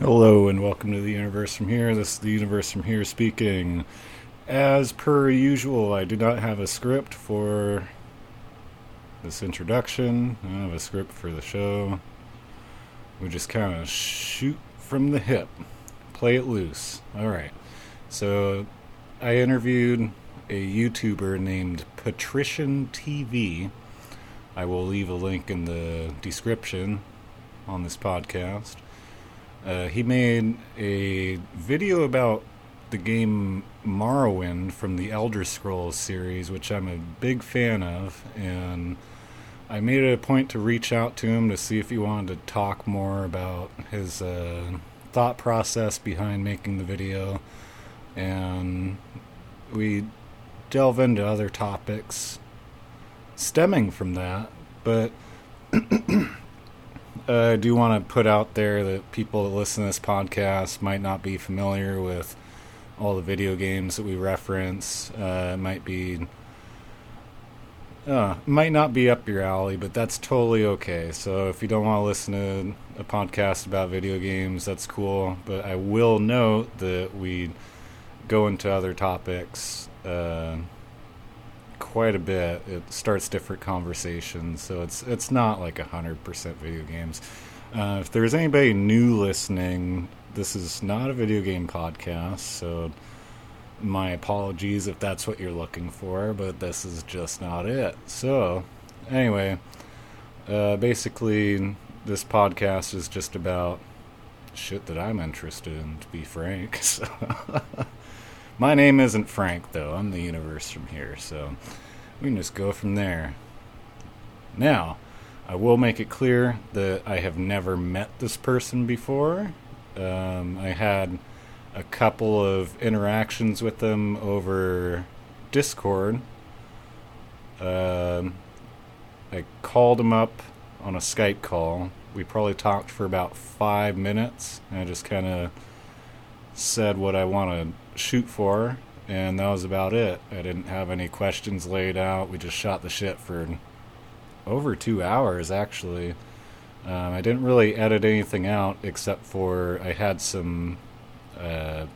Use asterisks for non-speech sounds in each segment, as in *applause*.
Hello and welcome to the Universe from Here. This is the Universe from Here speaking. As per usual, I do not have a script for this introduction. I have a script for the show. We just kind of shoot from the hip, play it loose. All right. So I interviewed a YouTuber named Patrician TV. I will leave a link in the description on this podcast. Uh, he made a video about the game Morrowind from the Elder Scrolls series, which I'm a big fan of, and I made it a point to reach out to him to see if he wanted to talk more about his uh, thought process behind making the video, and we delve into other topics stemming from that, but. *clears throat* uh, I do want to put out there that people that listen to this podcast might not be familiar with all the video games that we reference. Uh, might be uh, might not be up your alley, but that's totally okay. So if you don't want to listen to a podcast about video games, that's cool. But I will note that we go into other topics uh, quite a bit. It starts different conversations, so it's it's not like hundred percent video games. Uh, if there's anybody new listening, this is not a video game podcast, so my apologies if that's what you're looking for, but this is just not it. So, anyway, uh, basically, this podcast is just about shit that I'm interested in, to be frank. *laughs* So, my name isn't Frank, though. I'm the universe from here, so we can just go from there. Now, I will make it clear that I have never met this person before. Um, I had a couple of interactions with them over Discord. Um, I called him up on a Skype call. We probably talked for about five minutes. I just kind of said what I want to shoot for, and that was about it. I didn't have any questions laid out. We just shot the shit for over two hours, actually. Um, I didn't really edit anything out except for I had some uh,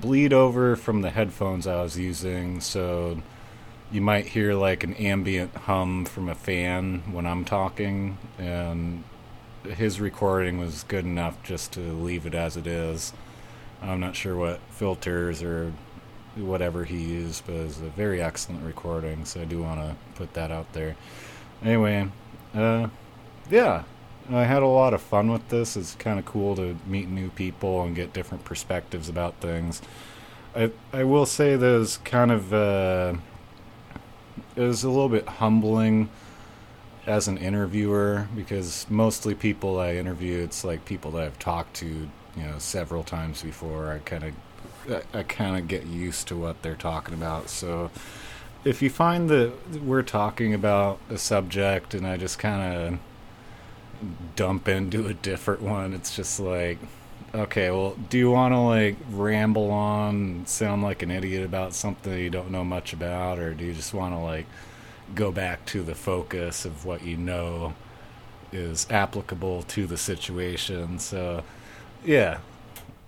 bleed over from the headphones I was using, so you might hear like an ambient hum from a fan when I'm talking, and his recording was good enough just to leave it as it is. I'm not sure what filters or whatever he used, but it's a very excellent recording, so I do want to put that out there. Anyway, uh, yeah, I had a lot of fun with this. It's kind of cool to meet new people and get different perspectives about things. I I will say there's kind of uh, it was a little bit humbling as an interviewer because mostly people I interview it's like people that I've talked to you know several times before. I kind of I, kind of get used to what they're talking about. So if you find that we're talking about a subject and I just kind of dump into a different one. It's just like, okay, well, do you want to like ramble on, sound like an idiot about something you don't know much about, or do you just want to like go back to the focus of what you know is applicable to the situation? So, yeah,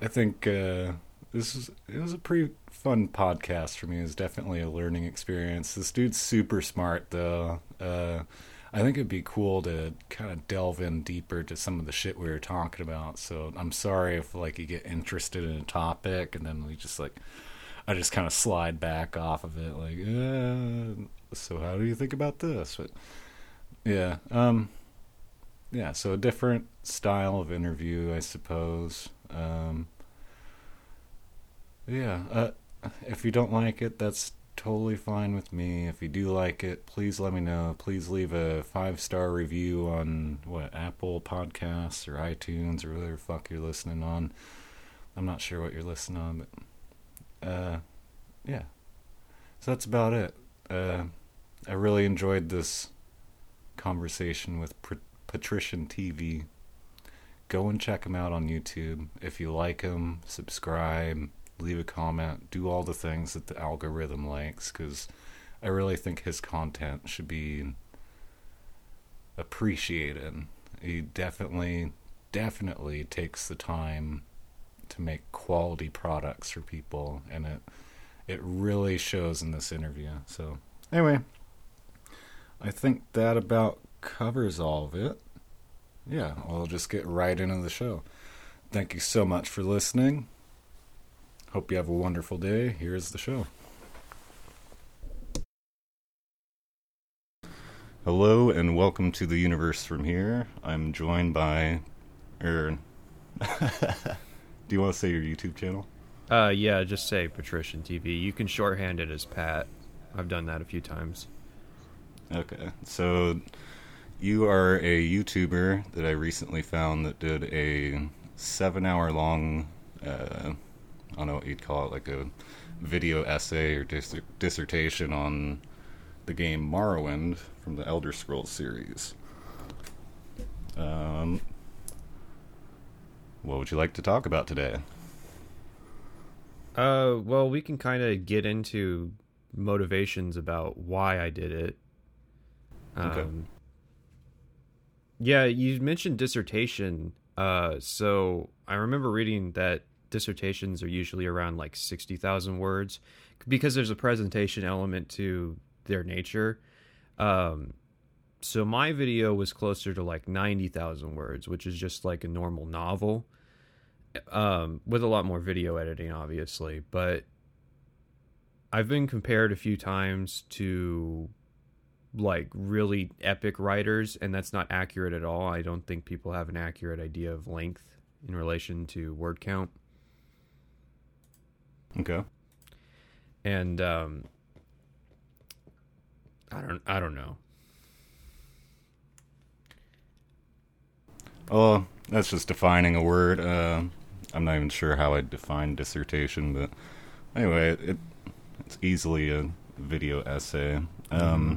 I think uh, this is it was a pretty fun podcast for me. It was definitely a learning experience. This dude's super smart though. Uh, I think it'd be cool to kind of delve in deeper to some of the shit we were talking about. So I'm sorry if like you get interested in a topic and then we just like I just kind of slide back off of it like, uh, so how do you think about this? But yeah, um yeah, so a different style of interview, I suppose. Um yeah, uh, if you don't like it, that's totally fine with me. If you do like it, please let me know. Please leave a five star review on what Apple Podcasts or iTunes or whatever fuck you're listening on. I'm not sure what you're listening on, but uh, yeah. So that's about it. Uh, I really enjoyed this conversation with Patrician TV. Go and check him out on YouTube. If you like him, subscribe leave a comment, do all the things that the algorithm likes because I really think his content should be appreciated. He definitely definitely takes the time to make quality products for people, and it it really shows in this interview. So anyway, I think that about covers all of it. Yeah, I'll just get right into the show. Thank you so much for listening. Hope you have a wonderful day. Here's the show. Hello and welcome to the universe from here. I'm joined by, er, *laughs* do you want to say your YouTube channel? Uh, yeah, just say Patrician TV. You can shorthand it as Pat. I've done that a few times. Okay, so you are a YouTuber that I recently found that did a seven-hour-long, uh, I don't know what you'd call it, like a video essay or dis- dissertation on the game Morrowind from the Elder Scrolls series. Um, what would you like to talk about today? Uh, well, we can kind of get into motivations about why I did it. Um, okay. Yeah, you mentioned dissertation. Uh, so I remember reading that dissertations are usually around like 60,000 words because there's a presentation element to their nature. Um, so my video was closer to like 90,000 words, which is just like a normal novel. Um, with a lot more video editing, obviously, but I've been compared a few times to like really epic writers, and that's not accurate at all. I don't think people have an accurate idea of length in relation to word count. Okay. And um, I don't I don't know. Oh, that's just defining a word. Uh, I'm not even sure how I'd define dissertation, but anyway, it, it's easily a video essay. Um, mm-hmm.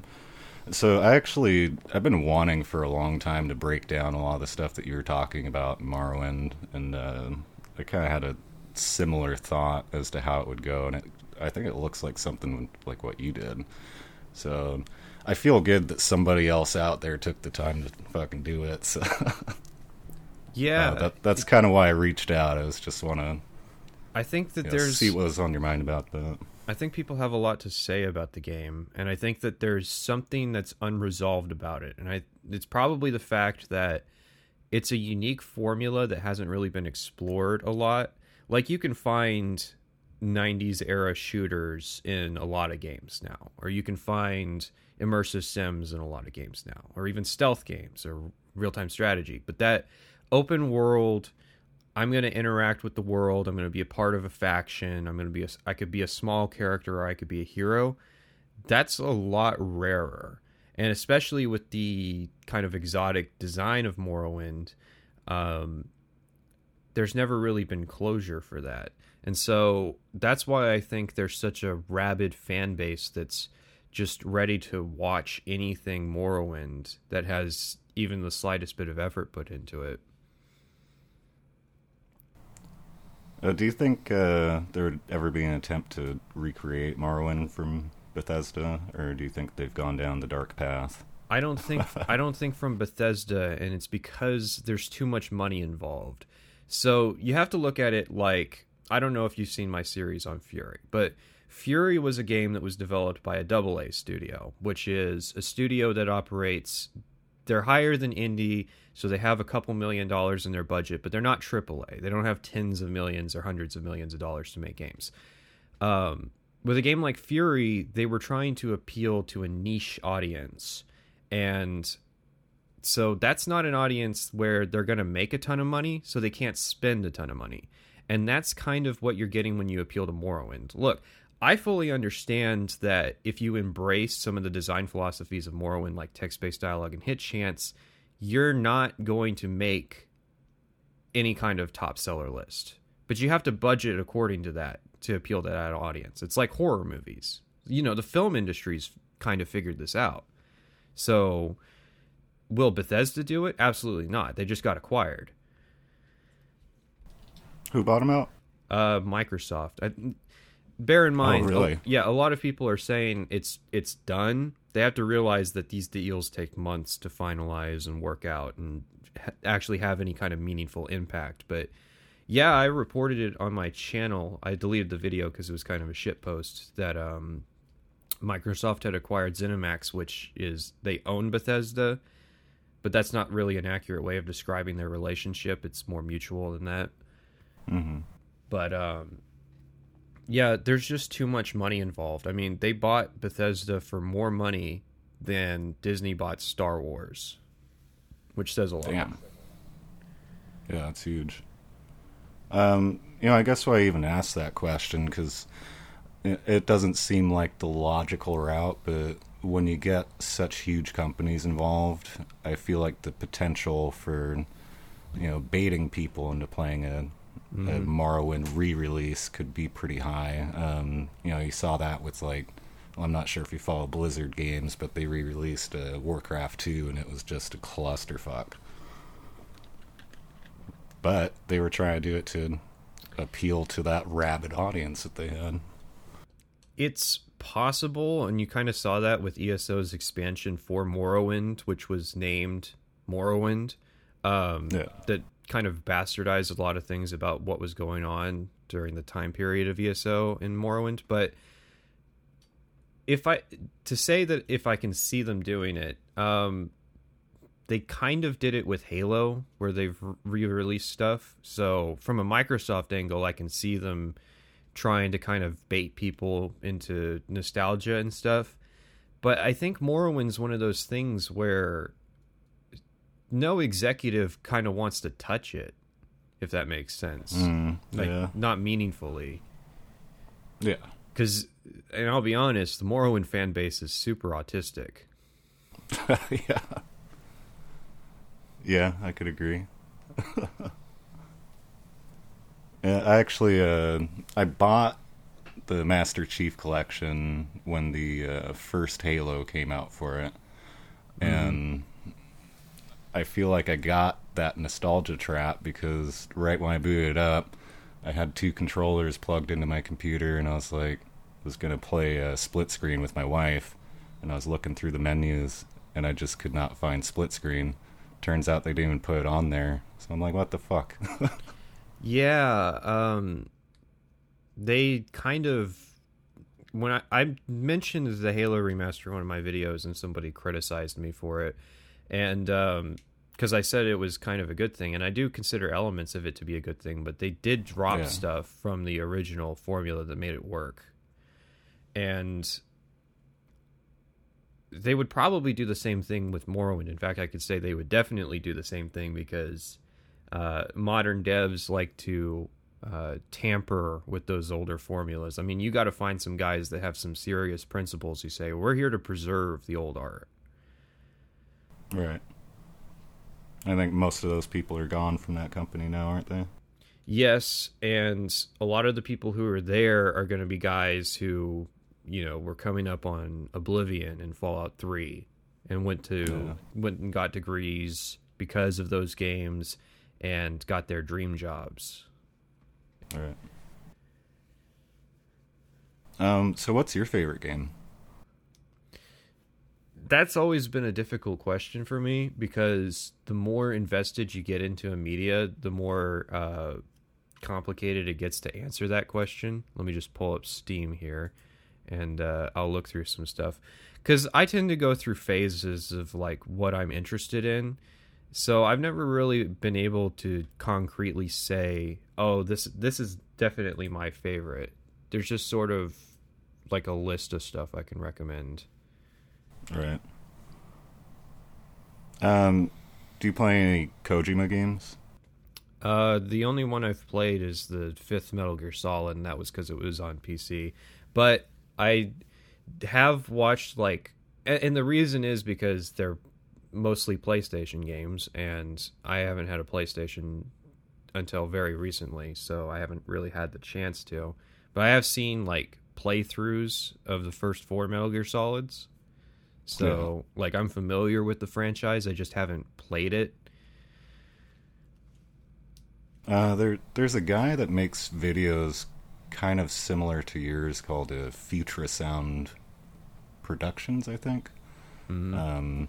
So I actually I've been wanting for a long time to break down a lot of the stuff that you were talking about in Morrowind, and uh, I kind of had a similar thought as to how it would go, and it, I think it looks like something like what you did. So I feel good that somebody else out there took the time to fucking do it. So *laughs* yeah, uh, that, that's kind of why I reached out. I was just want to. I think that you know, there's see what was on your mind about that. I think people have a lot to say about the game, and I think that there's something that's unresolved about it, and I it's probably the fact that it's a unique formula that hasn't really been explored a lot. Like you can find 90s era shooters in a lot of games now, or you can find immersive sims in a lot of games now, or even stealth games or real time strategy. But that open world, I'm going to interact with the world. I'm going to be a part of a faction. I'm going to be a, I could be a small character or I could be a hero. That's a lot rarer. And especially with the kind of exotic design of Morrowind, um, there's never really been closure for that. And so that's why I think there's such a rabid fan base that's just ready to watch anything Morrowind that has even the slightest bit of effort put into it. Uh, do you think uh, there would ever be an attempt to recreate Morrowind from Bethesda, or do you think they've gone down the dark path? I don't think *laughs* I don't think from Bethesda, and it's because there's too much money involved. So you have to look at it like I don't know if you've seen my series on Fury, but Fury was a game that was developed by a double A studio, which is a studio that operates they're higher than indie, so they have a couple million dollars in their budget, but they're not AAA. They don't have tens of millions or hundreds of millions of dollars to make games. Um, with a game like Fury, they were trying to appeal to a niche audience. And so that's not an audience where they're going to make a ton of money, so they can't spend a ton of money. And that's kind of what you're getting when you appeal to Morrowind. Look, I fully understand that if you embrace some of the design philosophies of Morrowind, like text based dialogue and hit chance, you're not going to make any kind of top seller list. But you have to budget according to that to appeal to that audience. It's like horror movies. You know, the film industry's kind of figured this out. So, will Bethesda do it? Absolutely not. They just got acquired. Who bought them out? Uh, Microsoft. I, bear in mind, Oh, really? yeah, a lot of people are saying it's it's done. They have to realize that these deals take months to finalize and work out and ha- actually have any kind of meaningful impact. But yeah, I reported it on my channel. I deleted the video because it was kind of a shit post that um, Microsoft had acquired ZeniMax, which is they own Bethesda, but that's not really an accurate way of describing their relationship. It's more mutual than that. hmm But um, yeah, there's just too much money involved. I mean, they bought Bethesda for more money than Disney bought Star Wars, which says a lot. Damn. Yeah, that's huge. Um, you know, I guess why I even asked that question because it, it doesn't seem like the logical route, but when you get such huge companies involved, I feel like the potential for you know baiting people into playing a, a Morrowind re-release could be pretty high. Um, you know, you saw that with like. Well, I'm not sure if you follow Blizzard games, but they re-released uh, Warcraft 2, and it was just a clusterfuck but they were trying to do it to appeal to that rabid audience that they had. It's possible, and you kind of saw that with ESO's expansion for Morrowind, which was named Morrowind. Um, Yeah. That kind of bastardized a lot of things about what was going on during the time period of ESO in Morrowind. But if I to say that if I can see them doing it, um, they kind of did it with Halo, where they've re-released stuff. So from a Microsoft angle, I can see them trying to kind of bait people into nostalgia and stuff. But I think Morrowind's one of those things where no executive kind of wants to touch it, if that makes sense. Mm, Like yeah, not meaningfully. yeah, Because, and I'll be honest, the Morrowind fan base is super autistic. *laughs* yeah, yeah. I could agree. *laughs* yeah, I actually, uh, I bought the Master Chief collection when the uh, first Halo came out for it, and I feel like I got that nostalgia trap because right when I booted up, I had two controllers plugged into my computer, and I was like, was gonna play a split screen with my wife, and I was looking through the menus, and I just could not find split screen. Turns out they didn't even put it on there, so I'm like, what the fuck? *laughs* Yeah, um, they kind of when I, I mentioned the Halo remaster in one of my videos, and somebody criticized me for it, and because I said it was kind of a good thing, and I do consider elements of it to be a good thing, but they did drop Yeah. stuff from the original formula that made it work, and they would probably do the same thing with Morrowind. In fact, I could say they would definitely do the same thing because uh, modern devs like to uh, tamper with those older formulas. I mean, you got to find some guys that have some serious principles who say, we're here to preserve the old art. Right. I think most of those people are gone from that company now, aren't they? Yes, and a lot of the people who are there are going to be guys who, you know, were coming up on Oblivion and Fallout 3 and went to Yeah. went and got degrees because of those games and got their dream jobs. All right. Um. So, what's your favorite game? That's always been a difficult question for me because the more invested you get into a media, the more uh, complicated it gets to answer that question. Let me just pull up Steam here, and uh, I'll look through some stuff because I tend to go through phases of like what I'm interested in. So I've never really been able to concretely say, "Oh, this this is definitely my favorite." There's just sort of like a list of stuff I can recommend. Right. Um. Do you play any Kojima games? Uh, the only one I've played is the fifth Metal Gear Solid, and that was because it was on PC. But I have watched like, and the reason is because they're mostly PlayStation games, and I haven't had a PlayStation until very recently, so I haven't really had the chance to. But I have seen like playthroughs of the first four Metal Gear Solids. So, like, I'm familiar with the franchise. I just haven't played it. Uh, there, there's a guy that makes videos kind of similar to yours called a Futrasound Productions, I think. Mm-hmm. Um,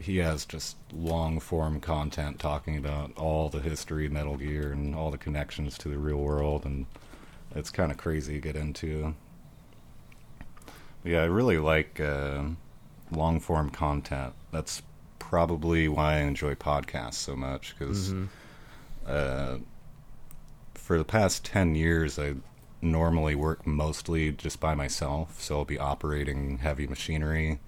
he has just long form content talking about all the history of Metal Gear and all the connections to the real world, and it's kind of crazy to get into. But yeah, I really like uh, long form content. That's probably why I enjoy podcasts so much because Mhm. uh, for the past 10 years, I normally work mostly just by myself. So I'll be operating heavy machinery.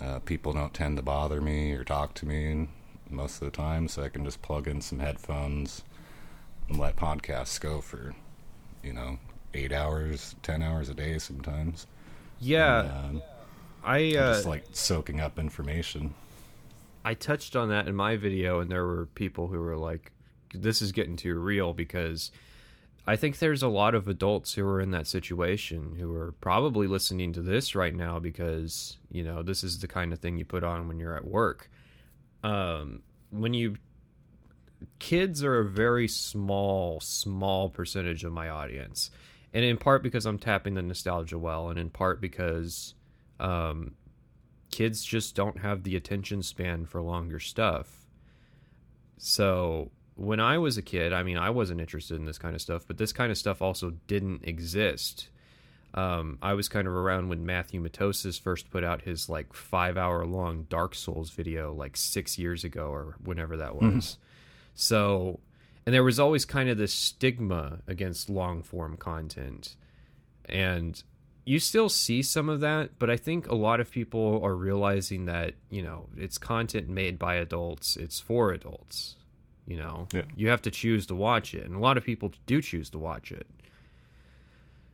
Uh, people don't tend to bother me or talk to me most of the time, so I can just plug in some headphones and let podcasts go for, you know, eight hours, 10 hours a day sometimes. Yeah, And, um, I uh, just like soaking up information. I touched on that in my video, and there were people who were like, "This is getting too real," because I think there's a lot of adults who are in that situation who are probably listening to this right now because you know this is the kind of thing you put on when you're at work. Um, when you kids are a very small, small percentage of my audience, and in part because I'm tapping the nostalgia well, and in part because um, kids just don't have the attention span for longer stuff. So when I was a kid, I mean, I wasn't interested in this kind of stuff, but this kind of stuff also didn't exist. Um, I was kind of around when Matthew Matosis first put out his like five hour long Dark Souls video, like six years ago or whenever that was. So, and there was always kind of this stigma against long form content. And you still see some of that, but I think a lot of people are realizing that, you know, it's content made by adults, it's for adults. You know, Yeah. you have to choose to watch it, and a lot of people do choose to watch it.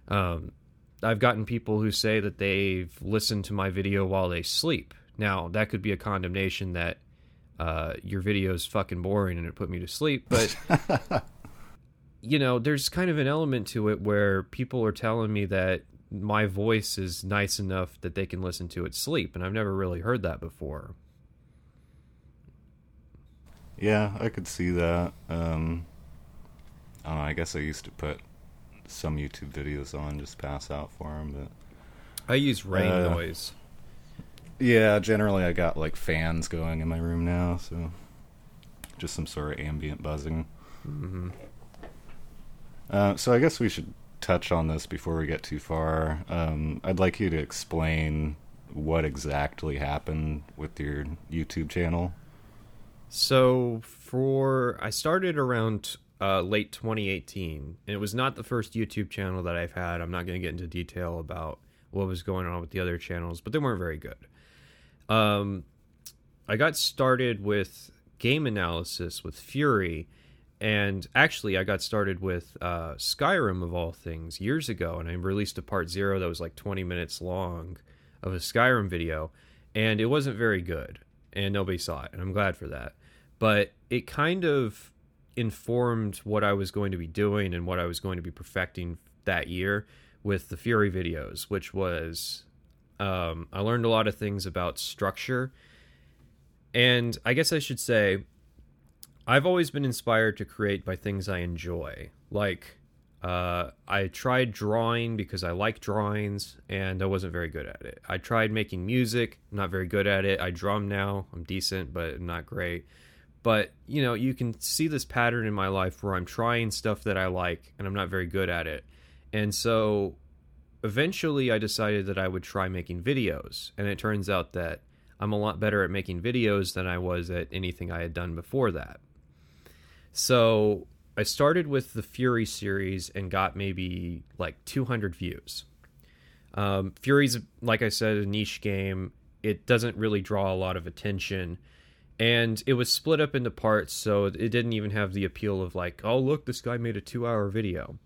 Um, I've gotten people who say that they've listened to my video while they sleep. Now, that could be a condemnation that uh, your video is fucking boring and it put me to sleep, but *laughs* you know, there's kind of an element to it where people are telling me that my voice is nice enough that they can listen to it sleep, and I've never really heard that before. Yeah, I could see that. Um, I don't know. I guess I used to put some YouTube videos on just pass out for them, but I use rain Uh, noise. yeah, generally I got like fans going in my room now, so just some sort of ambient buzzing. hmm Uh, so I guess we should touch on this before we get too far. Um, I'd like you to explain what exactly happened with your YouTube channel. So for I started around uh, late 2018, and it was not the first YouTube channel that I've had. I'm not going to get into detail about what was going on with the other channels, but they weren't very good. Um, I got started with game analysis with Fury, and actually I got started with uh, Skyrim of all things years ago, and I released a part zero that was like 20 minutes long of a Skyrim video, and it wasn't very good, and nobody saw it, and I'm glad for that. But it kind of informed what I was going to be doing and what I was going to be perfecting that year with the Fury videos, which was um, I learned a lot of things about structure. And I guess I should say, I've always been inspired to create by things I enjoy. Like, uh, I tried drawing because I like drawings and I wasn't very good at it. I tried making music, not very good at it. I drum now, I'm decent, but not great. But, you know, you can see this pattern in my life where I'm trying stuff that I like and I'm not very good at it. And so eventually I decided that I would try making videos. And it turns out that I'm a lot better at making videos than I was at anything I had done before that. So I started with the Fury series and got maybe like 200 views. Um, Fury's, like I said, a niche game. It doesn't really draw a lot of attention. And it was split up into parts, so it didn't even have the appeal of, like, oh, look, this guy made a two hour video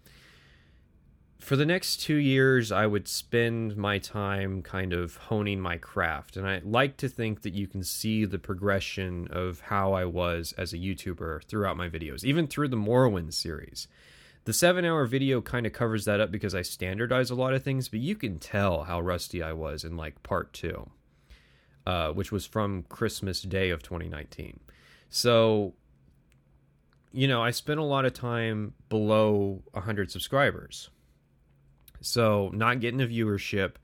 for the next two years, I would spend my time kind of honing my craft. And I like to think that you can see the progression of how I was as a YouTuber throughout my videos, even through the Morrowind series. The seven hour video kind of covers that up because I standardize a lot of things, but you can tell how rusty I was in like part two, uh, which was from Christmas Day of 2019. So, you know, I spent a lot of time below 100 subscribers So, not getting a viewership,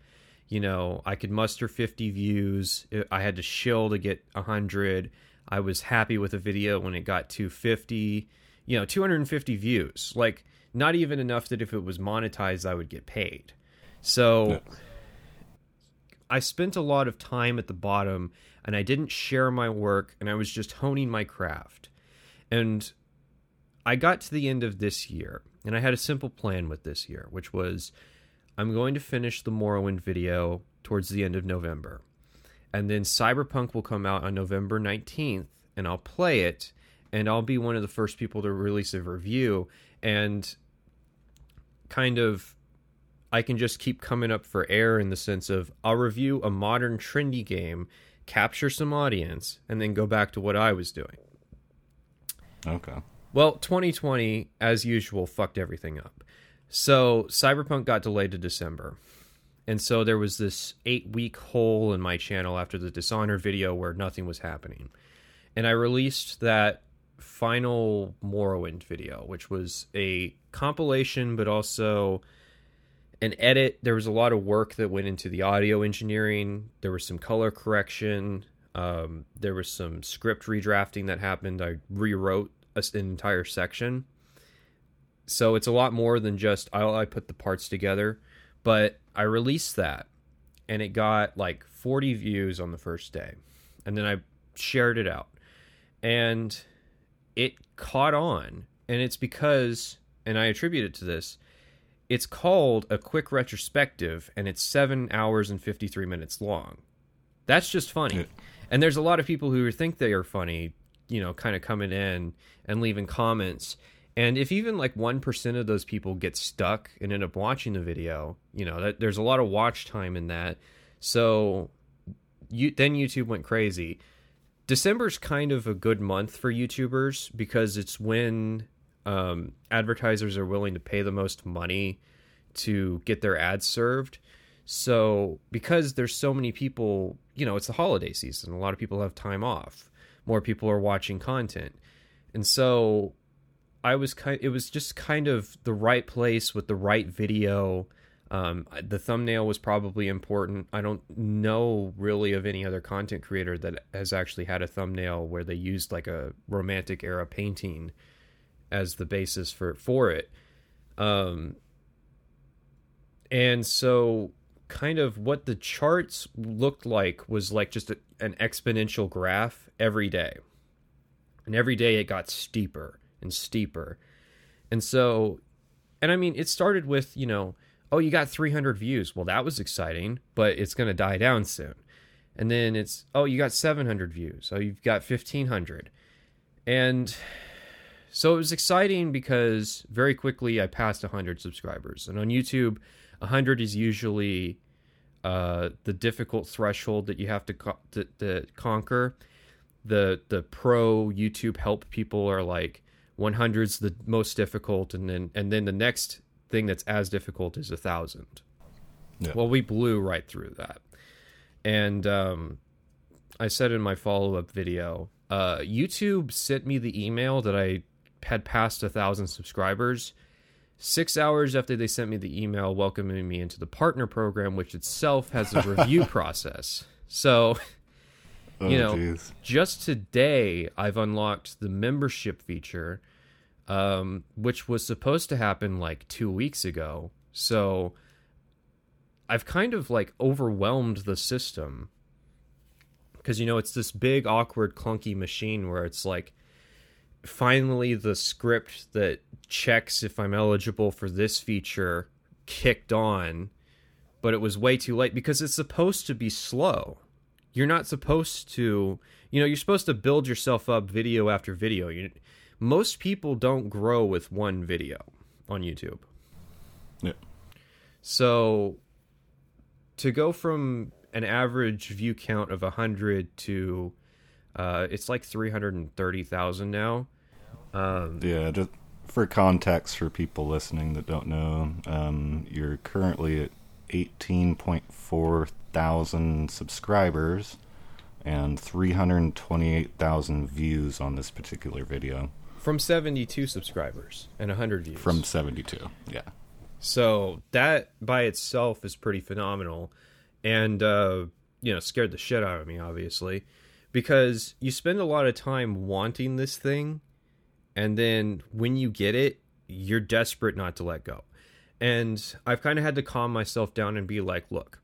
you know, I could muster 50 views. I had to shill to get 100. I was happy with a video when it got 250, you know, 250 views. Like, not even enough that if it was monetized, I would get paid. So, yeah. I spent a lot of time at the bottom and I didn't share my work and I was just honing my craft. And I got to the end of this year and I had a simple plan with this year, which was I'm going to finish the Morrowind video towards the end of November. And then Cyberpunk will come out on November 19th and I'll play it and I'll be one of the first people to release a review and kind of I can just keep coming up for air in the sense of I'll review a modern trendy game, capture some audience, and then go back to what I was doing. Okay. Well, 2020, as usual, fucked everything up. So Cyberpunk got delayed to December. And so there was this eight week hole in my channel after the Dishonored video where nothing was happening. And I released that final Morrowind video, which was a compilation, but also an edit. There was a lot of work that went into the audio engineering. There was some color correction. Um, there was some script redrafting that happened. I rewrote an entire section. So it's a lot more than just I, I put the parts together. But I released that and it got like 40 views on the first day. And then I shared it out. And it caught on. And it's because, and I attribute it to this, it's called a quick retrospective and it's seven hours and 53 minutes long. That's just funny. And there's a lot of people who think they are funny, you know, kind of coming in and leaving comments. And if even like 1% of those people get stuck and end up watching the video, you know, that, there's a lot of watch time in that. So you, then YouTube went crazy. December's kind of a good month for YouTubers because it's when um, advertisers are willing to pay the most money to get their ads served. So, because there's so many people, you know, it's the holiday season. A lot of people have time off. More people are watching content. And so I was kind it was just kind of the right place with the right video. Um, the thumbnail was probably important. I don't know really of any other content creator that has actually had a thumbnail where they used like a romantic era painting as the basis for for it. Um, and so kind of what the charts looked like was like just a, an exponential graph every day. And every day it got steeper and steeper. And so and I mean it started with, you know, oh you got 300 views. Well, that was exciting, but it's going to die down soon. And then it's oh you got 700 views. Oh you've got 1500. And so it was exciting because very quickly I passed 100 subscribers. And on YouTube, 100 is usually uh, the difficult threshold that you have to, co- to, to conquer. The the pro YouTube help people are like 100's the most difficult, and then and then the next thing that's as difficult is a thousand. Yeah. Well, we blew right through that, and um, I said in my follow up video, uh, YouTube sent me the email that I had passed a thousand subscribers. Six hours after they sent me the email welcoming me into the partner program, which itself has a review *laughs* process. So, you oh, know, geez. just today I've unlocked the membership feature, um, which was supposed to happen like two weeks ago. So, I've kind of like overwhelmed the system because you know it's this big awkward clunky machine where it's like finally the script that checks if I'm eligible for this feature kicked on, but it was way too late because it's supposed to be slow. You're not supposed to, you know, you're supposed to build yourself up video after video. You, most people don't grow with one video on YouTube. Yeah. So to go from an average view count of 100 to uh, it's like three hundred and thirty thousand now. Um, yeah, just for context for people listening that don't know, um, you're currently at eighteen point four thousand subscribers and three hundred twenty-eight thousand views on this particular video. From seventy-two subscribers and hundred views. From seventy-two, yeah. So that by itself is pretty phenomenal, and uh, you know scared the shit out of me, obviously, because you spend a lot of time wanting this thing, and then when you get it, you're desperate not to let go. And I've kind of had to calm myself down and be like, look,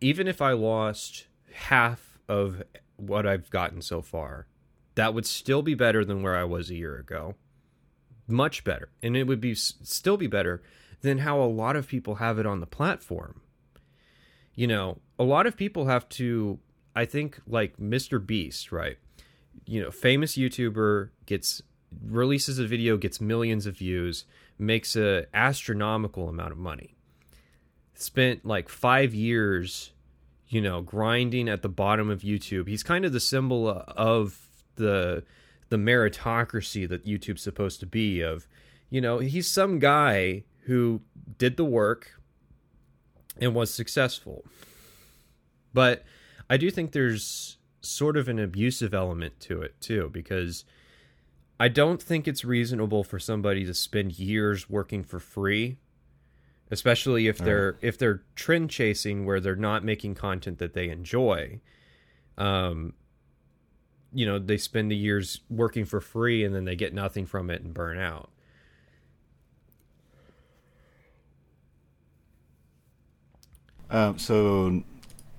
even if I lost half of what I've gotten so far, that would still be better than where I was a year ago. Much better. And it would be still be better than how a lot of people have it on the platform. You know, a lot of people have to I think like Mr. Beast, right? You know, famous YouTuber gets releases a video, gets millions of views, makes a astronomical amount of money. Spent like 5 years, you know, grinding at the bottom of YouTube. He's kind of the symbol of the the meritocracy that YouTube's supposed to be of, you know, he's some guy who did the work and was successful. But I do think there's sort of an abusive element to it too, because I don't think it's reasonable for somebody to spend years working for free, especially if they're if they're trend chasing where they're not making content that they enjoy. Um, you know, they spend the years working for free and then they get nothing from it and burn out. Um, so,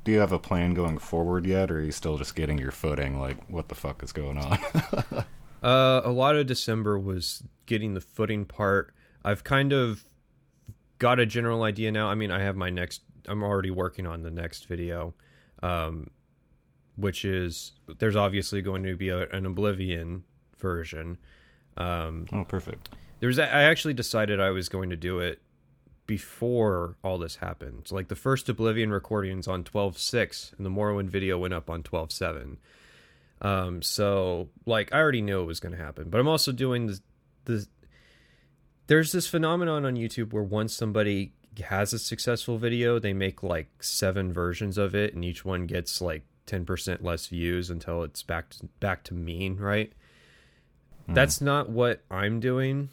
do you have a plan going forward yet, or are you still just getting your footing? Like, what the fuck is going on? *laughs* uh, a lot of December was getting the footing part. I've kind of got a general idea now. I mean, I have my next. I'm already working on the next video, um, which is there's obviously going to be a, an Oblivion version. Um, oh, perfect. There's I actually decided I was going to do it before all this happened. Like the first Oblivion recordings on 12.6 and the Morrowind video went up on 12.7. Um, so like I already knew it was going to happen, but I'm also doing the, the there's this phenomenon on YouTube where once somebody has a successful video, they make like seven versions of it and each one gets like 10% less views until it's back to, back to mean, right? Mm. That's not what I'm doing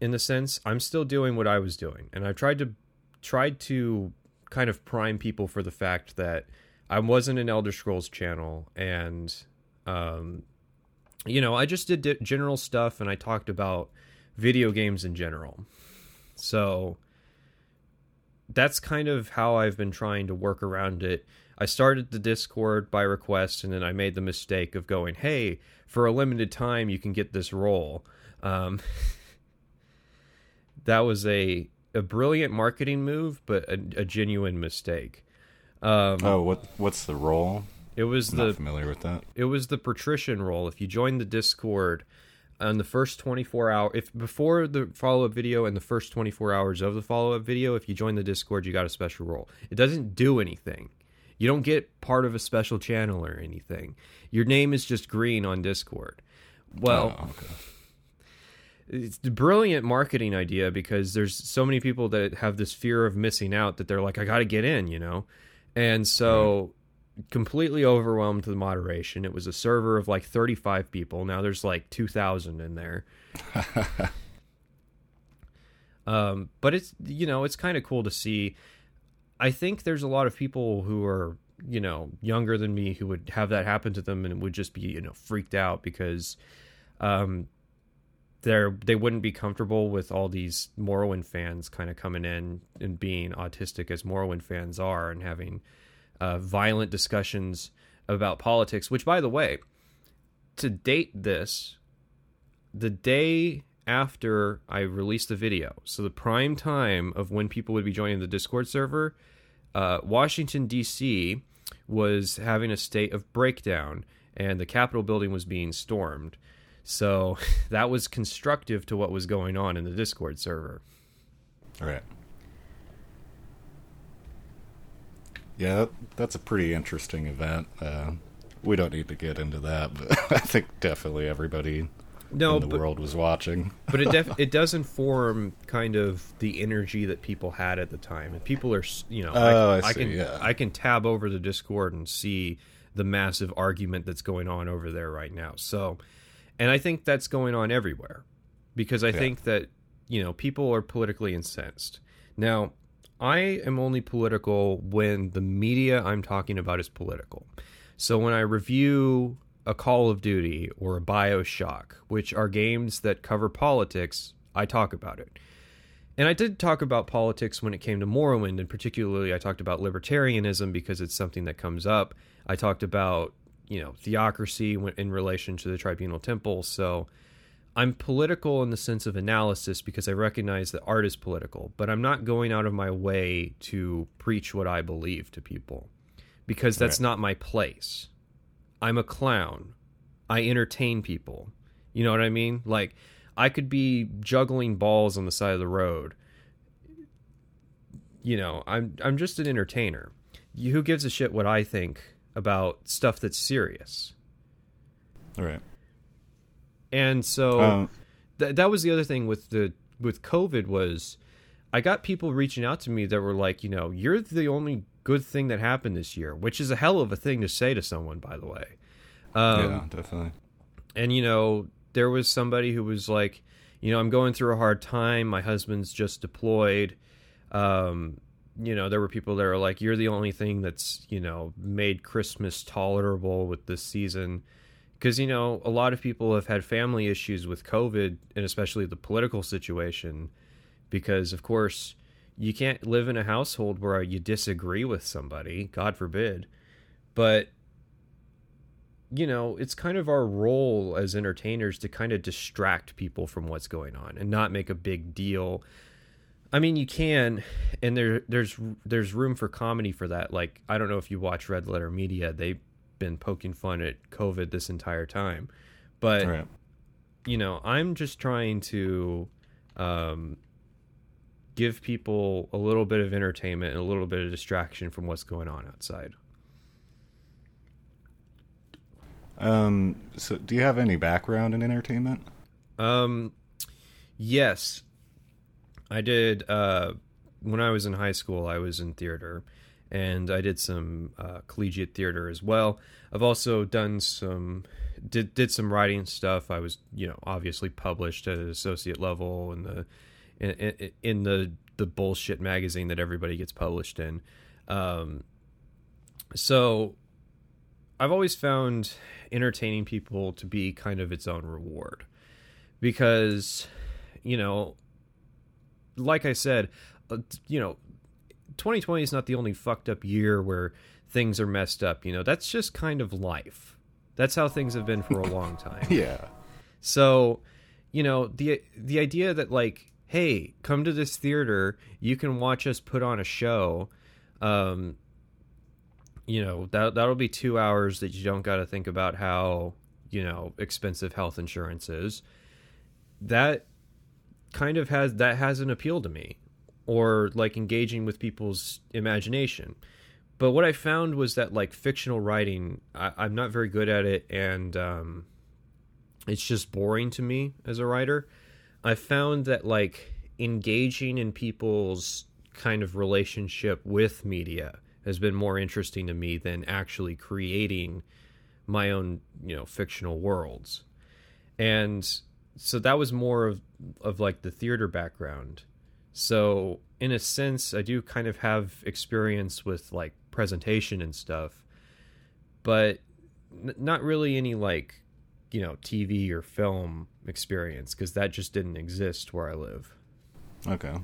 in the sense I'm still doing what I was doing, and I've tried to tried to kind of prime people for the fact that I wasn't an Elder Scrolls channel, and um, you know, I just did general stuff, and I talked about video games in general. So that's kind of how I've been trying to work around it. I started the Discord by request, and then I made the mistake of going, "Hey, for a limited time, you can get this role." Um, *laughs* that was a a brilliant marketing move, but a, a genuine mistake. Um, oh, what what's the role? It was I'm the familiar with that. It was the patrician role. If you join the Discord on the first 24 hour if before the follow-up video and the first 24 hours of the follow-up video if you join the discord you got a special role it doesn't do anything you don't get part of a special channel or anything your name is just green on discord well oh, okay it's a brilliant marketing idea because there's so many people that have this fear of missing out that they're like, I got to get in, you know? And so completely overwhelmed the moderation. It was a server of like 35 people. Now there's like 2,000 in there. *laughs* um, but it's, you know, it's kind of cool to see. I think there's a lot of people who are, you know, younger than me who would have that happen to them and would just be, you know, freaked out because um, they're they wouldn't be comfortable with all these Morrowind fans kind of coming in and being autistic as Morrowind fans are and having uh, violent discussions about politics. Which, by the way, to date this, the day after I released the video, so the prime time of when people would be joining the Discord server, uh, Washington D.C. was having a state of breakdown, and the Capitol building was being stormed so *laughs* that was constructive to what was going on in the Discord server. All right. Yeah, that's a pretty interesting event. Uh, we don't need to get into that, but *laughs* I think definitely everybody no, in the but, world was watching. but it def- *laughs* it does inform kind of the energy that people had at the time, and people are you know oh, I, I, I see, can yeah. I can tab over the Discord and see the massive argument that's going on over there right now. So and I think that's going on everywhere because I yeah. think that you know people are politically incensed. Now, I am only political when the media I'm talking about is political. So when I review a Call of Duty or a Bioshock, which are games that cover politics, I talk about it. And I did talk about politics when it came to Morrowind, and particularly I talked about libertarianism because it's something that comes up. I talked about, you know, theocracy in relation to the tribunal temple. So I'm political in the sense of analysis because I recognize that art is political, but I'm not going out of my way to preach what I believe to people because that's right. not my place. I'm a clown. I entertain people. You know what I mean? Like I could be juggling balls on the side of the road. You know, I'm I'm just an entertainer. Who gives a shit what I think about stuff that's serious? All right. And so um, th- that was the other thing with the with COVID was I got people reaching out to me that were like, you know, you're the only good thing that happened this year, which is a hell of a thing to say to someone, by the way. Um, yeah, definitely. And you know, there was somebody who was like, you know, I'm going through a hard time. My husband's just deployed. Um, you know, there were people that are like, you're the only thing that's, you know, made Christmas tolerable with this season. Because, you know, a lot of people have had family issues with COVID and especially the political situation. Because, of course, you can't live in a household where you disagree with somebody, God forbid. But you know, it's kind of our role as entertainers to kind of distract people from what's going on and not make a big deal. I mean, you can, and there there's there's room for comedy for that. Like, I don't know if you watch Red Letter Media; they've been poking fun at COVID this entire time, but right. you know, I'm just trying to um, give people a little bit of entertainment and a little bit of distraction from what's going on outside. Um, so do you have any background in entertainment? Um, yes, I did. Uh, when I was in high school, I was in theater, and I did some uh, collegiate theater as well. I've also done some did did some writing stuff. I was, you know, obviously published at an associate level in the in, in the the bullshit magazine that everybody gets published in. Um, so I've always found entertaining people to be kind of its own reward because you know like i said uh, you know 2020 is not the only fucked up year where things are messed up you know? That's just kind of life. That's how things have been for a long *laughs* time. Yeah. So you know the the idea that like hey come to this theater you can watch us put on a show um you know that that'll be two hours that you don't got to think about how you know expensive health insurance is. That kind of has that has an appeal to me, or like engaging with people's imagination. But what I found was that like fictional writing, I, am not very good at it, and um, it's just boring to me as a writer. I found that like engaging in people's kind of relationship with media has been more interesting to me than actually creating my own you know fictional worlds and so that was more of of like the theater background. So in a sense i do kind of have experience with like presentation and stuff but n- not really any like you know tv or film experience because that just didn't exist where i live. Okay.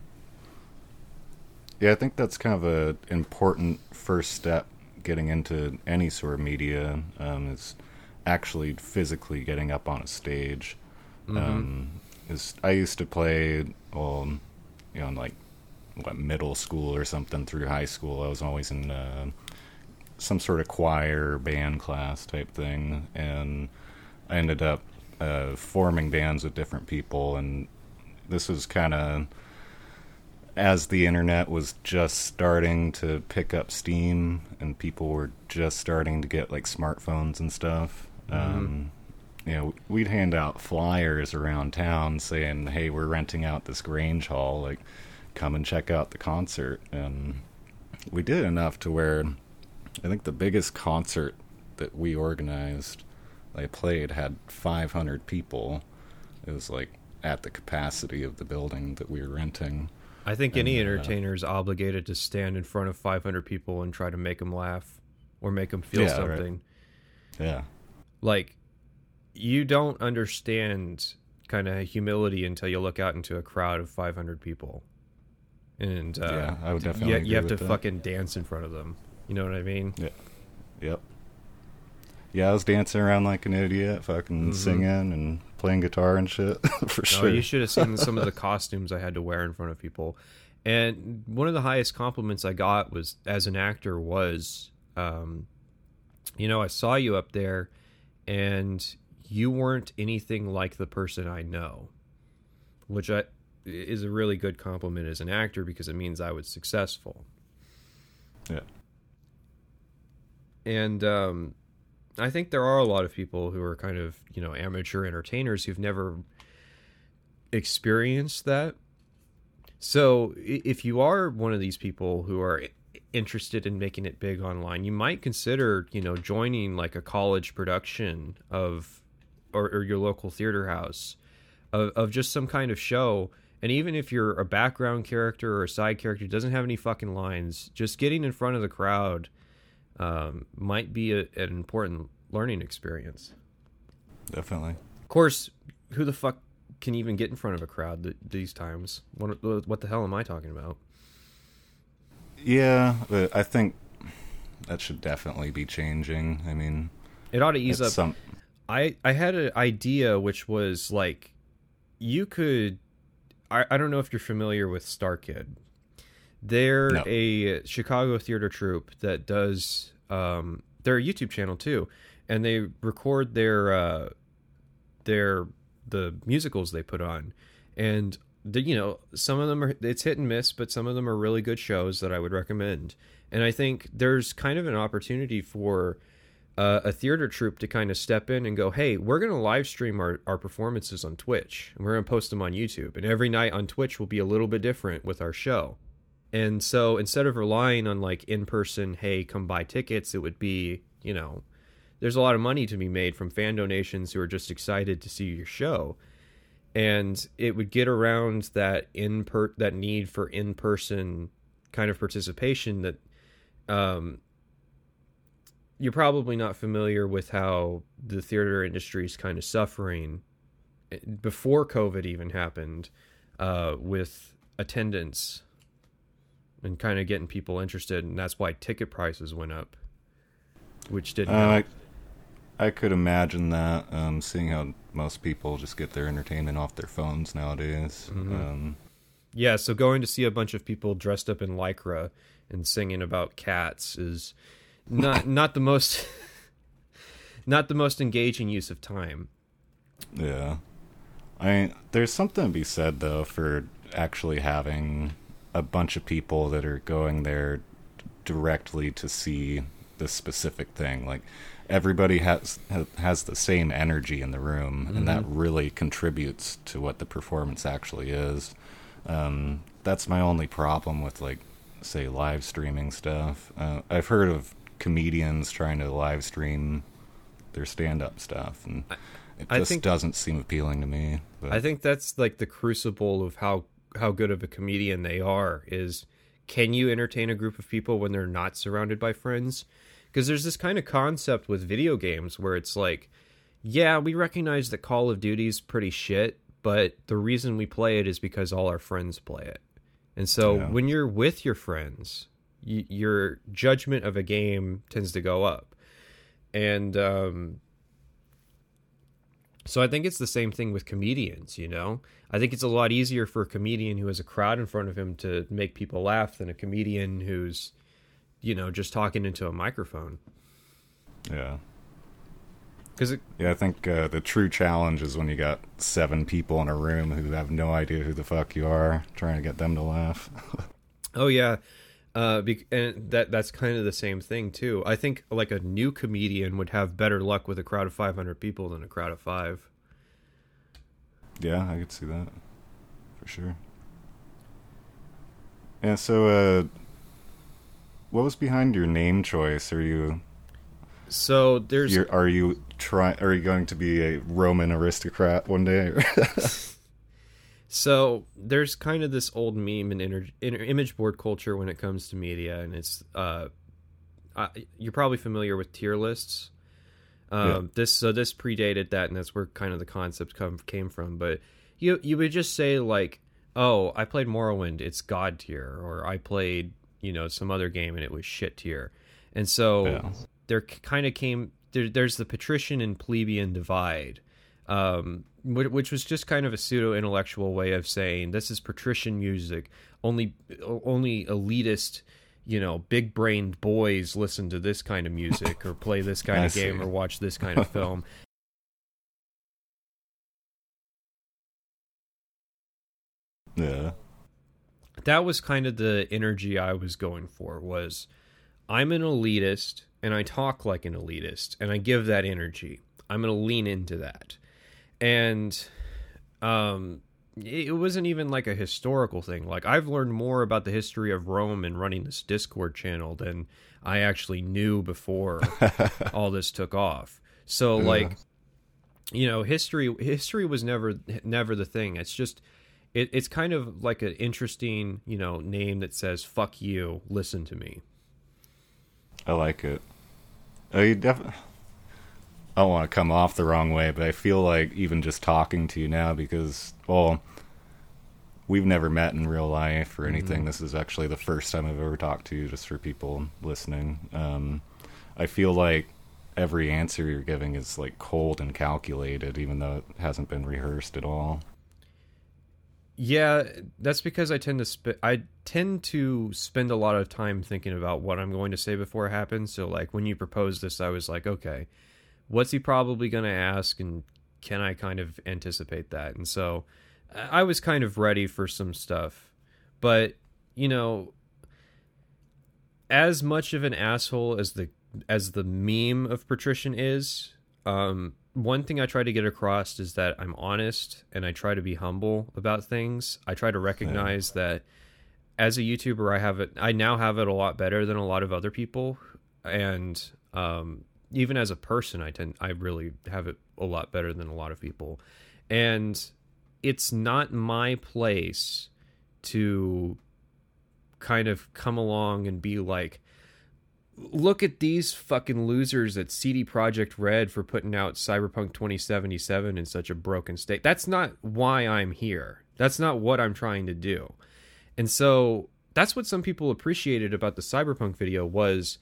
Yeah, I think that's kind of a important first step getting into any sort of media um, is actually physically getting up on a stage. Mm-hmm. Um, is I used to play, well, you know, like what middle school or something through high school. I was always in uh, some sort of choir band class type thing, and I ended up uh, forming bands with different people, and this was kind of as the internet was just starting to pick up steam and people were just starting to get like smartphones and stuff mm-hmm. um, you know we'd hand out flyers around town saying hey we're renting out this grange hall like come and check out the concert and we did enough to where i think the biggest concert that we organized they played had 500 people it was like at the capacity of the building that we were renting I think any uh, entertainer is obligated to stand in front of 500 people and try to make them laugh or make them feel Yeah, right. something. Yeah. Like, you don't understand kind of humility until you look out into a crowd of 500 people. And uh, Yeah, I would definitely you, you have to that. fucking dance in front of them. You know what I mean? Yeah. Yep. Yeah, I was dancing around like an idiot, fucking Mhm. singing and playing guitar and shit *laughs* for No, sure. you should have seen some of the costumes I had to wear in front of people. And one of the highest compliments I got was as an actor was, um, you know, I saw you up there, and you weren't anything like the person I know, which I is a really good compliment as an actor because it means I was successful. Yeah. And um, I think there are a lot of people who are kind of you know amateur entertainers who've never experienced that. So if you are one of these people who are interested in making it big online, you might consider you know joining like a college production of or, or your local theater house of, of just some kind of show. And even if you're a background character or a side character doesn't have any fucking lines, just getting in front of the crowd um, might be a, an important learning experience. Definitely. Of course, who the fuck can even get in front of a crowd th- these times? What, what the hell am I talking about? Yeah, but I think that should definitely be changing. I mean, It ought to ease up. some I I had an idea which was like you could I, I don't know if you're familiar with StarKid. They're No. a Chicago theater troupe that does um they're a YouTube channel too and they record their uh their the musicals they put on and the, you know some of them are it's hit and miss but some of them are really good shows that I would recommend and I think there's kind of an opportunity for uh, a theater troupe to kind of step in and go, hey, we're going to live stream our, our performances on Twitch and we're going to post them on YouTube. And every night on Twitch will be a little bit different with our show. And so instead of relying on like in person, hey, come buy tickets, it would be, you know, there's a lot of money to be made from fan donations who are just excited to see your show. And it would get around that in per that need for in person kind of participation that um you're probably not familiar with how the theater industry is kind of suffering eh, before COVID even happened uh, with attendance and kind of getting people interested, and that's why ticket prices went up, which didn't. Uh. I, I could imagine that, um, seeing how most people just get their entertainment off their phones nowadays. Mhm. Um, Yeah, so going to see a bunch of people dressed up in lycra and singing about cats is not not the most *laughs* not the most engaging use of time. yeah. I mean, there's something to be said though for actually having a bunch of people that are going there directly to see the specific thing. Like everybody has has the same energy in the room, and that really contributes to what the performance actually is. Um, that's my only problem with like say live streaming stuff. Uh, I've heard of comedians trying to live stream their stand up stuff, and it just think- doesn't seem appealing to me. But I think that's like the crucible of how how good of a comedian they are is can you entertain a group of people when they're not surrounded by friends? Because there's this kind of concept with video games where it's like, yeah, we recognize that Call of Duty's pretty shit, but the reason we play it is because all our friends play it. And so Yeah. when you're with your friends, y- your judgment of a game tends to go up. And um, so I think it's the same thing with comedians, you know? I think it's a lot easier for a comedian who has a crowd in front of him to make people laugh than a comedian who's, you know, just talking into a microphone. yeah. Because Yeah, I think uh, the true challenge is when you got seven people in a room who have no idea who the fuck you are, trying to get them to laugh. *laughs* oh yeah, uh, bec- and that that's kind of the same thing too. I think like a new comedian would have better luck with a crowd of 500 people than a crowd of five. yeah, I could see that for sure. Yeah, so uh, what was behind your name choice? Are you So there's are you try are you going to be a Roman aristocrat one day? *laughs* So there's kind of this old meme and inter- inter- image board culture when it comes to media, and it's uh, uh, you're probably familiar with tier lists. Um, yeah. This so this predated that, and that's where kind of the concept come came from. But you you would just say like, oh, I played Morrowind, it's God tier, or I played you know some other game and it was shit tier, and so yeah. there kind of came there, there's the patrician and plebeian divide. Um, which was just kind of a pseudo intellectual way of saying this is patrician music. Only only elitist, you know, big brained boys listen to this kind of music or play this *laughs* kind of game or watch this kind of film. *laughs* yeah. That was kind of the energy I was going for was I'm an elitist and I talk like an elitist and I give that energy. I'm going to lean into that and um it wasn't even like a historical thing. Like I've learned more about the history of Rome and running this Discord channel than I actually knew before *laughs* all this took off. So yeah. like you know, history history was never never the thing. It's just it, it's kind of like an interesting, you know, name that says "fuck you, listen to me." I like it. Oh, you definitely I don't want to come off the wrong way, but I feel like even just talking to you now because, well, we've never met in real life or anything. Mm-hmm. This is actually the first time I've ever talked to you, just for people listening. Um, I feel like every answer you're giving is like cold and calculated, even though it hasn't been rehearsed at all. Yeah, that's because I tend to sp- I tend to spend a lot of time thinking about what I'm going to say before it happens. So like when you proposed this, I was like, okay, what's he probably going to ask and can I kind of anticipate that? And so I was kind of ready for some stuff. But, you know, as much of an asshole as the as the meme of patrician is, um, one thing I try to get across is that I'm honest and I try to be humble about things. I try to recognize yeah. that as a YouTuber, I have it. I now have it a lot better than a lot of other people, and um, even as a person, I tend I really have it a lot better than a lot of people, and it's not my place to kind of come along and be like look at these fucking losers at CD Projekt Red for putting out Cyberpunk 2077 in such a broken state. That's not why I'm here. That's not what I'm trying to do. And so that's what some people appreciated about the Cyberpunk video was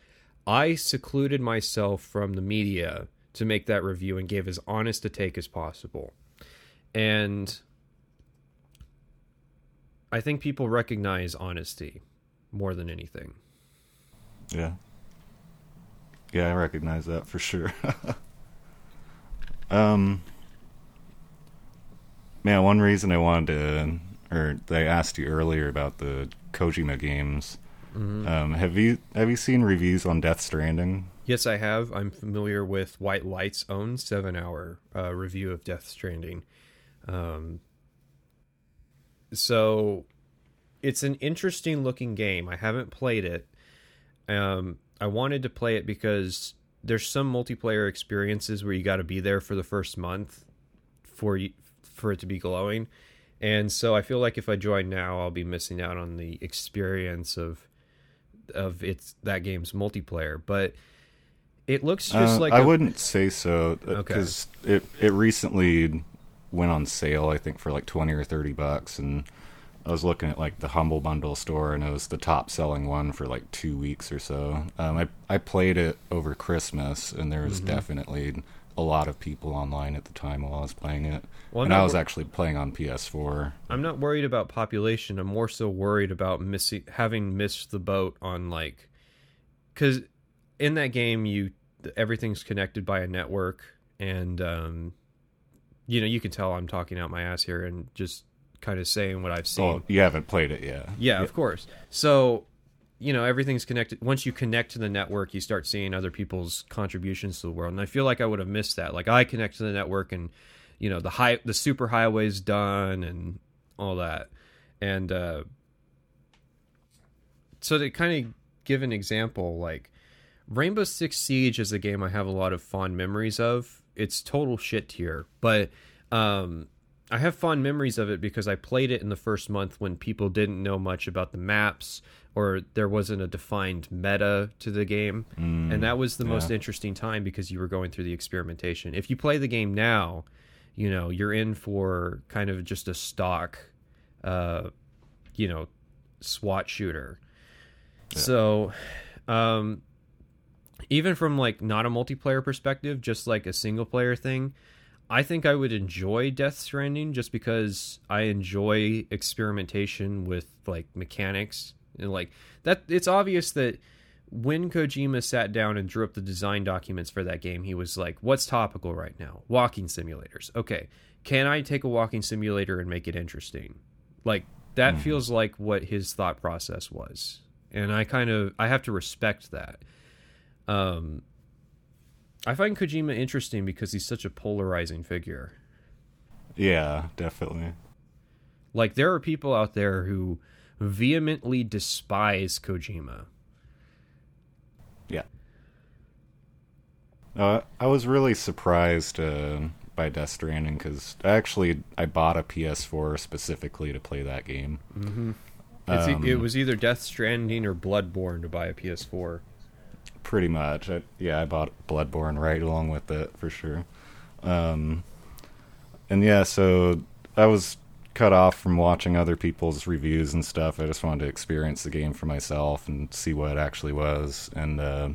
I secluded myself from the media to make that review and gave as honest a take as possible. And I think people recognize honesty more than anything. Yeah. Yeah, I recognize that for sure. *laughs* um Man, one reason I wanted to or they asked you earlier about the Kojima games Mm-hmm. Um, have you have you seen reviews on Death Stranding? Yes, I have. I'm familiar with White Light's own seven hour uh, review of Death Stranding. Um, so it's an interesting looking game. I haven't played it. Um, I wanted to play it because there's some multiplayer experiences where you got to be there for the first month for you, for it to be glowing. And so I feel like if I join now, I'll be missing out on the experience of of its that game's multiplayer, but it looks just uh, like I a... wouldn't say so because uh, okay. it it recently went on sale. I think for like twenty or thirty bucks, and I was looking at like the Humble Bundle store, and it was the top selling one for like two weeks or so. Um, I I played it over Christmas, and there was mm-hmm. definitely a lot of people online at the time while I was playing it. Well, and I was wor- actually playing on PS4. I'm not worried about population. I'm more so worried about missing having missed the boat on like cuz in that game you everything's connected by a network and um you know, you can tell I'm talking out my ass here and just kind of saying what I've seen. Oh, you haven't played it yet. Yeah, yeah, of course. So you know everything's connected once you connect to the network you start seeing other people's contributions to the world. And i feel like i would have missed that. Like i connect to the network and you know the high the super highways done and all that. And uh so to kind of give an example like rainbow six siege is a game i have a lot of fond memories of. It's total shit tier but um I have fond memories of it because I played it in the first month when people didn't know much about the maps or there wasn't a defined meta to the game. Mm, and that was the yeah. most interesting time because you were going through the experimentation. If you play the game now, you know, you're in for kind of just a stock uh you know, SWAT shooter. So, um even from like not a multiplayer perspective, just like a single player thing, I think I would enjoy Death Stranding just because I enjoy experimentation with like mechanics and like that. It's obvious that when Kojima sat down and drew up the design documents for that game, he was like, "What's topical right now? Walking simulators. Okay, can I take a walking simulator and make it interesting?" Like that feels like what his thought process was, and I kind of I have to respect that. Um, I find Kojima interesting because he's such a polarizing figure. Yeah, definitely. Like there are people out there who vehemently despise Kojima. Yeah. Uh, I was really surprised uh, by Death Stranding because actually I bought a PS4 specifically to play that game. It's, e- Um, it was either Death Stranding or Bloodborne to buy a PS4. Pretty much. I, yeah, I bought Bloodborne right along with it for sure. Um, and yeah, so I was cut off from watching other people's reviews and stuff. I just wanted to experience the game for myself and see what it actually was. And uh,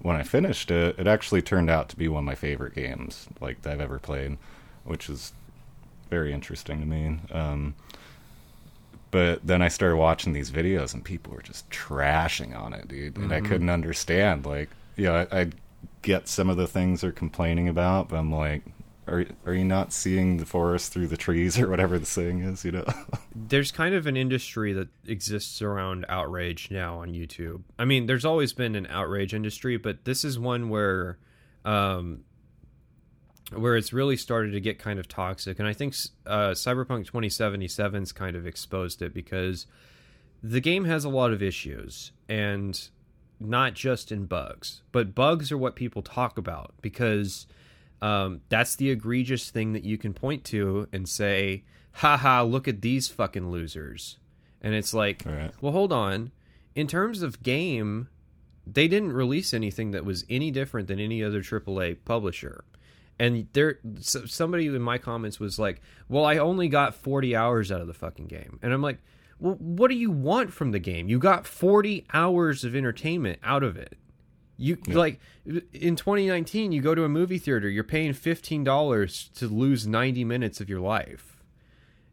when I finished it, it actually turned out to be one of my favorite games like that I've ever played, which is very interesting to me. Um, but then I started watching these videos and people were just trashing on it, dude. And I couldn't understand. Like, yeah, I, I get some of the things they're complaining about, but I'm like, are are you not seeing the forest through the trees or whatever the saying is? You know? *laughs* There's kind of an industry that exists around outrage now on YouTube. I mean, there's always been an outrage industry, but this is one where um where it's really started to get kind of toxic and I think uh Cyberpunk 2077's kind of exposed it because the game has a lot of issues and not just in bugs, but bugs are what people talk about because um, that's the egregious thing that you can point to and say, haha, look at these fucking losers. And it's like, Right. well, hold on. In terms of game, they didn't release anything that was any different than any other AAA publisher. And there, so- somebody in my comments was like, "Well, I only got 40 hours out of the fucking game," and I'm like, "Well, what do you want from the game? You got 40 hours of entertainment out of it. You like in 2019, you go to a movie theater, you're paying $15 to lose 90 minutes of your life."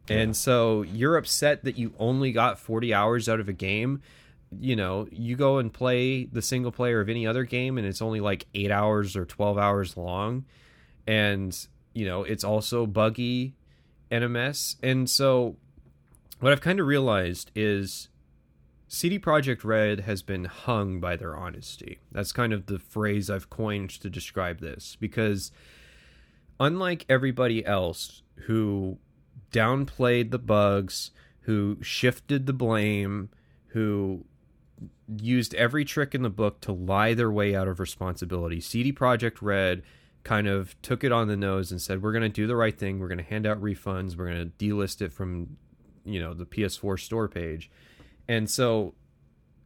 And so you're upset that you only got 40 hours out of a game. You know, you go and play the single player of any other game and it's only like 8 hours or 12 hours long and you know, it's also buggy and a mess. And so what I've kind of realized is CD Projekt Red has been hung by their honesty. That's kind of the phrase I've coined to describe this because unlike everybody else who downplayed the bugs, who shifted the blame, who used every trick in the book to lie their way out of responsibility, CD Projekt Red kind of took it on the nose and said, "We're going to do the right thing. We're going to hand out refunds. We're going to delist it from, you know, the PS4 store page." And so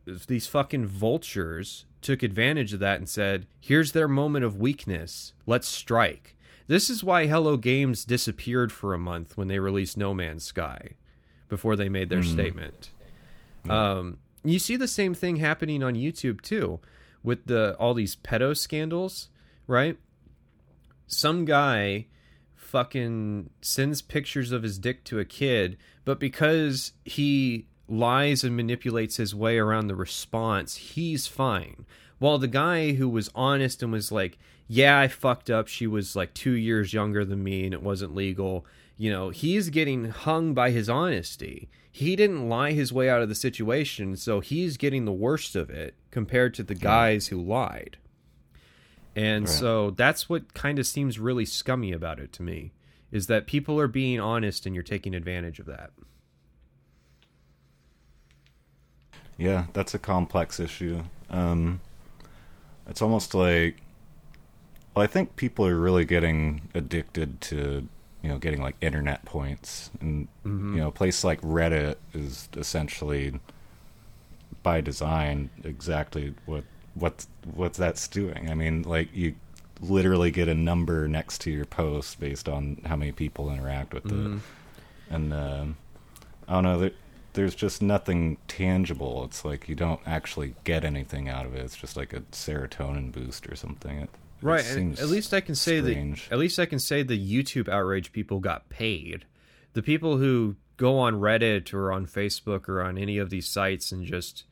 these fucking vultures took advantage of that and said, "Here's their moment of weakness. Let's strike." This is why Hello Games disappeared for a month when they released No Man's Sky before they made their statement. Um, you see the same thing happening on YouTube too with the all these pedo scandals, right? Some guy fucking sends pictures of his dick to a kid, but because he lies and manipulates his way around the response, he's fine. While the guy who was honest and was like, "Yeah, I fucked up. She was like 2 years younger than me and it wasn't legal." You know, he's getting hung by his honesty. He didn't lie his way out of the situation, so he's getting the worst of it compared to the guys who lied. And Right. so that's what kind of seems really scummy about it to me is that people are being honest and you're taking advantage of that. Yeah, that's a complex issue. Um, it's almost like, well, I think people are really getting addicted to you know getting like internet points and mm-hmm. you know a place like reddit is essentially by design exactly what what what that's doing i mean like you literally get a number next to your post based on how many people interact with mm-hmm. it and uh, i don't know there, there's just nothing tangible. It's like you don't actually get anything out of it. It's just like a serotonin boost or something. It, right and at least i can say strange. that at least i can say the youtube outrage people got paid. The people who go on reddit or on facebook or on any of these sites and just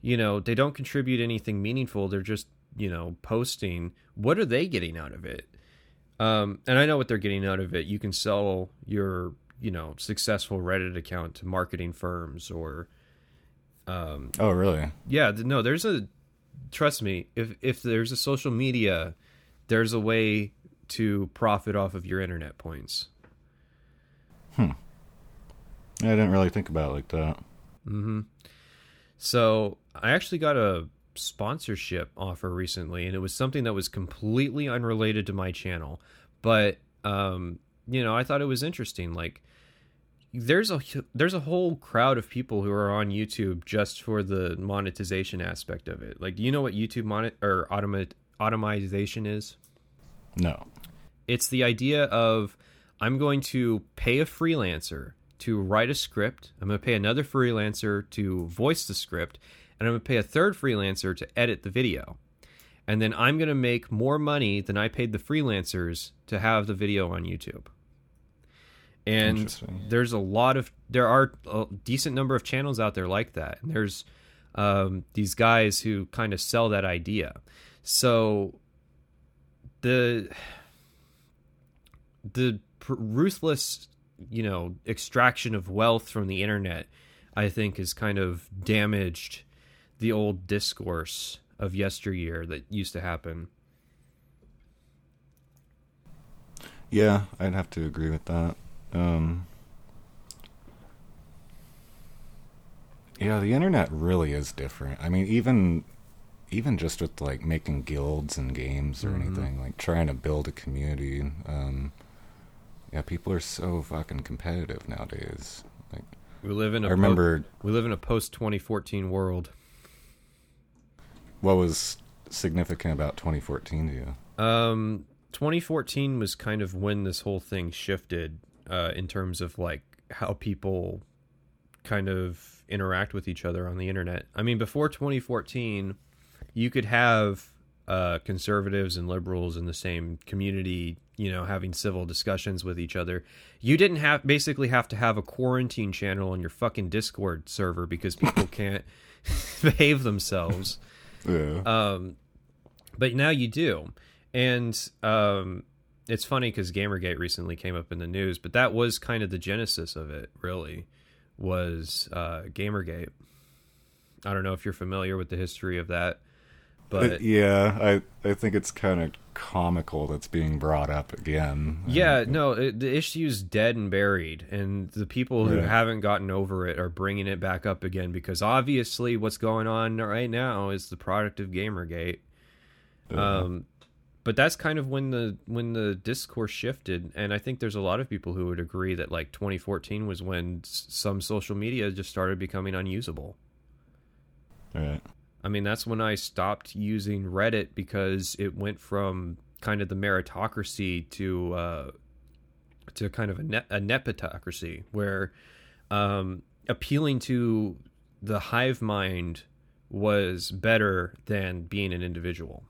you know they don't contribute anything meaningful. They're just you know posting. What are they getting out of it? Um and i know what they're getting out of it. You can sell your you know successful reddit account to marketing firms or um oh really yeah no there's a trust me if if there's a social media there's a way to profit off of your internet points. Hmm. I didn't really think about it like that. Mm-hmm. So I actually got a sponsorship offer recently, and it was something that was completely unrelated to my channel. But um, you know, I thought it was interesting. Like, there's a there's a whole crowd of people who are on YouTube just for the monetization aspect of it. Like, do you know what YouTube mon or automate automation is? No. It's the idea of I'm going to pay a freelancer to write a script. I'm going to pay another freelancer to voice the script, and I'm going to pay a third freelancer to edit the video. And then I'm going to make more money than I paid the freelancers to have the video on YouTube. And there's a lot of there are a decent number of channels out there like that. And there's um, these guys who kind of sell that idea. So the the ruthless, you know, extraction of wealth from the internet, I think, has kind of damaged the old discourse of yesteryear that used to happen. Yeah, I'd have to agree with that. Um, yeah, the internet really is different. I mean, even even just with like making guilds and games or mm-hmm. anything, like trying to build a community. Um, yeah, people are so fucking competitive nowadays. Like we live in a I remember po- we live in a post 2014 world. What was significant about 2014 to you? Um, 2014 was kind of when this whole thing shifted uh, in terms of like how people kind of interact with each other on the internet. I mean, before 2014, you could have uh, conservatives and liberals in the same community, you know, having civil discussions with each other. You didn't have basically have to have a quarantine channel on your fucking Discord server because people *laughs* can't *laughs* behave themselves. Yeah. Um, but now you do, and um, it's funny because GamerGate recently came up in the news, but that was kind of the genesis of it. Really, was uh, GamerGate. I don't know if you're familiar with the history of that. But yeah, I I think it's kind of comical that's being brought up again. Yeah, no, it, the issue's dead and buried, and the people who yeah. haven't gotten over it are bringing it back up again because obviously what's going on right now is the product of GamerGate. Um, but that's kind of when the when the discourse shifted, and I think there's a lot of people who would agree that like 2014 was when some social media just started becoming unusable. Right. I mean, that's when I stopped using Reddit because it went from kind of the meritocracy to uh, to kind of a, ne- a nepotocracy, where um, appealing to the hive mind was better than being an individual.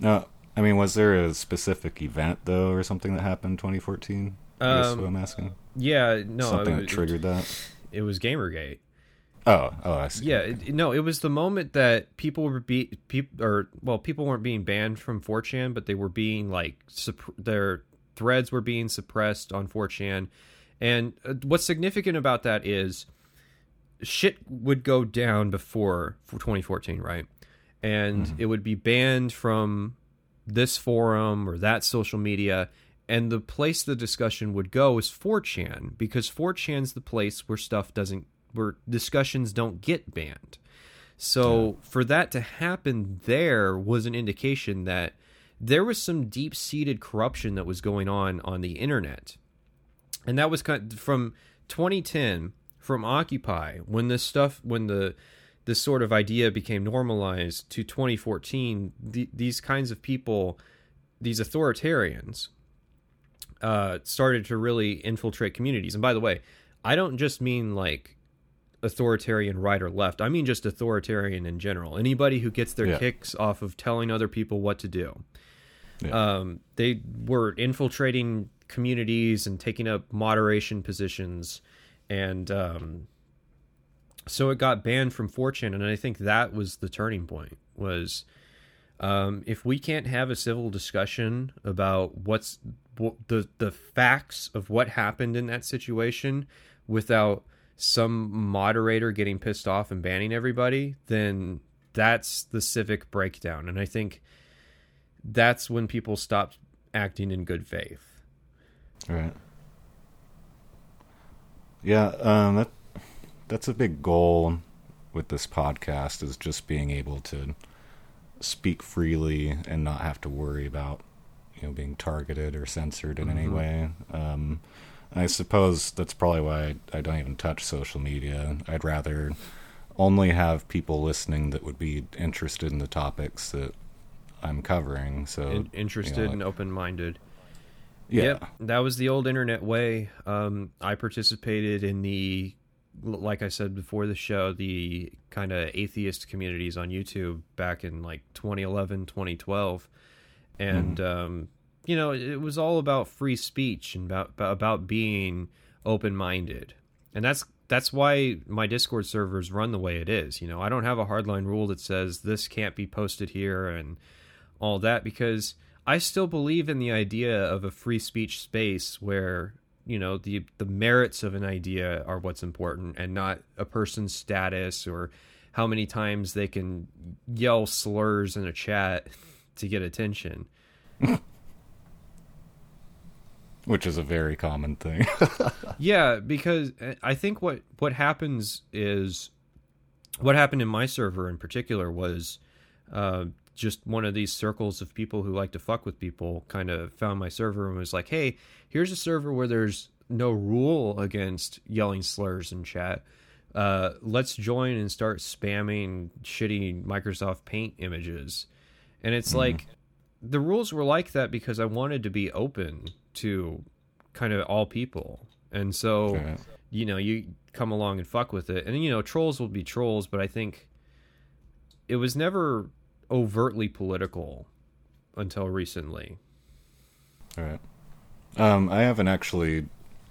No, I mean, was there a specific event though, or something that happened 2014? Um, I what I'm asking. Yeah, no, something that triggered that. It was GamerGate. Oh, oh, I see. Yeah, it, no, it was the moment that people were be people or well, people weren't being banned from 4chan, but they were being like supp- their threads were being suppressed on 4chan. And uh, what's significant about that is shit would go down before 2014, right? And mm-hmm. it would be banned from this forum or that social media and the place the discussion would go is 4chan because 4chan's the place where stuff doesn't where discussions don't get banned. So yeah. for that to happen there was an indication that there was some deep seated corruption that was going on on the internet, and that was kind of from 2010 from Occupy when this stuff when the this sort of idea became normalized to 2014. The, these kinds of people, these authoritarians, uh, started to really infiltrate communities. And by the way, I don't just mean like authoritarian right or left. I mean just authoritarian in general. Anybody who gets their Yeah. kicks off of telling other people what to do. Yeah. Um, they were infiltrating communities and taking up moderation positions, and um, so it got banned from 4chan. And I think that was the turning point. Was um, if we can't have a civil discussion about what's what, the the facts of what happened in that situation without some moderator getting pissed off and banning everybody, then that's the civic breakdown. And I think that's when people stop acting in good faith. Right. Yeah, um, that that's a big goal with this podcast is just being able to speak freely and not have to worry about you know being targeted or censored in any Mhm. way. Um, I suppose that's probably why I, I don't even touch social media. I'd rather only have people listening that would be interested in the topics that I'm covering. So In- interested you know, and open minded. yeah, Yep, that was the old internet way. Um, I participated in the, like I said before the show, the kind of atheist communities on YouTube back in like 2011, 2012, and um, you know it was all about free speech and about about being open minded, and that's that's why my Discord servers run the way it is. You know, I don't have a hardline rule that says this can't be posted here and all that because I still believe in the idea of a free speech space where you know the the merits of an idea are what's important and not a person's status or how many times they can yell slurs in a chat to get attention. *laughs* which is a very common thing. *laughs* Yeah, because uh, I think what what happens is what happened in my server in particular was uh, just one of these circles of people who like to fuck with people kind of found my server and was like, "Hey, here's a server where there's no rule against yelling slurs in chat. Uh, let's join and start spamming shitty Microsoft Paint images." And it's like the rules were like that because I wanted to be open to kind of all people. And so, Okay. you know, you come along and fuck with it. And you know, trolls will be trolls, but I think it was never overtly political until recently. All right. Um, I haven't actually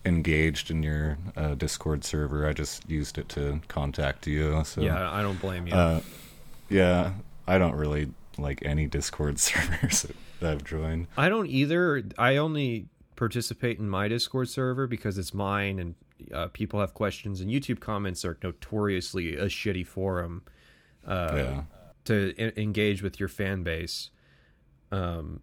engaged in your uh, Discord server. I just used it to contact you. So yeah, I don't blame you. uh, yeah, I don't really like any Discord *laughs* servers that I've joined. I don't either. I only participate in my Discord server because it's mine and uh, people have questions and YouTube comments are notoriously a shitty forum uh, yeah, to e- engage with your fan base. Um,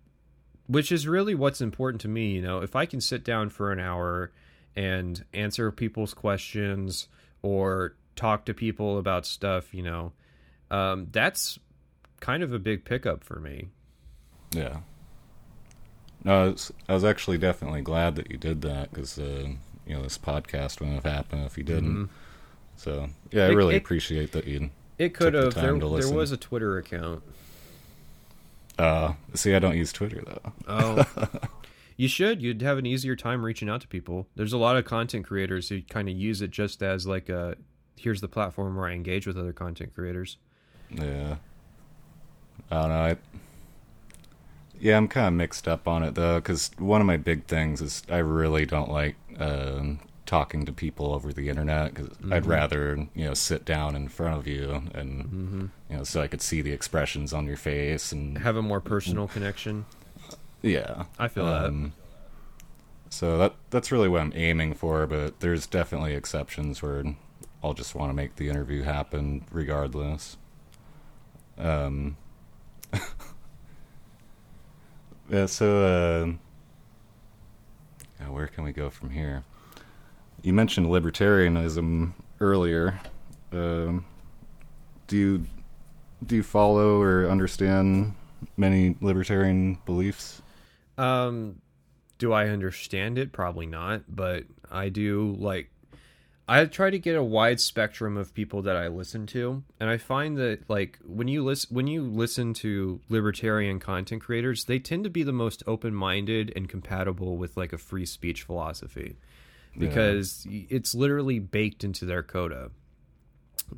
which is really what's important to me, you know, if I can sit down for an hour and answer people's questions or talk to people about stuff, you know, um, that's kind of a big pickup for me. yeah. No, I was, I was actually definitely glad that you did that because uh, you know this podcast wouldn't have happened if you didn't. Mhm. So yeah, I It- really it- appreciate that you. It could have. the There, there was a Twitter account. Uh, see, I don't use Twitter though. Oh, *laughs* you should. You'd have an easier time reaching out to people. There's a lot of content creators who kind of use it just as like a here's the platform where I engage with other content creators. Yeah. I don't know. I, yeah, I'm kind of mixed up on it though, because one of my big things is I really don't like um talking to people over the internet because I'd Mhm. rather you know sit down in front of you and hmm you know so I could see the expressions on your face and Have a more personal connection. yeah. I feel that. Um, So that that's really what I'm aiming for, but there's definitely exceptions where I'll just want to make the interview happen regardless. Um, *laughs* yeah. So, uh, where can we go from here? You mentioned libertarianism earlier. Um, do you do you follow or understand many libertarian beliefs? Um, do I understand it? Probably not, but I do like. I try to get a wide spectrum of people that I listen to, and I find that like when you listen when you listen to libertarian content creators, they tend to be the most open-minded and compatible with like a free speech philosophy because yeah. it's literally baked into their coda.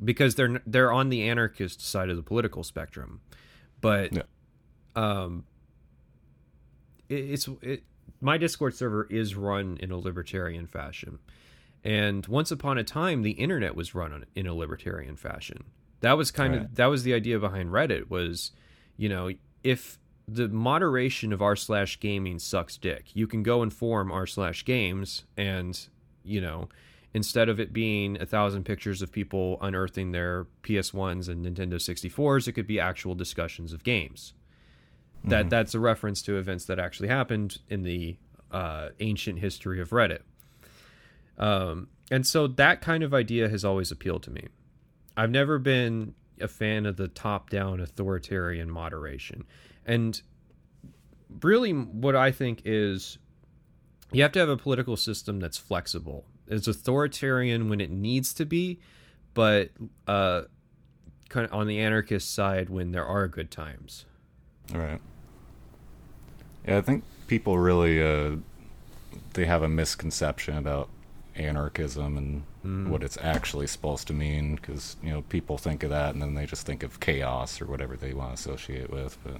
Because they're they're on the anarchist side of the political spectrum, but yeah. um, it, it's it, my Discord server is run in a libertarian fashion. And once upon a time, the internet was run in a libertarian fashion. That was kind right. of that was the idea behind Reddit was, you know, if the moderation of r slash gaming sucks dick, you can go and form r slash games, and you know, instead of it being a thousand pictures of people unearthing their PS ones and Nintendo 64s, it could be actual discussions of games. That mm-hmm. that's a reference to events that actually happened in the uh, ancient history of Reddit. Um, and so that kind of idea has always appealed to me. I've never been a fan of the top down authoritarian moderation. And really, what I think is you have to have a political system that's flexible. It's authoritarian when it needs to be, but uh, kind of on the anarchist side when there are good times. All right. Yeah, I think people really uh, they have a misconception about anarchism and mm. what it's actually supposed to mean because you know people think of that and then they just think of chaos or whatever they want to associate with but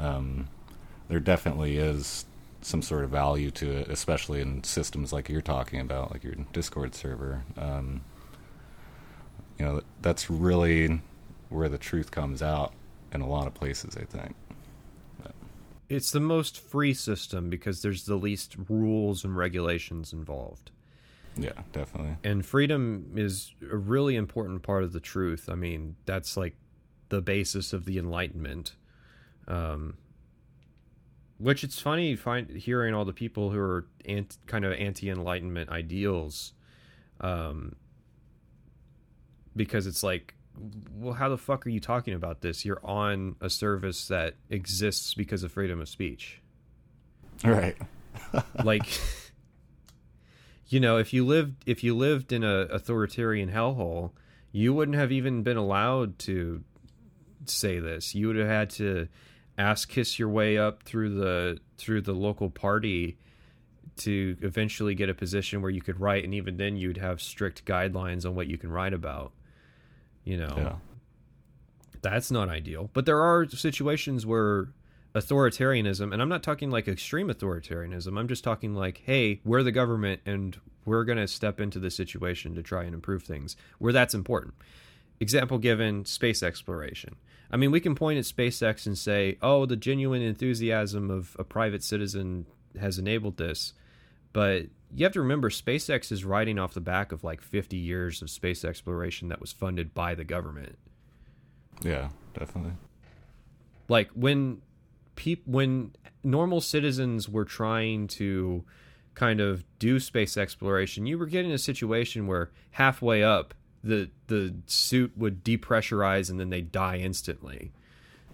um, there definitely is some sort of value to it especially in systems like you're talking about like your discord server um, you know that's really where the truth comes out in a lot of places i think it's the most free system because there's the least rules and regulations involved yeah, definitely. And freedom is a really important part of the truth. I mean, that's like the basis of the Enlightenment. Um, which it's funny find hearing all the people who are anti, kind of anti-enlightenment ideals um, because it's like well how the fuck are you talking about this? You're on a service that exists because of freedom of speech. Right. *laughs* Like you know, if you lived if you lived in a authoritarian hellhole, you wouldn't have even been allowed to say this. You would have had to ass kiss your way up through the through the local party to eventually get a position where you could write and even then you'd have strict guidelines on what you can write about. You know. Yeah. That's not ideal. But there are situations where authoritarianism, and I'm not talking like extreme authoritarianism. I'm just talking like, hey, we're the government and we're going to step into the situation to try and improve things where that's important. Example given space exploration. I mean, we can point at SpaceX and say, oh, the genuine enthusiasm of a private citizen has enabled this. But you have to remember, SpaceX is riding off the back of like 50 years of space exploration that was funded by the government. Yeah, definitely. Like when peop- when normal citizens were trying to kind of do space exploration, you were getting a situation where halfway up the the suit would depressurize and then they die instantly.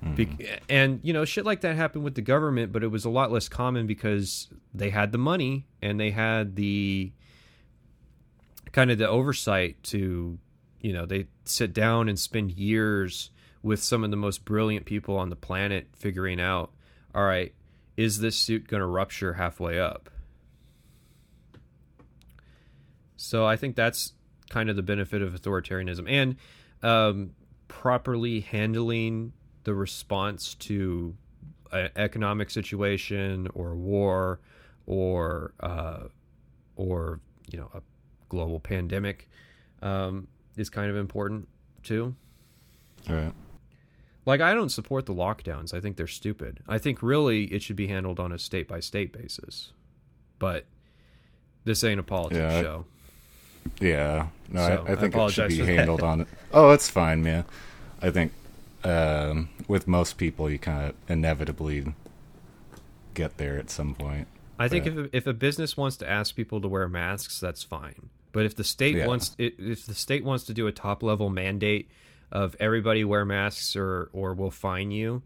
Mm. Be- and you know shit like that happened with the government, but it was a lot less common because they had the money and they had the kind of the oversight to you know they sit down and spend years with some of the most brilliant people on the planet figuring out all right is this suit going to rupture halfway up so I think that's kind of the benefit of authoritarianism and um, properly handling the response to an economic situation or war or uh, or you know a global pandemic um, is kind of important too. All right. Like I don't support the lockdowns. I think they're stupid. I think really it should be handled on a state by state basis. But this ain't a politics yeah, show. Yeah, no, so, I, I, think I it should be handled on it. Oh, it's fine, man. I think um, with most people, you kind of inevitably get there at some point. I think if if a business wants to ask people to wear masks, that's fine. But if the state yeah. wants if the state wants to do a top level mandate of everybody wear masks or or we'll fine you,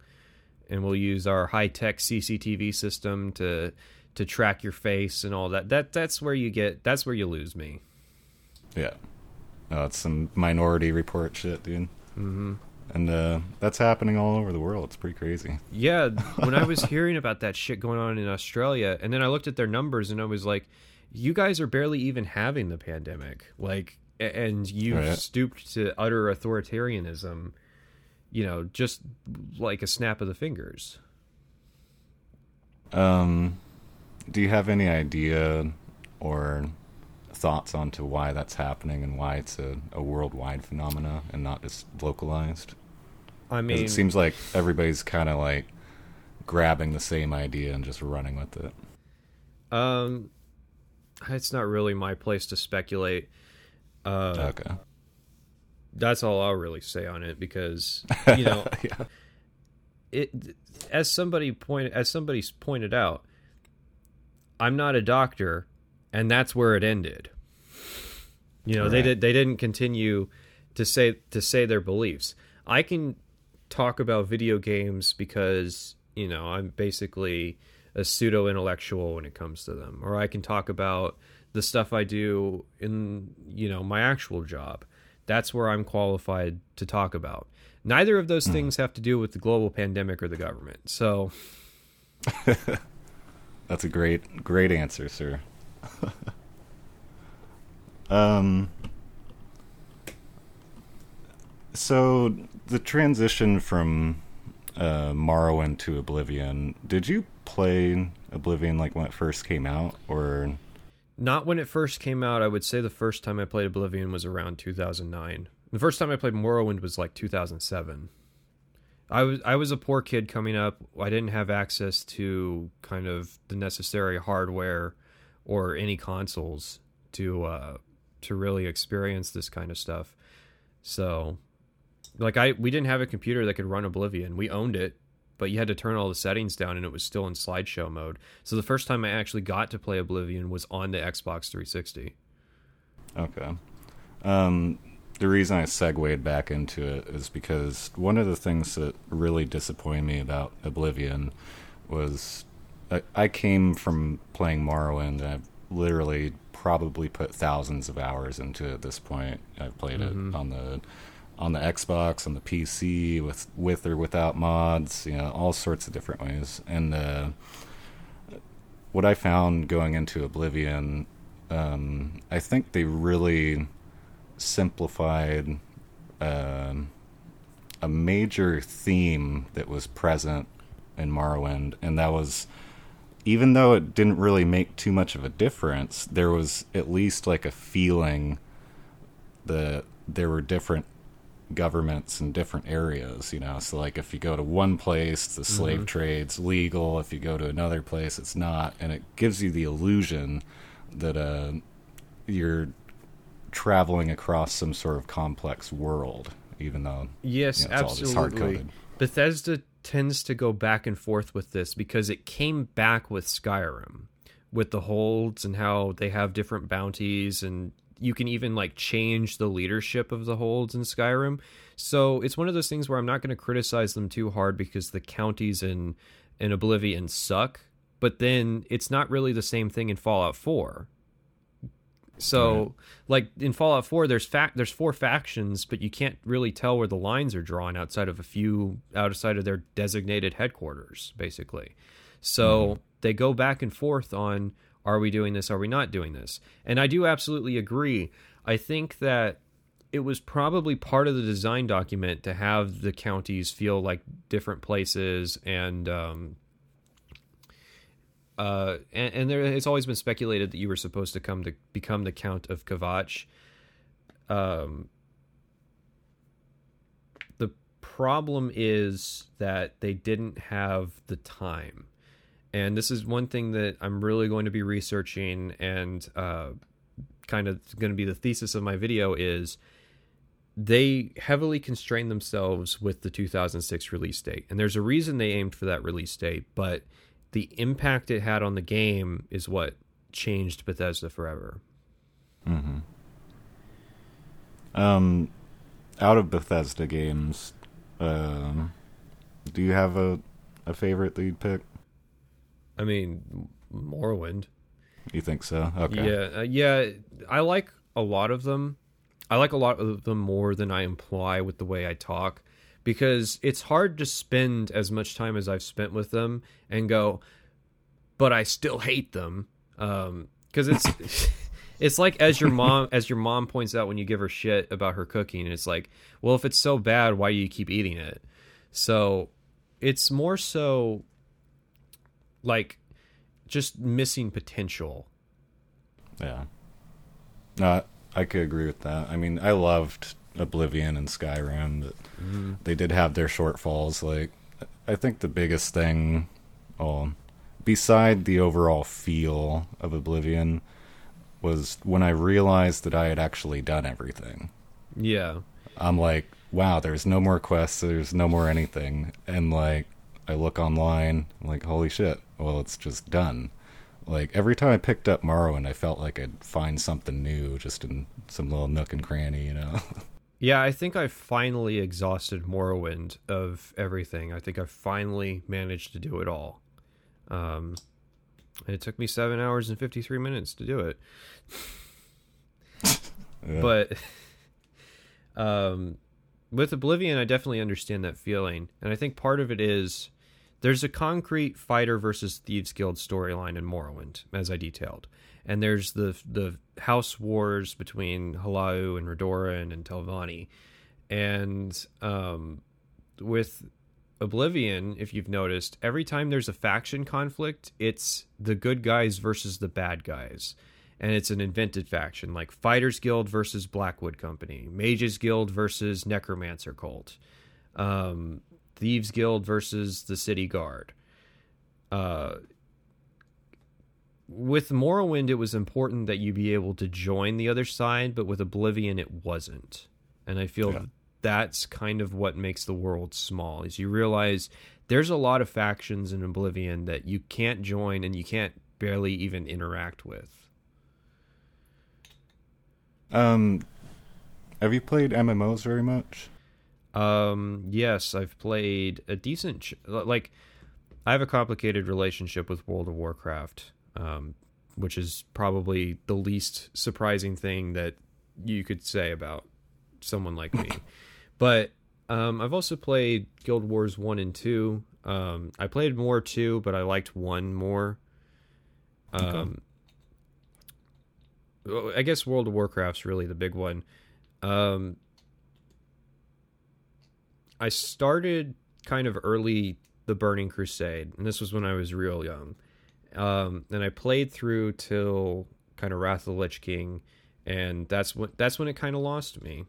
and we'll use our high tech CCTV system to to track your face and all that. That that's where you get that's where you lose me. Yeah. No, it's some minority report shit, dude. Mm-hmm. And uh, that's happening all over the world. It's pretty crazy. Yeah, *laughs* when I was hearing about that shit going on in Australia, and then I looked at their numbers and I was like, you guys are barely even having the pandemic. Like, and you've right. stooped to utter authoritarianism, you know, just like a snap of the fingers. Um, do you have any idea or thoughts onto why that's happening and why it's a, a worldwide phenomena and not just localized? I mean, it seems like everybody's kind of like grabbing the same idea and just running with it. Um, it's not really my place to speculate. Uh, okay. That's all I'll really say on it because *laughs* you know, yeah. it as somebody pointed as somebody's pointed out, I'm not a doctor, and that's where it ended. You know, right. they did they didn't continue to say to say their beliefs. I can talk about video games because you know I'm basically a pseudo intellectual when it comes to them, or I can talk about the stuff I do in you know my actual job. That's where I'm qualified to talk about. Neither of those mm. things have to do with the global pandemic or the government. So *laughs* That's a great great answer, sir. *laughs* um so the transition from uh, Morrowind to Oblivion, did you play Oblivion like when it first came out or not when it first came out. I would say the first time I played Oblivion was around 2009. The first time I played Morrowind was like 2007. I was I was a poor kid coming up. I didn't have access to kind of the necessary hardware or any consoles to uh, to really experience this kind of stuff. So, like I we didn't have a computer that could run Oblivion. We owned it, but you had to turn all the settings down and it was still in slideshow mode. So the first time I actually got to play Oblivion was on the Xbox 360. Okay. Um, the reason I segued back into it is because one of the things that really disappointed me about Oblivion was I, I came from playing Morrowind I've literally probably put thousands of hours into it at this point. I've played mm-hmm. it on the on the Xbox, on the PC, with with or without mods, you know, all sorts of different ways. And uh, what I found going into Oblivion, um, I think they really simplified uh, a major theme that was present in Morrowind, and that was even though it didn't really make too much of a difference, there was at least like a feeling that there were different governments in different areas, you know. So like if you go to one place, the slave mm-hmm. trade's legal. If you go to another place, it's not, and it gives you the illusion that uh, you're traveling across some sort of complex world, even though yes, you know, absolutely. Bethesda tends to go back and forth with this because it came back with Skyrim with the holds and how they have different bounties and you can even like change the leadership of the holds in Skyrim. So it's one of those things where I'm not going to criticize them too hard because the counties in in Oblivion suck, but then it's not really the same thing in Fallout 4. So, right. like in Fallout 4, there's fact there's four factions, but you can't really tell where the lines are drawn outside of a few outside of their designated headquarters, basically. So mm-hmm. they go back and forth on are we doing this? Are we not doing this? And I do absolutely agree. I think that it was probably part of the design document to have the counties feel like different places and um, uh, and, and, there it's always been speculated that you were supposed to come to become the count of Kvatch. Um, the problem is that they didn't have the time and this is one thing that I'm really going to be researching and uh, kind of going to be the thesis of my video is they heavily constrained themselves with the 2006 release date. And there's a reason they aimed for that release date, but the impact it had on the game is what changed Bethesda forever. Mm-hmm. Um, out of Bethesda games, um, do you have a a favorite that you'd pick? I mean, Morrowind. You think so? Okay. Yeah, uh, yeah. I like a lot of them. I like a lot of them more than I imply with the way I talk, because it's hard to spend as much time as I've spent with them and go, but I still hate them. Um, because it's. *laughs* it's like as your mom as your mom points out when you give her shit about her cooking it's like well if it's so bad why do you keep eating it so it's more so like just missing potential Yeah. No, I could agree with that. I mean, I loved Oblivion and Skyrim, but mm-hmm. they did have their shortfalls. Like, I think the biggest thing, well, beside the overall feel of Oblivion, was when I realized that I had actually done everything. yeah I'm like, wow, there's no more quests, there's no more anything. And like, I look online, I'm like, holy shit, well, it's just done. Like, every time I picked up Morrowind, I felt like I'd find something new just in some little nook and cranny, you know? *laughs* Yeah, I think I finally exhausted Morrowind of everything. I think I finally managed to do it all. Um, and it took me seven hours and 53 minutes to do it. Yeah. But *laughs* um, with Oblivion, I definitely understand that feeling. And I think part of it is there's a concrete fighter versus thieves guild storyline in Morrowind, as I detailed. And there's the the house wars between Hlaalu and Redoran and Telvanni. And um, with Oblivion, if you've noticed, every time there's a faction conflict, it's the good guys versus the bad guys. And it's an invented faction, like Fighters Guild versus Blackwood Company, Mages Guild versus Necromancer Cult, um, Thieves Guild versus the City Guard. Uh, with Morrowind, it was important that you be able to join the other side, but with Oblivion, it wasn't. And I feel Yeah. that's kind of what makes the world small. Is you realize there's a lot of factions in Oblivion that you can't join and you can't barely even interact with. um, have you played MMOs very much? Um, yes, I've played a decent ch- like I have a complicated relationship with World of Warcraft, um, which is probably the least surprising thing that you could say about someone like me. *laughs* but um, I've also played Guild Wars 1 and 2. Um, I played more 2, but I liked 1 more. Um, well, I guess World of Warcraft's really the big one. Um, I started kind of early the Burning Crusade, and this was when I was real young. Um, and I played through till kind of Wrath of the Lich King, and that's when that's when it kind of lost me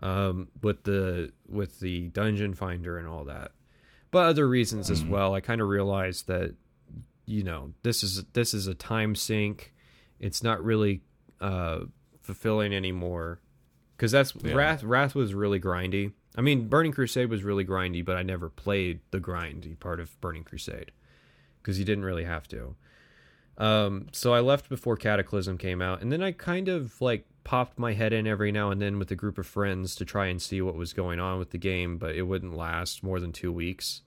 um, with the with the Dungeon Finder and all that. But other reasons as well. I kind of realized that you know this is this is a time sink. It's not really uh, fulfilling anymore because that's Yeah. Wrath. Wrath was really grindy. I mean, Burning Crusade was really grindy, but I never played the grindy part of Burning Crusade because you didn't really have to. Um, so I left before Cataclysm came out, and then I kind of like popped my head in every now and then with a group of friends to try and see what was going on with the game, but it wouldn't last more than two weeks.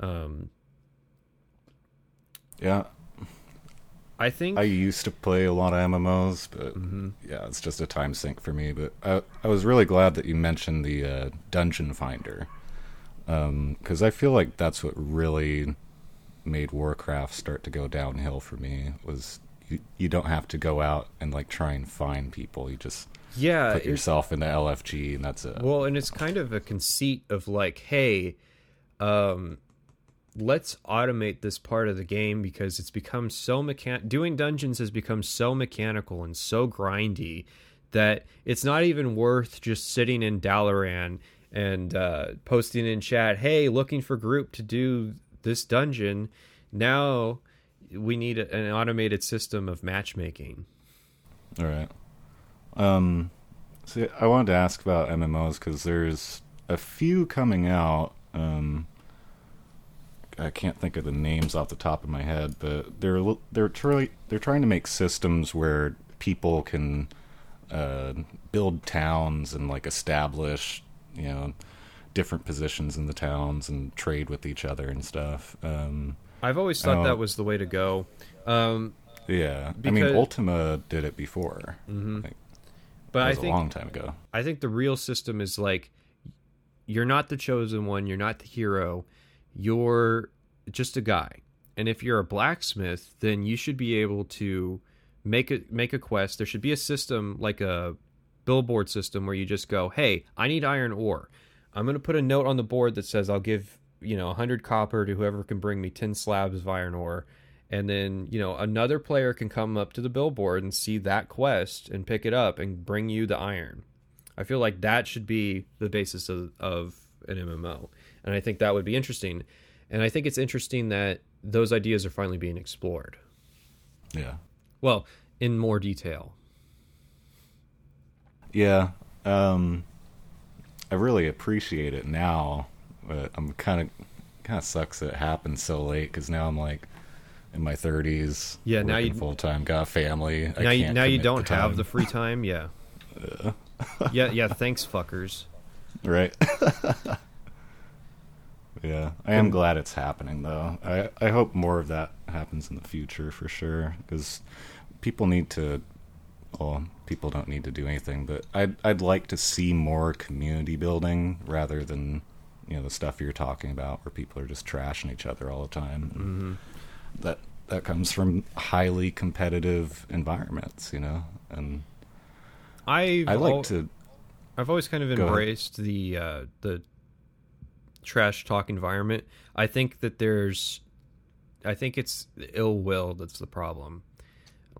Um, Yeah, I think I used to play a lot of MMOs, but yeah, it's just a time sink for me. But I, I was really glad that you mentioned the uh, Dungeon Finder, because I feel like that's what really made Warcraft start to go downhill for me. Was you, you don't have to go out and like try and find people. You just yeah, put yourself into LFG and that's it. Well, and it's kind of a conceit of like, hey, um, let's automate this part of the game because it's become so mechan. Doing dungeons has become so mechanical and so grindy that it's not even worth just sitting in Dalaran and uh, posting in chat, "Hey, looking for group to do this dungeon." Now we need an automated system of matchmaking. All right. Um, so I wanted to ask about MMOs because there's a few coming out. Um, I can't think of the names off the top of my head, but they're they're truly they're trying to make systems where people can uh, build towns and like establish you know different positions in the towns and trade with each other and stuff. Um, I've always thought that was the way to go. Um, yeah, I mean, Because- Ultima did it before. Mhm. Like, but I was think a long time ago. I think the real system is like you're not the chosen one, you're not the hero, you're just a guy. And if you're a blacksmith, then you should be able to make a make a quest. There should be a system like a billboard system where you just go, "Hey, I need iron ore. I'm going to put a note on the board that says I'll give, you know, 100 copper to whoever can bring me 10 slabs of iron ore." And then, you know, another player can come up to the billboard and see that quest and pick it up and bring you the iron. I feel like that should be the basis of, of an MMO. And I think that would be interesting. And I think it's interesting that those ideas are finally being explored. Yeah, Well, in more detail. yeah. Um, I really appreciate it now, but I'm kind of kind of sucks that it happened so late because now I'm like in my 30s. Yeah, now you- full time, got a family. Now you, can't now you don't have the free time. Yeah. *laughs* yeah, yeah. Thanks, fuckers. right. *laughs* yeah, I am glad it's happening though. I I hope more of that happens in the future for sure because people need to. Well, people don't need to do anything, but I'd I'd like to see more community building rather than you know the stuff you're talking about where people are just trashing each other all the time. hmm That that comes from highly competitive environments, you know, and I've I like al- to. I've always kind of embraced the uh, the trash talk environment. I think that there's, I think it's ill will that's the problem.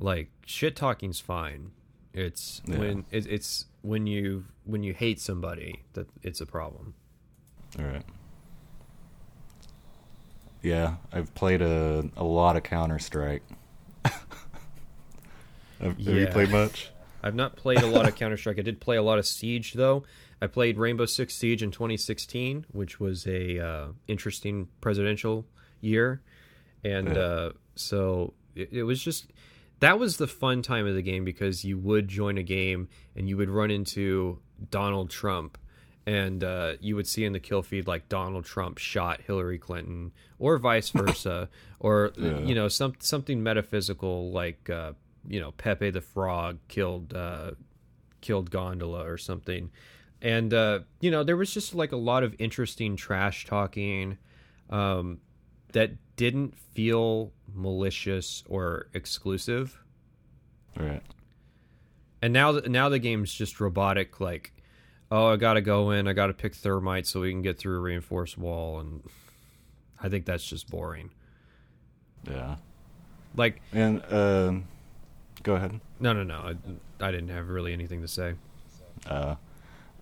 Like shit talking's fine. It's Yeah. when it, it's when you when you hate somebody that it's a problem. All right. Yeah, I've played a a lot of Counter Strike. *laughs* have, have you played much? *laughs* I've not played a lot of Counter Strike. I did play a lot of Siege though. I played Rainbow Six Siege in 2016, which was a uh, interesting presidential year, and Yeah. uh, so it, it was just that was the fun time of the game because you would join a game and you would run into Donald Trump. And uh, you would see in the kill feed like Donald Trump shot Hillary Clinton, or vice *laughs* versa, or Yeah. you know some something metaphysical like uh, you know Pepe the Frog killed uh, killed Gondola or something, and uh, you know there was just like a lot of interesting trash talking um, that didn't feel malicious or exclusive. Right. And now now the game's just robotic. Like, oh, I gotta go in, I gotta pick thermite so we can get through a reinforced wall, and I think that's just boring. Yeah. Like, And uh, go ahead. no, no, no, I, I didn't have really anything to say. Uh,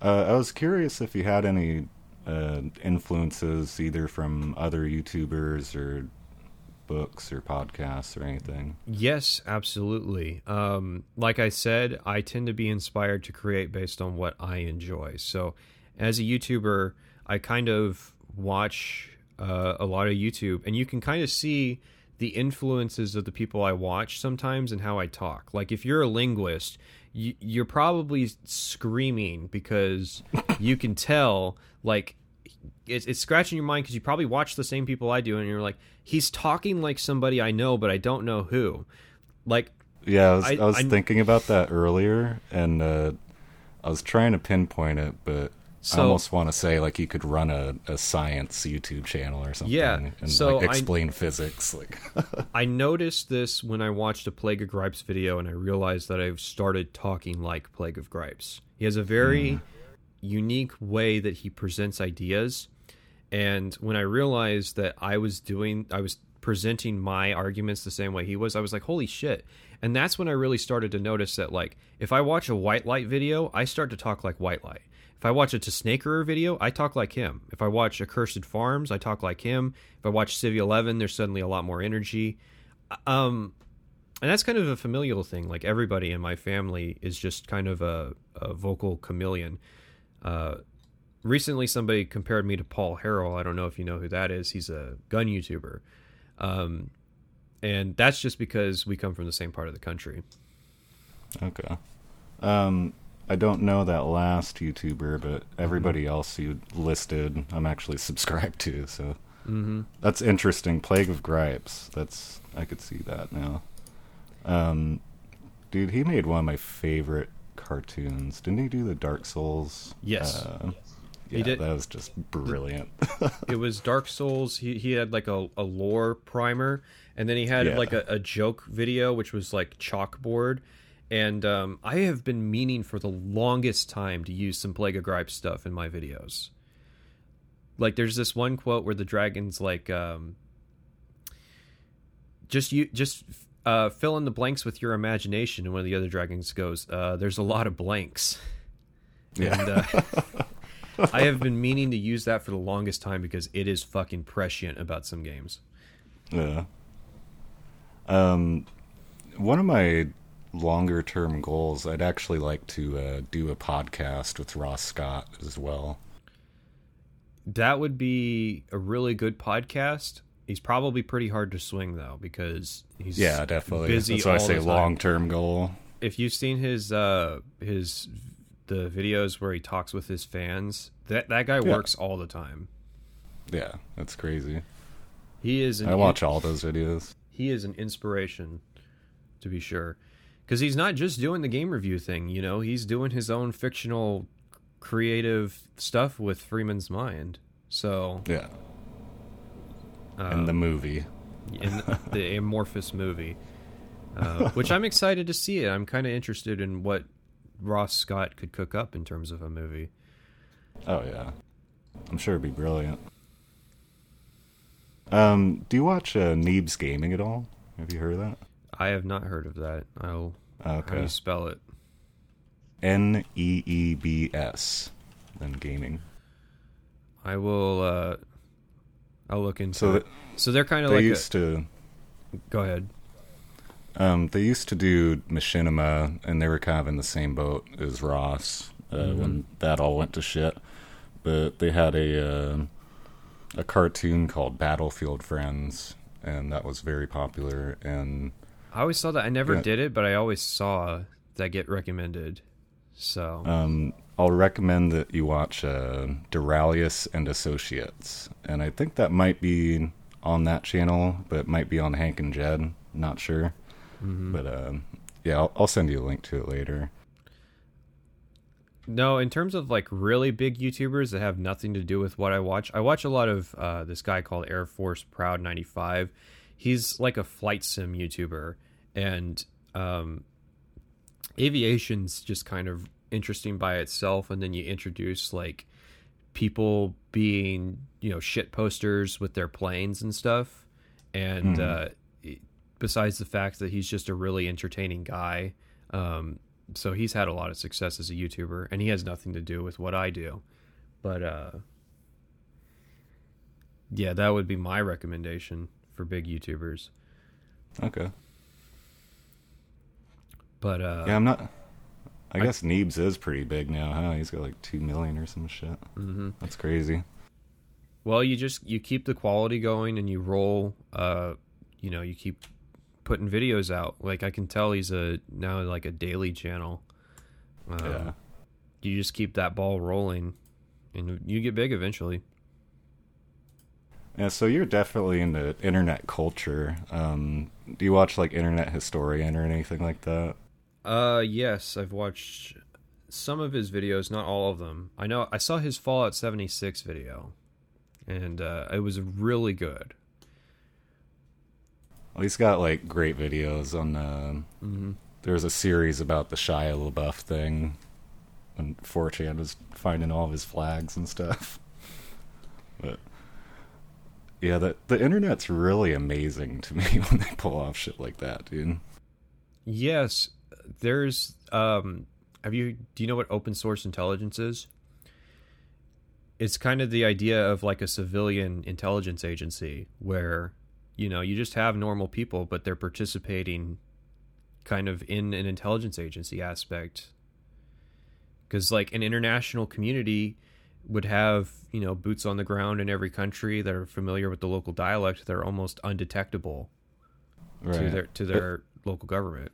uh, I was curious if you had any uh, influences either from other YouTubers or books or podcasts or anything. Yes, absolutely. Um, like I said, I tend to be inspired to create based on what I enjoy. So, as a YouTuber, I kind of watch uh, a lot of YouTube, and you can kind of see the influences of the people I watch sometimes and how I talk. Like, if you're a linguist, you, you're probably screaming because you can tell, like, it's, it's scratching your mind because you probably watch the same people I do, and you're like, he's talking like somebody I know, but I don't know who. Like, Yeah, I was, I- I, was I- thinking about that earlier, and uh, I was trying to pinpoint it, but I almost want to say like you could run a, a science YouTube channel or something, Yeah, and so like I- explain physics. Like, *laughs* I noticed this when I watched a Plague of Gripes video, and I realized that I've started talking like Plague of Gripes. He has a very unique way that he presents ideas, and when I realized that I was doing, I was presenting my arguments the same way he was, I was like, "Holy shit!" And that's when I really started to notice that, like, if I watch a White Light video, I start to talk like White Light. If I watch a Snakerer video, I talk like him. If I watch Accursed Farms, I talk like him. If I watch Civvie 11, there's suddenly a lot more energy. Um, and that's kind of a familial thing. Like everybody in my family is just kind of a, a vocal chameleon. Uh, recently, somebody compared me to Paul Harrell. I don't know if you know who that is. He's a gun YouTuber. Um, and that's just because we come from the same part of the country. okay. Um, I don't know that last YouTuber, but everybody else you listed, I'm actually *laughs* subscribed to. So Mm-hmm. that's interesting. Plague of Gripes. That's I could see that now. Um, dude, he made one of my favorite cartoons. Didn't he do the Dark Souls? Yes. Uh, He yeah, did. that was just brilliant. *laughs* it was Dark Souls. He he had like a, a lore primer, and then he had Yeah. like a, a joke video, which was like chalkboard. And um, I have been meaning for the longest time to use some Plague of Gripe stuff in my videos. Like, there's this one quote where the dragon's like, um, "Just you, just uh, fill in the blanks with your imagination." And one of the other dragons goes, uh, "There's a lot of blanks." yeah. And uh, *laughs* *laughs* I have been meaning to use that for the longest time because it is fucking prescient about some games. Yeah. Um, one of my longer term goals, I'd actually like to uh, do a podcast with Ross Scott as well. That would be a really good podcast. He's probably pretty hard to swing though because he's Yeah, definitely. busy That's why I say long term goal. If you've seen his uh his the videos where he talks with his fans, that that guy Yeah. works all the time. Yeah, that's crazy. He is an I watch all those videos. he is an inspiration to be sure because he's not just doing the game review thing you know he's doing his own fictional creative stuff with freeman's mind so Yeah. uh, And the movie. in the *laughs* amorphous movie uh, which i'm excited to see it i'm kind of interested in what ross scott could cook up in terms of a movie Oh, yeah. I'm sure it'd be brilliant. Um, do you watch uh, Neebs Gaming at all? Have you heard of that? i have not heard of that i'll how do you spell it N E E B S. Then gaming. i will uh i'll look into So it so they're kind of they like used to go ahead um, they used to do Machinima, and they were kind of in the same boat as Ross uh, Mm-hmm. when that all went to shit. But they had a uh, a cartoon called Battlefield Friends, and that was very popular. And I always saw that. I never Yeah. did it, but I always saw that get recommended. So um, I'll recommend that you watch uh, Duralius and Associates, and I think that might be on that channel, but it might be on Hank and Jed. Not sure, Mm-hmm. but um, yeah, I'll, I'll send you a link to it later. no, in terms of like really big YouTubers that have nothing to do with what I watch, I watch a lot of uh, this guy called Air Force Proud ninety five. He's like a flight sim YouTuber, and um, aviation's just kind of interesting by itself. And then you introduce like people being you know shit posters with their planes and stuff, and Mhm. uh, besides the fact that he's just a really entertaining guy. Um, so he's had a lot of success as a YouTuber, and he has nothing to do with what I do. But uh, yeah, that would be my recommendation for big YouTubers. Okay. But uh, Yeah, I'm not. I, I- guess Neebs is pretty big now, huh? He's got like two million or some shit. mhm. That's crazy. well, you just you keep the quality going, and you roll. Uh, you know, you keep putting videos out. Like I can tell he's a now like a daily channel. Um, yeah. You just keep that ball rolling, and you get big eventually. Yeah. So you're definitely into internet culture. Um, do you watch like Internet Historian or anything like that? Uh, yes, I've watched some of his videos, not all of them. I know I saw his Fallout 76 video, and uh, it was really good. Well, he's got like great videos on. Uh, Mm-hmm. there was a series about the Shia LaBeouf thing when 4chan was finding all of his flags and stuff. *laughs* But yeah, the the internet's really amazing to me *laughs* when they pull off shit like that, dude. Yes, there's. Um, have you? Do you know what open source intelligence is? It's kind of the idea of like a civilian intelligence agency where, you know, you just have normal people, but they're participating kind of in an intelligence agency aspect. Because, like, an international community would have, you know, boots on the ground in every country that are familiar with the local dialect they're almost undetectable to their to their local government.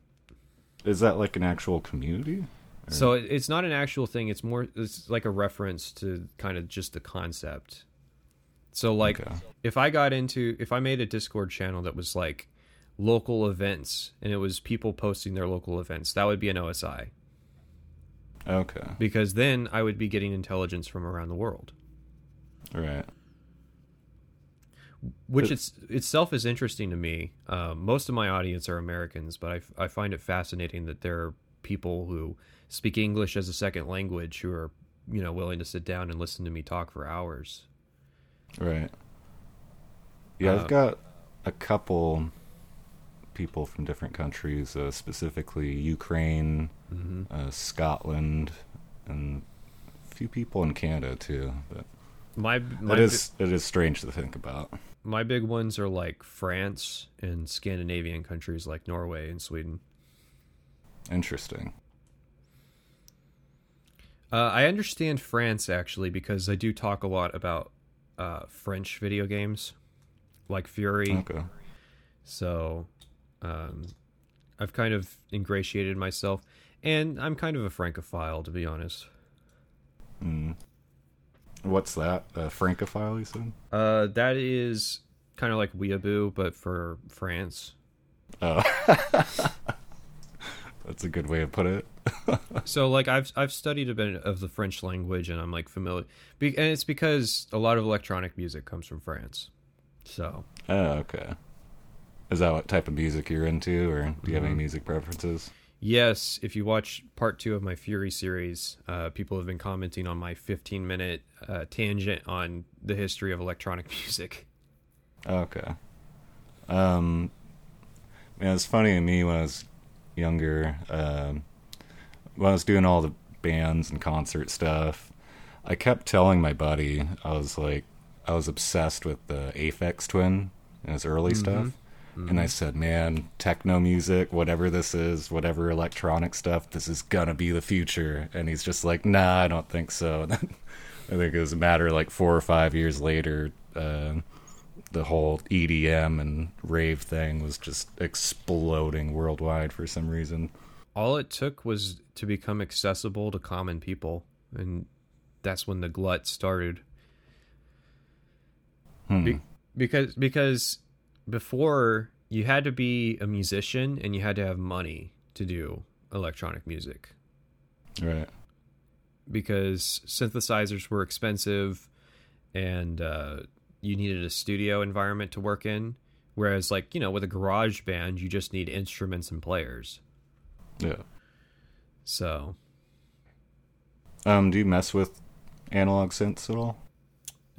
Is that like an actual community? So it, it's not an actual thing. It's more it's like a reference to kind of just the concept. So like Okay. if I got into if I made a Discord channel that was like local events and it was people posting their local events, that would be an OSI Okay. because then I would be getting intelligence from around the world, Right. which it's itself is interesting to me. Um, most of my audience are Americans, but I, I find it fascinating that there are people who speak English as a second language who are you know willing to sit down and listen to me talk for hours. Right. Yeah, Uh, I've got a couple people from different countries, uh, specifically Ukraine, hmm uh, Scotland, and a few people in Canada too. But My my it is it is strange to think about. My big ones are like France and Scandinavian countries like Norway and Sweden. Interesting. Uh, I understand France actually because I do talk a lot about uh, French video games, like Furi. Okay. So um, I've kind of ingratiated myself, and I'm kind of a Francophile to be honest. Hmm. What's that? Uh, Francophile, you said? Uh, that is kind of like Weeaboo, but for France. Oh. *laughs* That's a good way to put it. *laughs* so like I've I've studied a bit of the French language and I'm like familiar, be, and it's because a lot of electronic music comes from France. So Oh, okay. Is that what type of music you're into, or do you have any Mhm. music preferences? yes, if you watch part two of my Furi series, uh, people have been commenting on my 15 minute uh, tangent on the history of electronic *laughs* music. Okay. Um, man, it's funny to me when I was younger. Um, when I was doing all the bands and concert stuff, I kept telling my buddy I was like, I was obsessed with the Aphex Twin and his early Mhm. stuff. And I said, man, techno music, whatever this is, whatever electronic stuff, this is gonna be the future. And he's just like, nah, I don't think so. And *laughs* then I think it was a matter of like four or five years later, uh, the whole EDM and rave thing was just exploding worldwide for some reason. All it took was to become accessible to common people, and that's when the glut started. Hmm. Be- because because before you had to be a musician and you had to have money to do electronic music right. because synthesizers were expensive and uh, you needed a studio environment to work in whereas like you know with a garage band you just need instruments and players Yeah. so Um, do you mess with analog synths at all?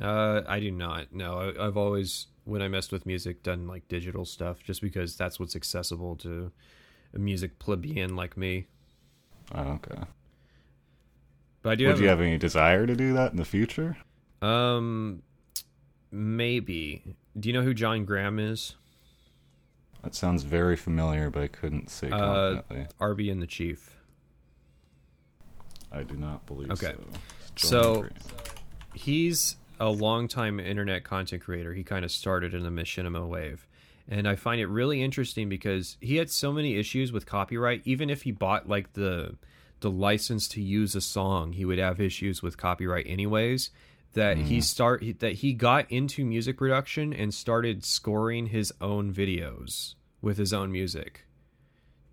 uh, i do not no I, i've always when i messed with music done like digital stuff just because that's what's accessible to a music plebeian like me Oh, okay. but i do Would have you a- have any desire to do that in the future? Um, maybe. Do you know who Jon Graham is? That sounds very familiar, but I couldn't say Uh, confidently. Arby and the Chief. I do not believe okay. so. So- He's a longtime internet content creator. He kind of started in the machinima wave. And I find it really interesting because he had so many issues with copyright. Even if he bought like the the license to use a song, he would have issues with copyright anyways. That he mm. start that he got into music production and started scoring his own videos with his own music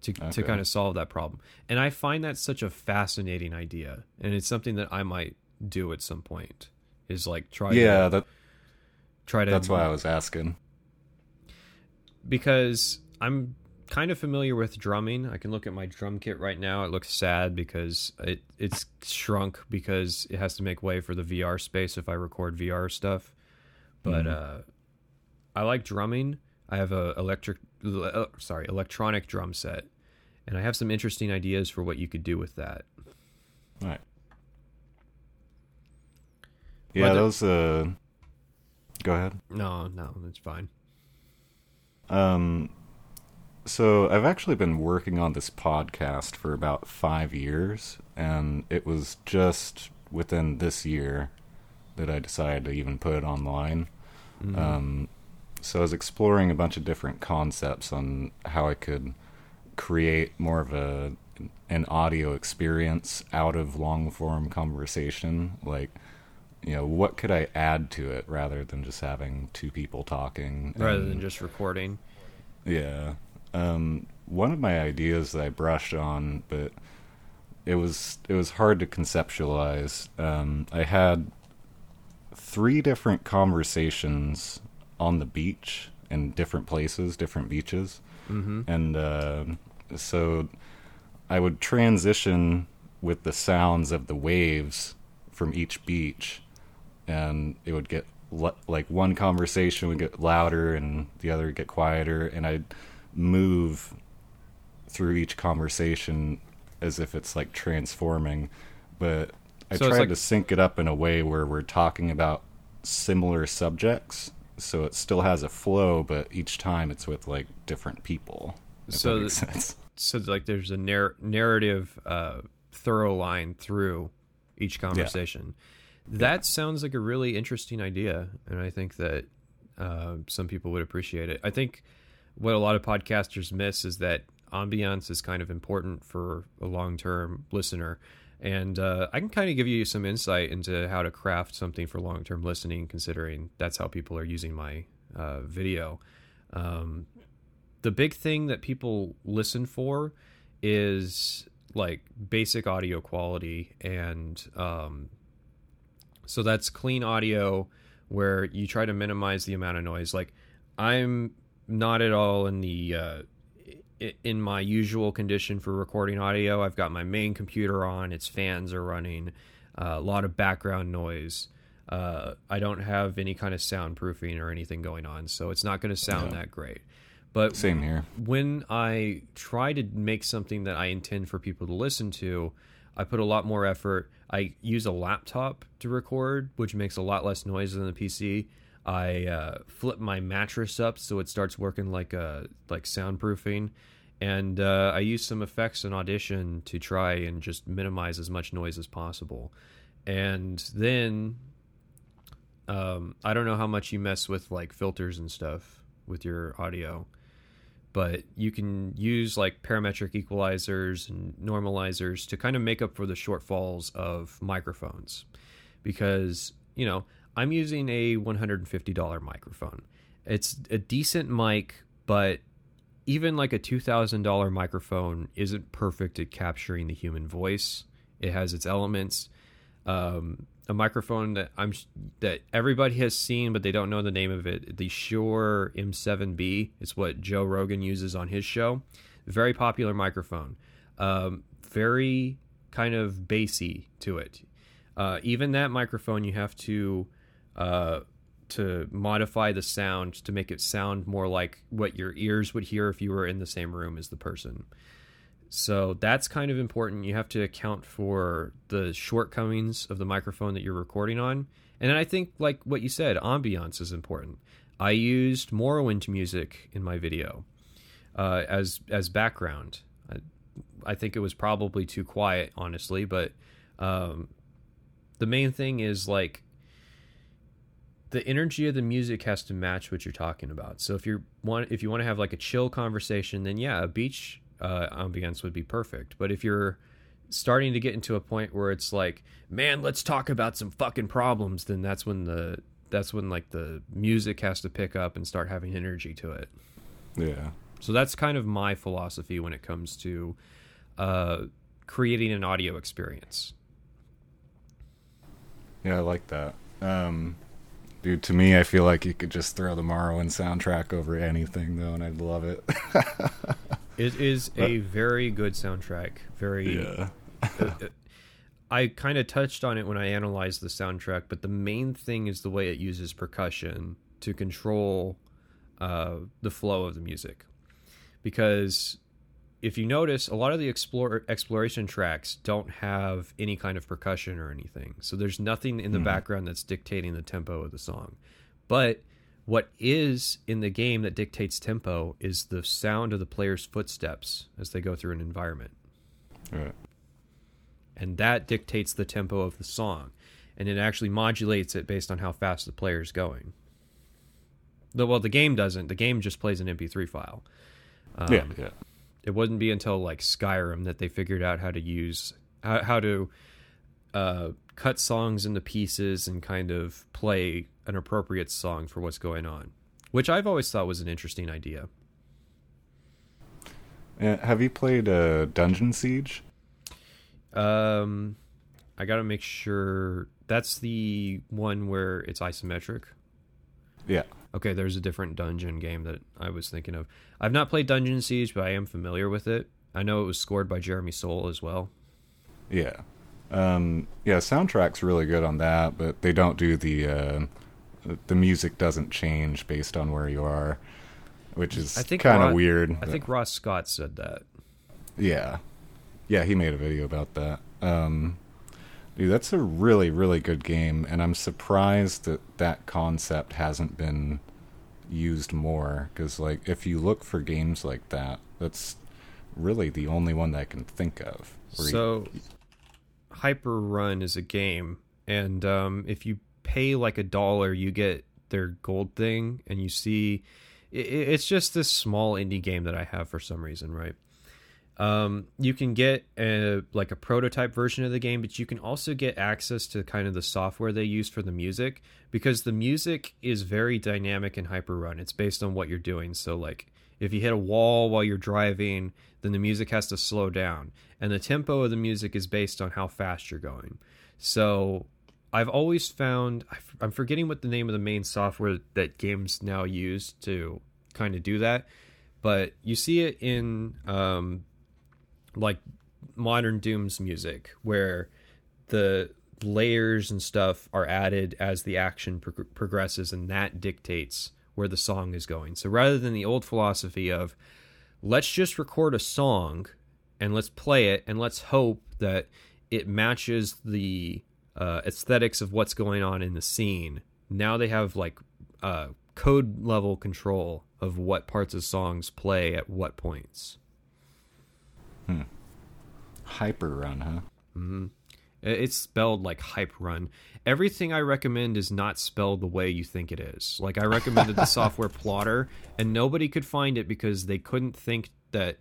to to kind of solve that problem. And I find that such a fascinating idea, and it's something that I might do at some point. Is like try yeah, to, that, try to that's why I was asking. because I'm kind of familiar with drumming. I can look at my drum kit right now. It looks sad because it it's shrunk because it has to make way for the VR space if I record VR stuff. But uh, I like drumming. I have a electric, uh, sorry, electronic drum set, and I have some interesting ideas for what you could do with that. Right. Yeah, Whether- those. Uh, go ahead. No, no, it's fine. Um, so I've actually been working on this podcast for about five years, and it was just within this year that I decided to even put it online. Mhm. Um, so I was exploring a bunch of different concepts on how I could create more of a an audio experience out of long form conversation. Like, you know, what could I add to it rather than just having two people talking? rather And- than just recording. yeah. Um, one of my ideas that I brushed on, but it was it was hard to conceptualize. Um, I had three different conversations on the beach in different places, different beaches, Mm-hmm. and uh, so I would transition with the sounds of the waves from each beach, and it would get like one conversation would get louder and the other would get quieter, and I'd move through each conversation as if it's like transforming, but I So tried like- to sync it up in a way where we're talking about similar subjects. So it still has a flow, but each time it's with like different people. So that makes sense. *laughs* So like there's a narr- narrative uh, thorough line through each conversation. That sounds like a really interesting idea, and I think that uh, some people would appreciate it. I think what a lot of podcasters miss is that ambiance is kind of important for a long term listener. And uh, I can kind of give you some insight into how to craft something for long term listening, considering that's how people are using my uh, video. Um, the big thing that people listen for is like basic audio quality and um, so that's clean audio where you try to minimize the amount of noise like i'm not at all in the uh, in my usual condition for recording audio i've got my main computer on its fans are running uh, a lot of background noise uh, i don't have any kind of soundproofing or anything going on so it's not going to sound that great but Same here. when I try to make something that I intend for people to listen to, I put a lot more effort. I use a laptop to record, which makes a lot less noise than the PC. I uh, flip my mattress up so it starts working like a like soundproofing, and uh, I use some effects in Audition to try and just minimize as much noise as possible. And then um, I don't know how much you mess with like filters and stuff with your audio, but you can use like parametric equalizers and normalizers to kind of make up for the shortfalls of microphones because you know i'm using a $150 microphone it's a decent mic but even like a $2000 microphone isn't perfect at capturing the human voice it has its elements um, a microphone that I'm that everybody has seen, but they don't know the name of it. The Shure SM7B is what Joe Rogan uses on his show. Very popular microphone. Um, very kind of bassy to it. Uh, even that microphone, you have to uh, to modify the sound to make it sound more like what your ears would hear if you were in the same room as the person. So that's kind of important. You have to account for the shortcomings of the microphone that you're recording on. And then I think, like what you said, ambiance is important. I used Morrowind music in my video uh, as as background. I, I think it was probably too quiet, honestly, but um, the main thing is like the energy of the music has to match what you're talking about. So if you want if you want to have like a chill conversation, then yeah, a beach uh, ambience would be perfect. But if you're starting to get into a point where it's like, man, let's talk about some fucking problems, then that's when the that's when like the music has to pick up and start having energy to it. Yeah. So that's kind of my philosophy when it comes to uh, creating an audio experience. Yeah, I like that. Um, dude, to me, I feel like you could just throw the Morrowind soundtrack over anything, though, and I'd love it. *laughs* It is a very good soundtrack. Very. yeah. *laughs* I kind of touched on it when I analyzed the soundtrack, but the main thing is the way it uses percussion to control uh, the flow of the music. Because if you notice, a lot of the explore, exploration tracks don't have any kind of percussion or anything. So there's nothing in the background that's dictating the tempo of the song. But what is in the game that dictates tempo is the sound of the player's footsteps as they go through an environment Right. and that dictates the tempo of the song and it actually modulates it based on how fast the player is going the, well the game doesn't the game just plays an mp3 file um, yeah, yeah. It wouldn't be until like Skyrim that they figured out how to use how, how to uh, cut songs into pieces and kind of play an appropriate song for what's going on, which I've always thought was an interesting idea. Uh, have you played uh, Dungeon Siege? Um, I got to make sure that's the one where it's isometric. Yeah. Okay, there's a different dungeon game that I was thinking of. I've not played Dungeon Siege, but I am familiar with it. I know it was scored by Jeremy Soule as well. Yeah. Um, yeah, soundtrack's really good on that, but they don't do the uh, the music doesn't change based on where you are, which is I think kind of weird. I think Ross Scott said that. Yeah, yeah, he made a video about that. Um, dude, that's a really, really good game, and I'm surprised that that concept hasn't been used more. Because, like, if you look for games like that, that's really the only one that I can think of. where you- So, Hyper Run is a game, and um, if you pay like a dollar, you get their gold thing, and you see it's just this small indie game that I have for some reason, right? Um, you can get a like a prototype version of the game, but you can also get access to kind of the software they use for the music because the music is very dynamic in Hyper Run. It's based on what you're doing. So like if you hit a wall while you're driving, then the music has to slow down, and the tempo of the music is based on how fast you're going. So I've always found I'm forgetting what the name of the main software that games now use to kind of do that, but you see it in um, like modern Doom's music where the layers and stuff are added as the action prog- progresses, and that dictates where the song is going. So rather than the old philosophy of let's just record a song and let's play it and let's hope that it matches the uh, aesthetics of what's going on in the scene. Now they have like uh, code level control of what parts of songs play at what points. Hyper Run, huh? I- It's spelled like hype run. Everything I recommend is not spelled the way you think it is. Like I recommended the *laughs* software plotter and nobody could find it because they couldn't think that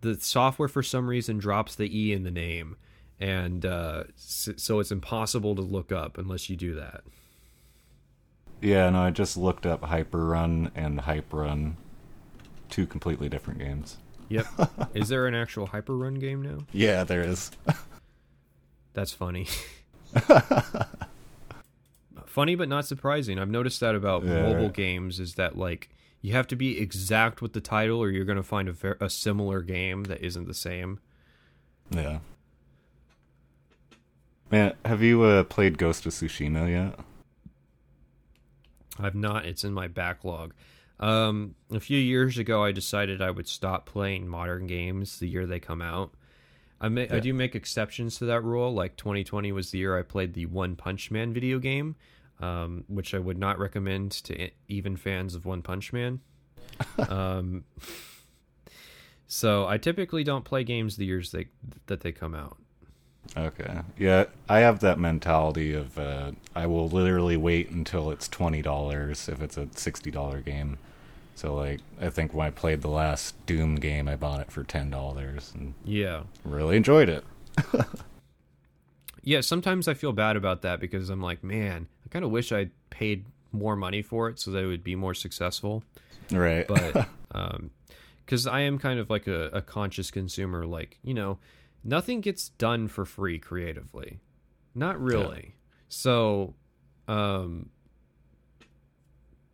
the software for some reason drops the e in the name and uh, so it's impossible to look up unless you do that. Yeah, no, I just looked up Hyper Run and Hype Run. Two completely different games. Yep. *laughs* is there an actual hyper run game now? Yeah, there is. *laughs* That's funny. *laughs* funny but not surprising. I've noticed that about Yeah, mobile right. games is that like you have to be exact with the title or you're going to find a, ver- a similar game that isn't the same. yeah. Man, have you uh, played Ghost of Tsushima yet? I've not. It's in my backlog. Um, a few years ago, I decided I would stop playing modern games the year they come out. I ma- I do make exceptions to that rule. Like 2020 was the year I played the One Punch Man video game, um, which I would not recommend to even fans of One Punch Man. *laughs* um, so I typically don't play games the years they that they come out. Okay. Yeah, I have that mentality of uh, I will literally wait until it's twenty dollars if it's a sixty dollar game. So like, I think when I played the last Doom game, I bought it for ten dollars and Yeah. really enjoyed it. Yeah, sometimes I feel bad about that because I'm like, man, I kind of wish I'd paid more money for it so that it would be more successful. Right. But *laughs* um cuz I am kind of like a, a conscious consumer like, you know, nothing gets done for free creatively. Not really. So um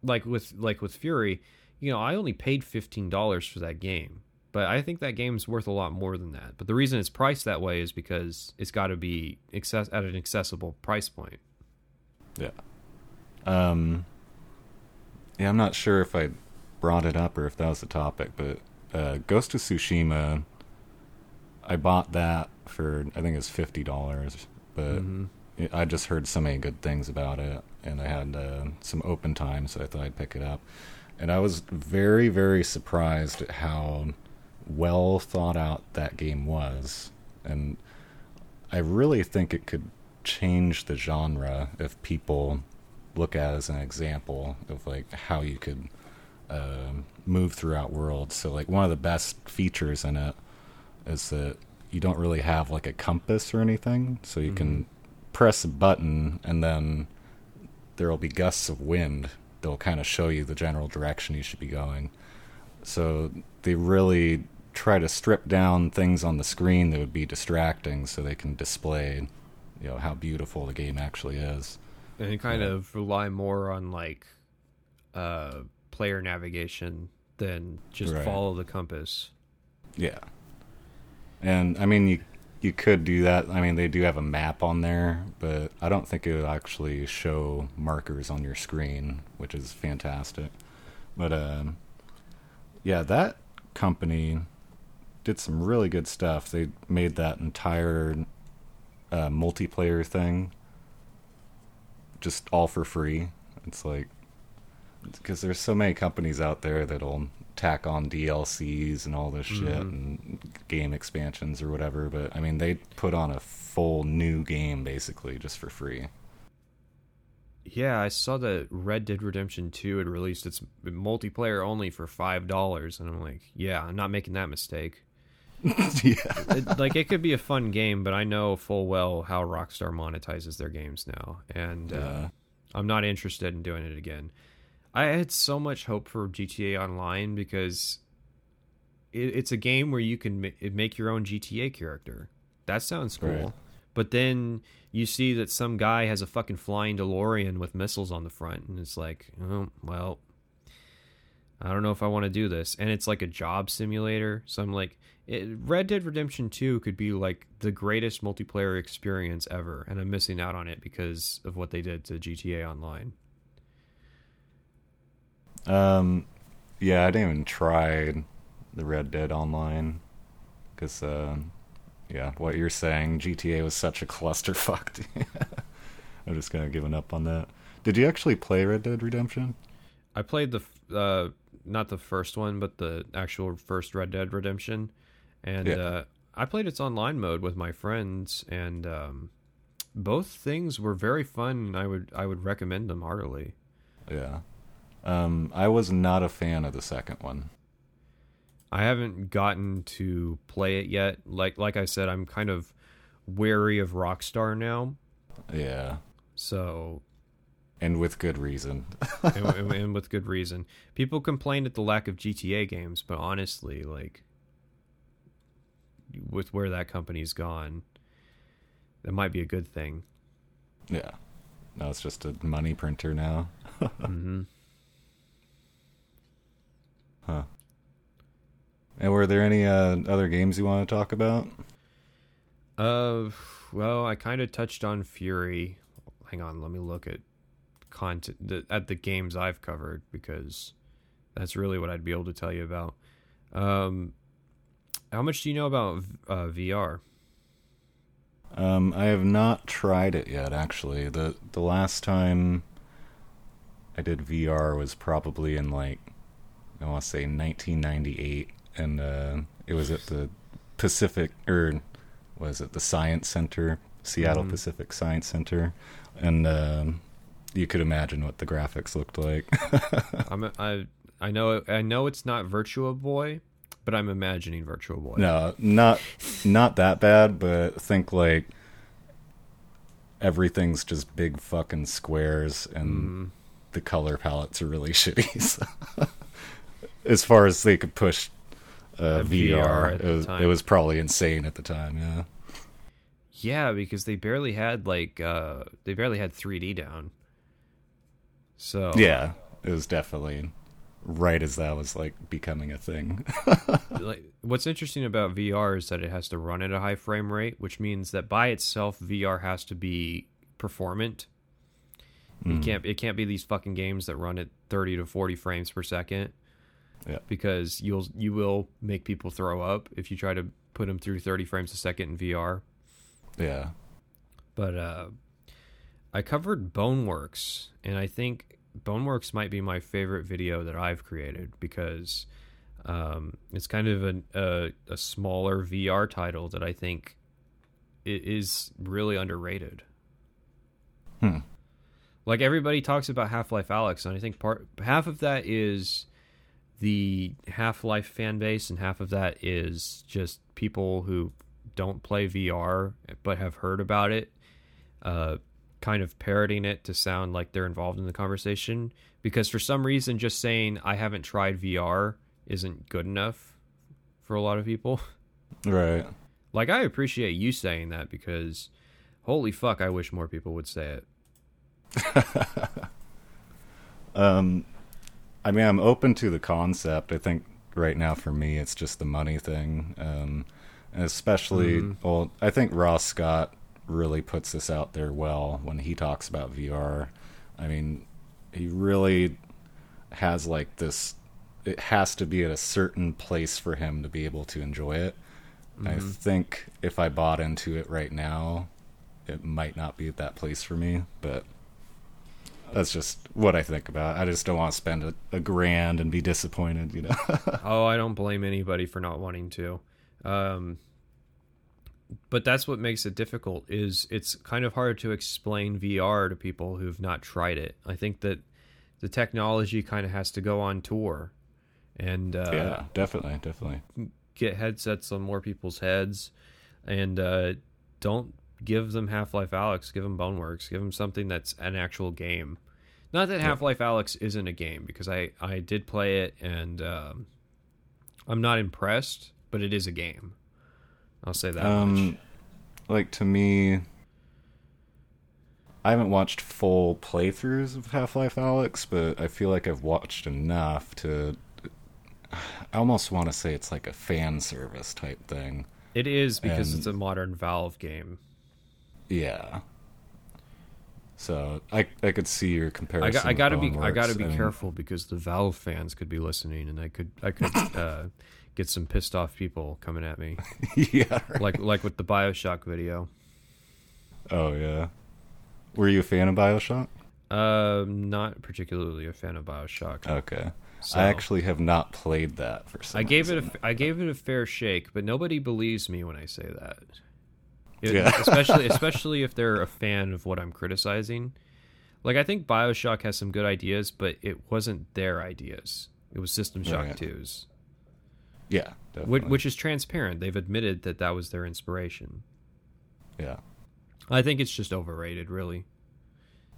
like with like with Furi, you know, I only paid $15 for that game. But I think that game's worth a lot more than that. But the reason it's priced that way is because it's got to be access- at an accessible price point. Yeah. Um. Yeah, I'm not sure if I brought it up or if that was the topic, but uh, Ghost of Tsushima. I bought that for I think it was fifty dollars, but Mhm. it- I just heard so many good things about it, and I had uh, some open time, so I thought I'd pick it up. And I was very, very surprised at how well thought out that game was, and I really think it could change the genre if people look at it as an example of like how you could uh, move throughout worlds. So like one of the best features in it is that you don't really have like a compass or anything, so you can press a button and then there will be gusts of wind that'll kind of show you the general direction you should be going. So they really try to strip down things on the screen that would be distracting so they can display you know how beautiful the game actually is. and you kind Yeah. of rely more on like uh player navigation than just Right. follow the compass. Yeah. And I mean you you could do that. I mean they do have a map on there, but I don't think it would actually show markers on your screen, which is fantastic. But um yeah, that company did some really good stuff. They made that entire uh, multiplayer thing just all for free. It's like because there's so many companies out there that'll tack on DLCs and all this shit Mhm. and game expansions or whatever. But I mean, they put on a full new game basically just for free. Yeah, I saw that Red Dead Redemption 2 had released its multiplayer only for $5 and I'm like, yeah, I'm not making that mistake. *laughs* yeah, it, like it could be a fun game, but I know full well how Rockstar monetizes their games now, and uh, Yeah. I'm not interested in doing it again. I had so much hope for GTA Online because it, it's a game where you can ma- make your own GTA character. That sounds cool. Right. But then you see that some guy has a fucking flying DeLorean with missiles on the front, and it's like, oh, well, I don't know if I want to do this. And it's like a job simulator. So I'm like, it, Red Dead Redemption 2 could be like the greatest multiplayer experience ever. And I'm missing out on it because of what they did to GTA Online. Um, yeah, I didn't even try the Red Dead Online because, uh, yeah, what you're saying, GTA was such a clusterfuck. *laughs* I'm just kind of giving up on that. Did you actually play Red Dead Redemption? I played the, uh, not the first one, but the actual first Red Dead Redemption. And Yeah. uh, I played its online mode with my friends. And um, both things were very fun. and I would, I would recommend them heartily. Yeah. Um, I was not a fan of the second one. I haven't gotten to play it yet. Like like I said, I'm kind of wary of Rockstar now. Yeah, So and with good reason. *laughs* and, and- and with good reason. People complain at the lack of GTA games, but honestly, like with where that company's gone, that might be a good thing. yeah. No, it's just a money printer now. *laughs* hmm Huh. And were there any uh, other games you want to talk about? Uh, well, I kind of touched on Furi. Hang on, let me look at content the, at the games I've covered because that's really what I'd be able to tell you about. Um, how much do you know about uh, VR? Um, I have not tried it yet. Actually, the the last time I did VR was probably in like I want to say 1998, and uh, it was at the Pacific or was it the Science Center, Seattle Mhm. Pacific Science Center, and um, you could imagine what the graphics looked like. *laughs* I'm I I know I know it's not Virtua Boy, but I'm imagining Virtual Boy. No, not not that bad, but think like everything's just big fucking squares and Mm, the color palettes are really *laughs* shitty. So. As far as they could push uh, VR, VR it was it was probably insane at the time. Yeah, yeah, because they barely had like uh they barely had 3D down. So yeah, it was definitely right as that was like becoming a thing. *laughs* like what's interesting about VR is that it has to run at a high frame rate, which means that by itself VR has to be performant. Hmm. It can't it can't be these fucking games that run at 30 to 40 frames per second. Yeah. Because you'll you will make people throw up if you try to put them through 30 frames a second in VR. yeah, But uh I covered Boneworks and I think Boneworks might be my favorite video that I've created because um, it's kind of a, a a smaller VR title that I think is really underrated. Hmm. Like everybody talks about Half Life Alyx, and I think part half of that is the Half Life fan base, and half of that is just people who don't play VR but have heard about it, uh, kind of parroting it to sound like they're involved in the conversation. Because for some reason, just saying I haven't tried VR isn't good enough for a lot of people. *laughs* Right. Like I appreciate you saying that because holy fuck, I wish more people would say it. *laughs* um, I mean, I'm open to the concept. I think right now for me, it's just the money thing. Um, especially, mm. well, I think Ross Scott really puts this out there well when he talks about VR. I mean, he really has like this. It has to be at a certain place for him to be able to enjoy it. Mm-hmm. I think if I bought into it right now, it might not be at that place for me, but that's just what I think about. I just don't want to spend a, a grand and be disappointed, you know. *laughs* oh, I don't blame anybody for not wanting to. Um, but that's what makes it difficult is it's kind of hard to explain VR to people who've not tried it. I think that the technology kind of has to go on tour and uh, yeah, definitely, definitely get headsets on more people's heads and uh, don't give them Half Life Alyx, give them Boneworks, give them something that's an actual game. Not that Half Life Alyx isn't a game because I I did play it and um, I'm not impressed, but it is a game. I'll say that um, much. Like to me, I haven't watched full playthroughs of Half Life Alyx, but I feel like I've watched enough to. I almost want to say it's like a fan service type thing. It is because and, it's a modern Valve game. Yeah. So I I could see your comparison. I, got, to be I got to be I mean, careful because the Valve fans could be listening, and I could I could *laughs* uh, get some pissed off people coming at me. *laughs* yeah, right. like like with the Bioshock video. Oh yeah, were you a fan of Bioshock? Um, not particularly a fan of Bioshock. Okay. So, I actually have not played that for some. I gave reason. it a I gave it a fair shake, but nobody believes me when I say that. It, yeah. *laughs* especially especially if they're a fan of what I'm criticizing. Like I think BioShock has some good ideas, but it wasn't their ideas. It was System Shock right. 2's. Yeah, which, which, is transparent. They've admitted that that was their inspiration. Yeah. I think it's just overrated, really.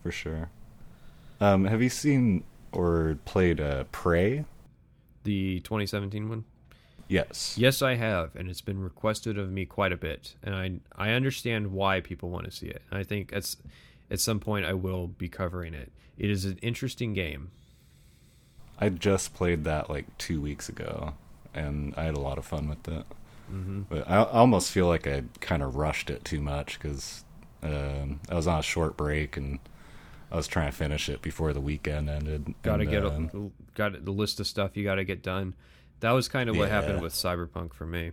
For sure. Um, have you seen or played uh, Prey? The 2017 one? Yes. Yes, I have, and it's been requested of me quite a bit, and I I understand why people want to see it. I think at at some point I will be covering it. It is an interesting game. I just played that like two weeks ago, and I had a lot of fun with it. Mm-hmm. But I, I, almost feel like I kind of rushed it too much because um, I was on a short break and I was trying to finish it before the weekend ended. Got to get um, a, got the list of stuff you got to get done. That was kind of what yeah. happened with Cyberpunk for me.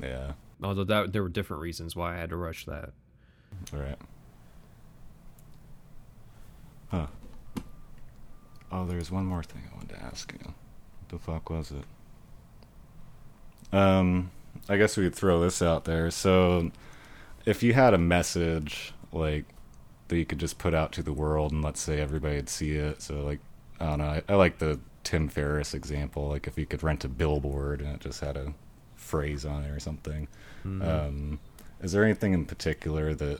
Yeah. Although that there were different reasons why I had to rush that. All right. Huh. Oh, there's one more thing I wanted to ask you. What the fuck was it? Um, I guess we could throw this out there. So, if you had a message like that you could just put out to the world, and let's say everybody'd see it. So, like, I don't know. I, I like the Tim Ferriss example, like if you could rent a billboard and it just had a phrase on it or something. Mm-hmm. Um, is there anything in particular that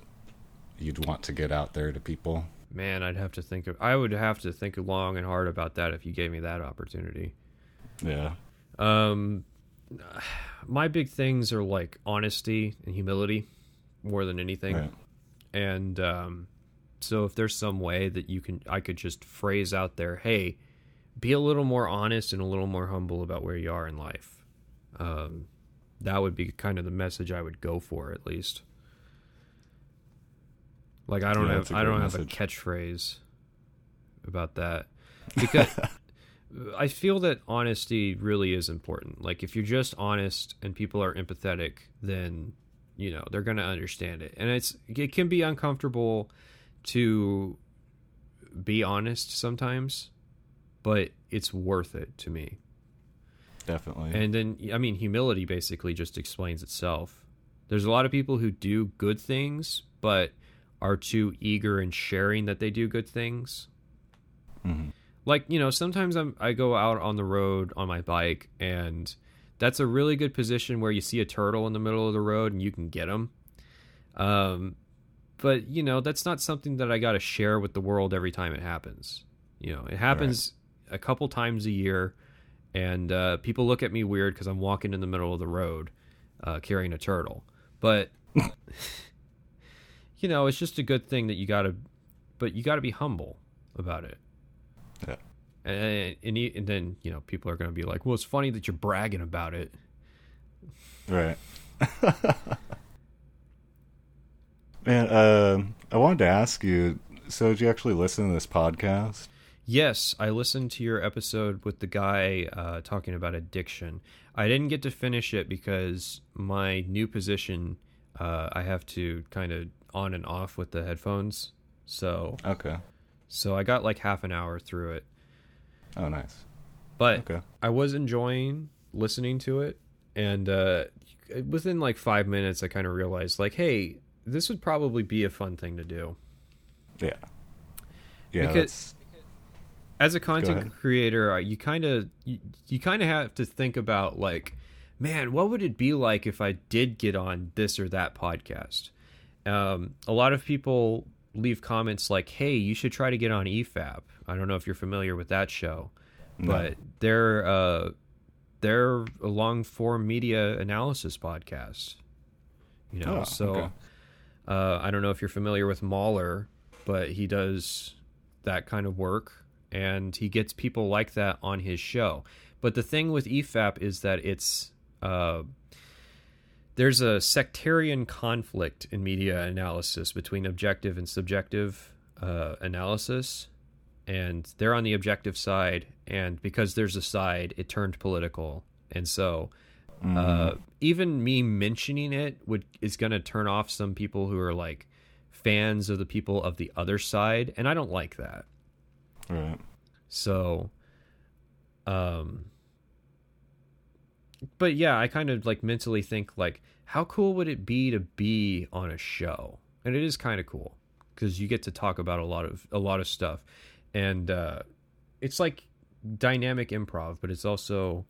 you'd want to get out there to people? Man, I'd have to think of. I would have to think long and hard about that if you gave me that opportunity. Yeah. Um, my big things are like honesty and humility more than anything. Right. And um, so if there's some way that you can, I could just phrase out there, hey, be a little more honest and a little more humble about where you are in life. Um, that would be kind of the message I would go for, at least. Like I don't yeah, have I don't message. have a catchphrase about that because *laughs* I feel that honesty really is important. Like if you're just honest and people are empathetic, then you know they're going to understand it. And it's it can be uncomfortable to be honest sometimes but it's worth it to me. Definitely. And then, I mean, humility basically just explains itself. There's a lot of people who do good things, but are too eager in sharing that they do good things. Mm-hmm. Like you know, sometimes I'm I go out on the road on my bike, and that's a really good position where you see a turtle in the middle of the road and you can get them. Um, but you know, that's not something that I got to share with the world every time it happens. You know, it happens a couple times a year, and uh, people look at me weird because I'm walking in the middle of the road uh, carrying a turtle. But *laughs* you know, it's just a good thing that you got to, but you got to be humble about it. Yeah. And, and, and then you know people are going to be like, "Well, it's funny that you're bragging about it." Right. *laughs* Man, uh, I wanted to ask you. So, did you actually listen to this podcast? Yes, I listened to your episode with the guy uh, talking about addiction. I didn't get to finish it because my new position, uh, I have to kind of on and off with the headphones. So, Okay. so I got like half an hour through it, Oh, nice. but Okay. I was enjoying listening to it, and uh, within like five minutes, I kind of realized like, hey, this would probably be a fun thing to do. Yeah. Yeah. Because- as a content creator uh, you kind of you, you kind of have to think about like man what would it be like if i did get on this or that podcast um, a lot of people leave comments like hey you should try to get on E efap i don't know if you're familiar with that show No. but they're uh, they're a long form media analysis podcast you know Oh, so okay. uh, I don't know if you're familiar with Mauler, but he does that kind of work, and he gets people like that on his show. But the thing with EFAP is that it's uh, there's a sectarian conflict in media analysis between objective and subjective uh, analysis, and they're on the objective side, and because there's a side, it turned political, and so uh, even me mentioning it would is going to turn off some people who are like fans of the people of the other side, and I don't like that. Right. So, um, but yeah, I kind of like mentally think like, how cool would it be to be on a show? And it is kind of cool because you get to talk about a lot of a lot of stuff, and uh, it's like dynamic improv, but it's also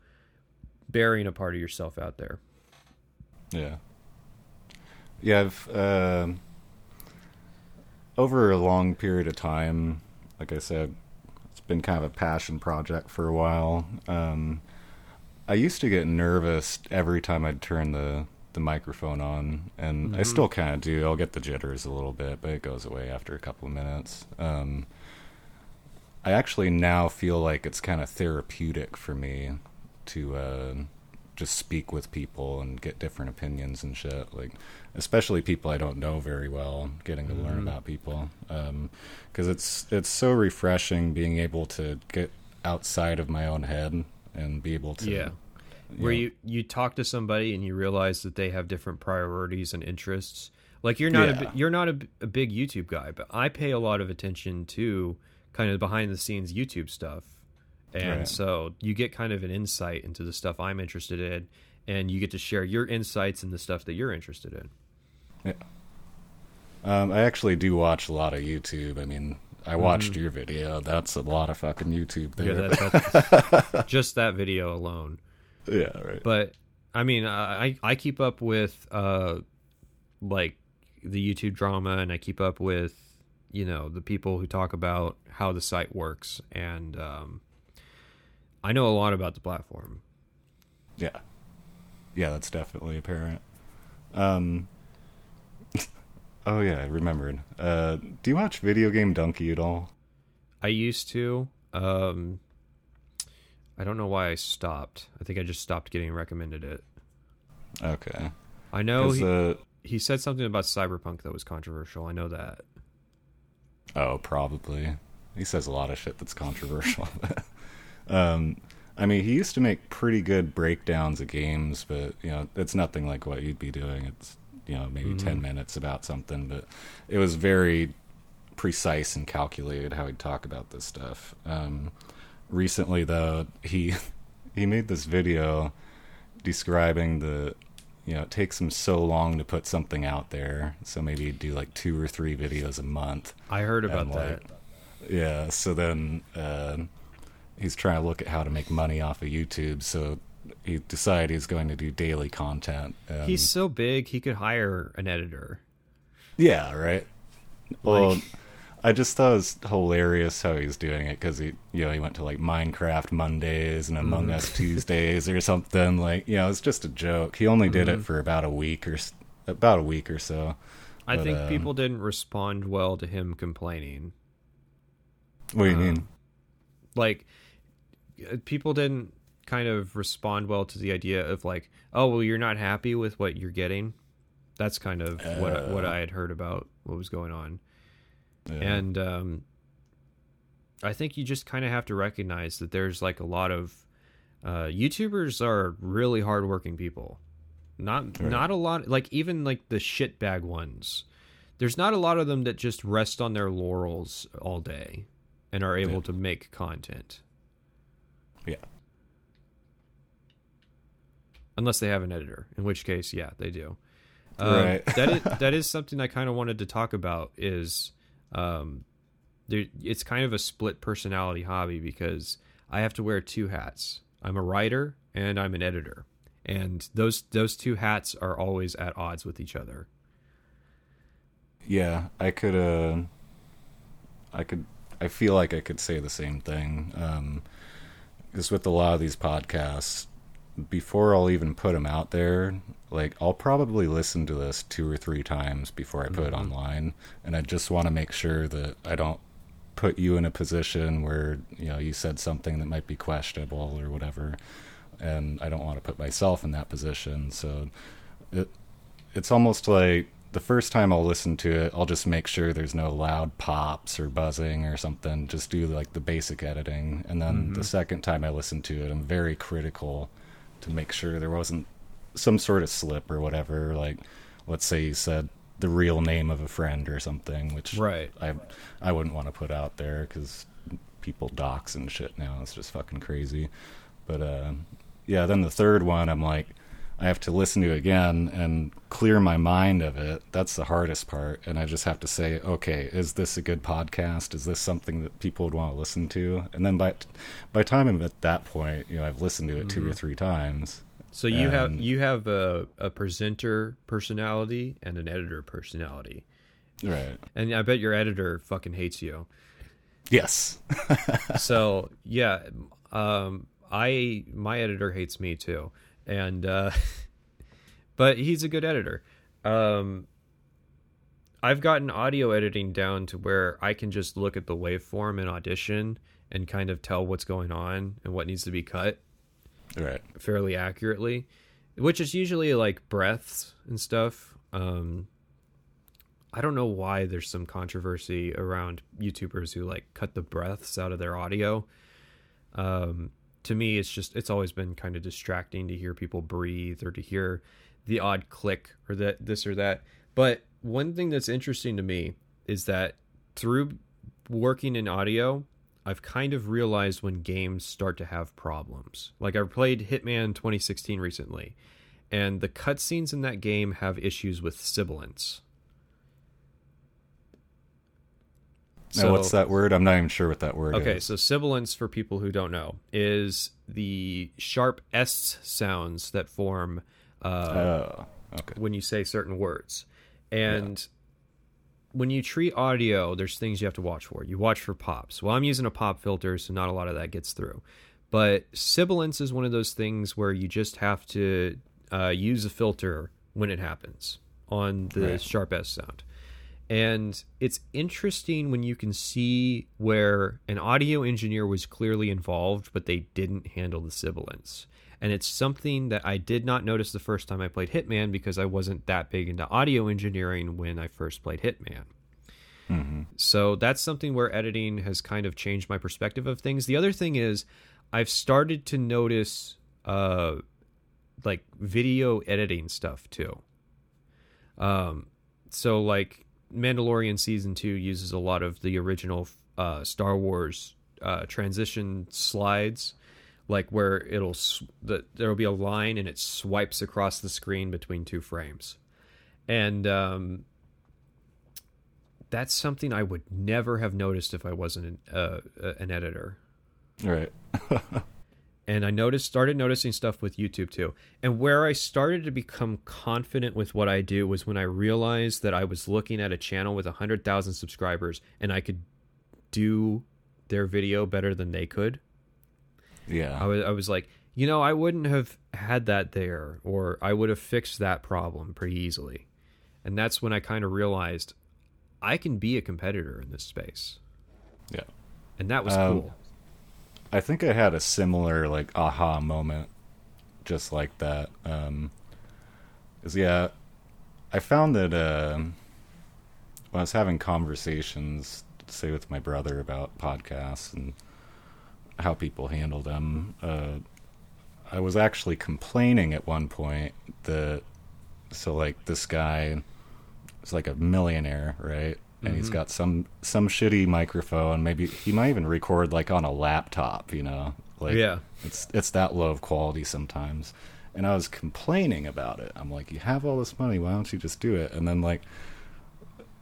burying a part of yourself out there. Yeah. Yeah, I've uh, over a long period of time, like I said, been kind of a passion project for a while. Um, I used to get nervous every time I'd turn the the microphone on, and I still kind of do. I'll get the jitters a little bit, but it goes away after a couple of minutes. Um, I actually now feel like it's kind of therapeutic for me to uh, just speak with people and get different opinions and shit. Like, especially people I don't know very well, getting to learn mm-hmm. about people. Um, because it's it's so refreshing being able to get outside of my own head and be able to Yeah. Where you you talk to somebody and you realize that they have different priorities and interests. Like you're not a, Yeah. bi- you're not a, a big YouTube guy, but I pay a lot of attention to kind of behind the scenes YouTube stuff. And Right. so you get kind of an insight into the stuff I'm interested in and you get to share your insights and the stuff that you're interested in. Um, I actually do watch a lot of YouTube. I mean, I watched your video. That's a lot of fucking YouTube there. Yeah, that, that's *laughs* just that video alone. yeah, right. but I mean, I I keep up with uh like the YouTube drama, and I keep up with you know the people who talk about how the site works, and um, I know a lot about the platform. Yeah. Yeah, that's definitely apparent. Um Oh yeah, I remembered. Uh do you watch Video Game Dunkey at all? I used to. Um, I don't know why I stopped. I think I just stopped getting recommended it. Okay. I know he, uh, he said something about cyberpunk that was controversial. I know that. oh, probably. He says a lot of shit that's controversial. *laughs* um I mean, he used to make pretty good breakdowns of games, but you know, it's nothing like what you'd be doing. It's you know, maybe 10 minutes about something, but it was very precise and calculated how he'd talk about this stuff. Um, recently, though, he *laughs* he made this video describing the you know it takes him so long to put something out there, so maybe he'd do like two or three videos a month. I heard about And, that. yeah, so then uh, he's trying to look at how to make money off of YouTube. So he decided he's going to do daily content. And He's so big, he could hire an editor. yeah, right. Well, I just thought it was hilarious how he's doing it because he, you know, he went to like Minecraft Mondays and Among Us Tuesdays or something. Like, you know, it's just a joke. He only did it for about a week or about a week or so. I But, think um, people didn't respond well to him complaining. What do you Um, mean? Like, uh, people didn't kind of respond well to the idea of like, oh, well, you're not happy with what you're getting. That's kind of what I- what Uh. I had heard about what was going on. Yeah. and um, I think you just kind of have to recognize that there's like a lot of uh, YouTubers are really hardworking people. Not Right. not a lot like even like the shitbag ones. There's not a lot of them that just rest on their laurels all day and are able Yeah. to make content yeah. Unless they have an editor. In which case, yeah, they do. Um, Right. *laughs* that is *laughs* that is something I kind of wanted to talk about. Is um, there, it's kind of a split personality hobby because I have to wear two hats. I'm a writer and I'm an editor, and those those two hats are always at odds with each other. Yeah, I could. Uh, I could. I feel like I could say the same thing. Um, because with a lot of these podcasts, before I'll even put them out there, like I'll probably listen to this two or three times before I put it mm-hmm. online, and I just want to make sure that I don't put you in a position where you know you said something that might be questionable or whatever, and I don't want to put myself in that position. So it it's almost like the first time I'll listen to it, I'll just make sure there's no loud pops or buzzing or something. Just do like the basic editing, and then the mm-hmm. second time I listen to it, I'm very critical to make sure there wasn't some sort of slip or whatever. Like, let's say you said the real name of a friend or something, which Right. I I wouldn't want to put out there because people dox and shit now. It's just fucking crazy. But uh, yeah, then the third one, I'm like, I have to listen to it again and clear my mind of it. That's the hardest part, and I just have to say, okay, is this a good podcast? Is this something that people would want to listen to? And then by by time I'm at that point, you know, I've listened to it two or three times. So you have you have a, a presenter personality and an editor personality, Right. and I bet your editor fucking hates you. Yes. so *laughs* yeah um i my editor hates me too and uh *laughs* but he's a good editor um i've gotten audio editing down to where i can just look at the waveform in audition and kind of tell what's going on and what needs to be cut right. fairly accurately, which is usually like breaths and stuff. Um, I don't know why there's some controversy around YouTubers who like cut the breaths out of their audio. Um, to me, it's just it's always been kind of distracting to hear people breathe or to hear the odd click or that this or that. But one thing that's interesting to me is that through working in audio, I've kind of realized when games start to have problems. Like I've played Hitman 2016 recently, and the cutscenes in that game have issues with sibilance. Now, what's that word? I'm not even sure what that word Okay, is. Okay, so sibilance for people who don't know is the sharp s sounds that form uh, Oh, okay. when you say certain words. And when you treat audio, there's things you have to watch for. You watch for pops. Well, I'm using a pop filter, so not a lot of that gets through. But sibilance is one of those things where you just have to uh, use a filter when it happens on the Right. sharp S sound. And it's interesting when you can see where an audio engineer was clearly involved, but they didn't handle the sibilance. And it's something that I did not notice the first time I played Hitman because I wasn't that big into audio engineering when I first played Hitman. So that's something where editing has kind of changed my perspective of things. The other thing is, I've started to notice uh, like video editing stuff too. Um, so like Mandalorian season two uses a lot of the original uh, Star Wars uh, transition slides, like where it'll sw- the, there'll be a line and it swipes across the screen between two frames, and um, that's something I would never have noticed if I wasn't an, uh, an editor. Right. *laughs* and I noticed started noticing stuff with YouTube too. And where I started to become confident with what I do was when I realized that I was looking at a channel with 100,000 subscribers and I could do their video better than they could. Yeah. I was I was like, you know, I wouldn't have had that there or I would have fixed that problem pretty easily. And that's when I kind of realized I can be a competitor in this space. Yeah. And that was Um, cool. I think I had a similar like aha moment, just like that. Um, is yeah, I found that uh, when I was having conversations, say with my brother about podcasts and how people handle them, uh, I was actually complaining at one point that so like this guy is like a millionaire, right? And he's Mhm. got some some shitty microphone. Maybe he might even record like on a laptop, you know. Like yeah. it's it's that low of quality sometimes. And I was complaining about it. I'm like, you have all this money, why don't you just do it? And then like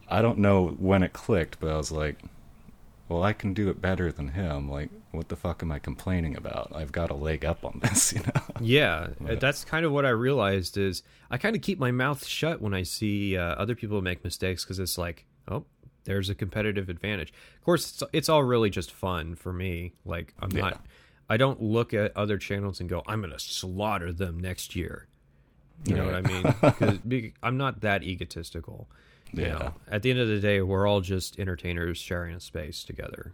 I don't know when it clicked, but I was like, well, I can do it better than him. Like, what the fuck am I complaining about? I've got a leg up on *laughs* this, you know. Yeah, But- that's kind of what I realized is I kind of keep my mouth shut when I see uh, other people make mistakes because it's like, oh, there's a competitive advantage. Of course, it's, it's all really just fun for me. Like I'm Yeah. not, I don't look at other channels and go, I'm gonna slaughter them next year. You know what I mean? Because *laughs* I'm not that egotistical. You Yeah. know, at the end of the day, we're all just entertainers sharing a space together,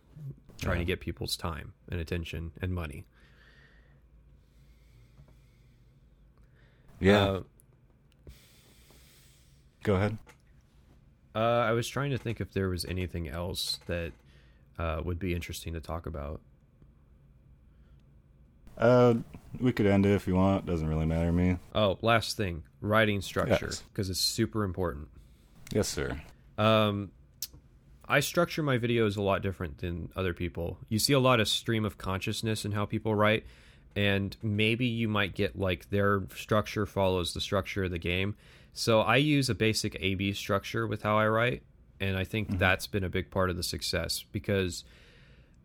trying to get people's time and attention and money. Yeah. Uh, Go ahead. Uh, I was trying to think if there was anything else that uh, would be interesting to talk about. Uh, we could end it if you want. Doesn't really matter to me. Oh, last thing, writing structure Yes. because it's super important. Yes, sir. Um, I structure my videos a lot different than other people. You see a lot of stream of consciousness in how people write, and maybe you might get like their structure follows the structure of the game. So I use a basic A/B structure with how I write, and I think mm-hmm. that's been a big part of the success because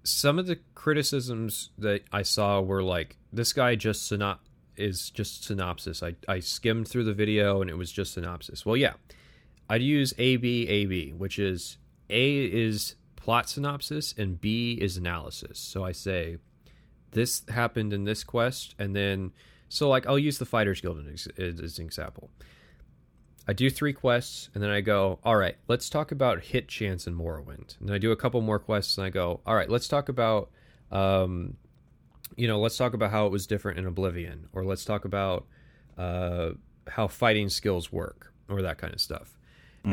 some of the criticisms that I saw were like this guy just synop is just synopsis. I I skimmed through the video and it was just synopsis. Well, yeah. I'd use A B A B, which is A is plot synopsis and B is analysis. So I say this happened in this quest and then so like I'll use the Fighters Guild as an example. I do three quests and then I go, all right, let's talk about hit chance in Morrowind. And then I do a couple more quests and I go, all right, let's talk about, um, you know, let's talk about how it was different in Oblivion, or let's talk about uh, how fighting skills work, or that kind of stuff.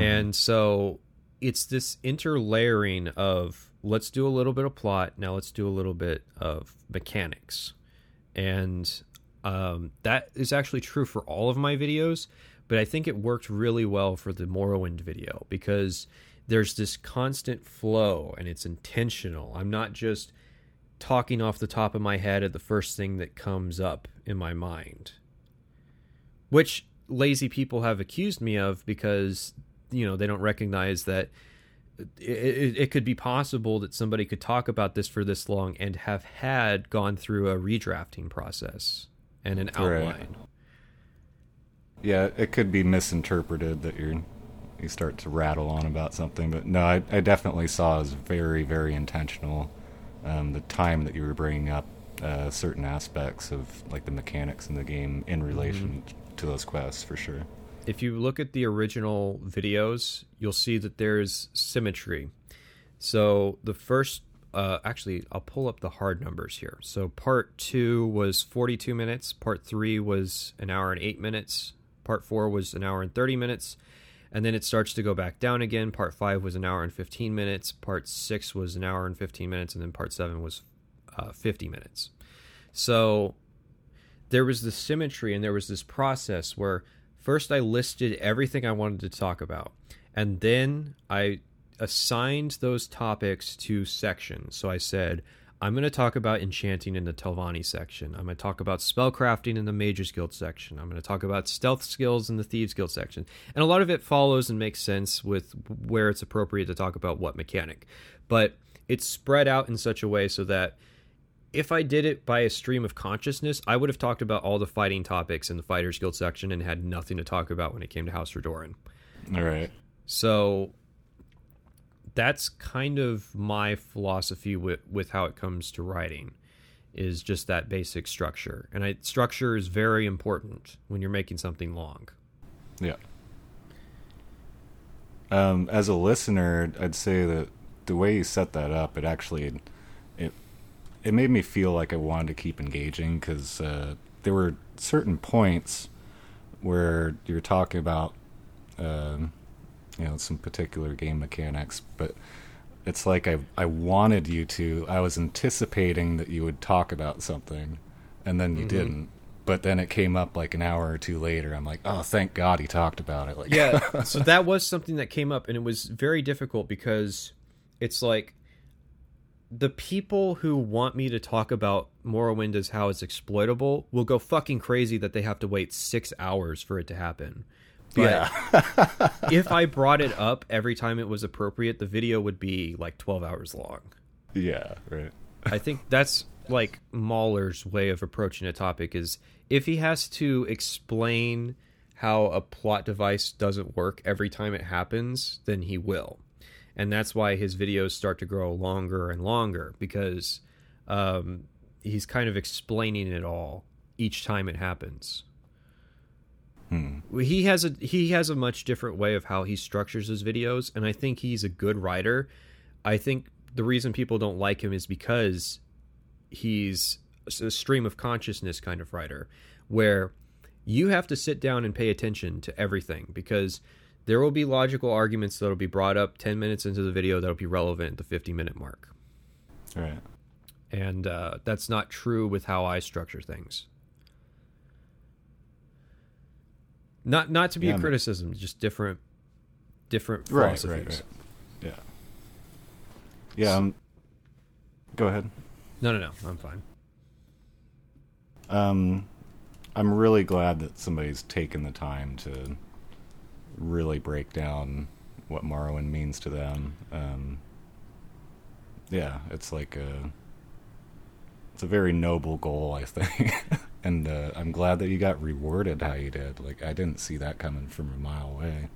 And so it's this interlayering of let's do a little bit of plot, now let's do a little bit of mechanics. And um, that is actually true for all of my videos, but I think it worked really well for the Morrowind video because there's this constant flow and it's intentional. I'm not just talking off the top of my head at the first thing that comes up in my mind, which lazy people have accused me of because you know they don't recognize that it, it, it could be possible that somebody could talk about this for this long and have had gone through a redrafting process and an Right. Yeah, it could be misinterpreted that you're you start to rattle on about something, but no, I, I definitely saw as very, very intentional. Um, the time that you were bringing up uh, certain aspects of like the mechanics in the game in relation to those quests, for sure. if you look at the original videos, you'll see that there's symmetry. So the first, uh, actually, I'll pull up the hard numbers here. So part two was 42 minutes, part three was an hour and eight minutes, part four was an hour and 30 minutes, and then it starts to go back down again. Part five was an hour and 15 minutes, part six was an hour and 15 minutes, and then part seven was uh, 50 minutes. So there was this symmetry and there was this process where first I listed everything I wanted to talk about, and then I assigned those topics to sections. So I said, I'm going to talk about enchanting in the Telvanni section. I'm going to talk about spellcrafting in the Mages Guild section. I'm going to talk about stealth skills in the Thieves Guild section. And a lot of it follows and makes sense with where it's appropriate to talk about what mechanic. But it's spread out in such a way so that if I did it by a stream of consciousness, I would have talked about all the fighting topics in the Fighters Guild section and had nothing to talk about when it came to House Redoran. All right. So that's kind of my philosophy with with how it comes to writing is just that basic structure. And I, structure is very important when you're making something long. Yeah. Um, as a listener, I'd say that the way you set that up, it actually it it made me feel like I wanted to keep engaging because uh, there were certain points where you're talking about um, you know some particular game mechanics, but it's like I I wanted you to. I was anticipating that you would talk about something, and then you Mhm. didn't. But then it came up like an hour or two later. I'm like, oh, thank God he talked about it. Like, yeah *laughs* so that was something that came up and it was very difficult because it's like the people who want me to talk about Morrowind as how it's exploitable will go fucking crazy that they have to wait six hours for it to happen. But yeah, *laughs* if I brought it up every time it was appropriate, the video would be like 12 hours long. yeah, right. I think that's like Mauler's way of approaching a topic is if he has to explain how a plot device doesn't work every time it happens, then he will. And that's why his videos start to grow longer and longer because um, he's kind of explaining it all each time it happens. Hmm. He has a he has a much different way of how he structures his videos, and I think he's a good writer. I think the reason people don't like him is because he's a stream of consciousness kind of writer, where you have to sit down and pay attention to everything because there will be logical arguments that'll be brought up 10 minutes into the video that'll be relevant at the 50 minute mark. Right. And uh, that's not true with how I structure things. Not not to be Yeah, a man. criticism, just different different Right, philosophies. right, right. Yeah. Yeah. Um, go ahead. No, no, no, I'm fine. Um, I'm really glad that somebody's taken the time to really break down what Morrowind means to them. Um, yeah, it's like a it's a very noble goal, I think, *laughs* and uh, I'm glad that you got rewarded how you did. Like I didn't see that coming from a mile away.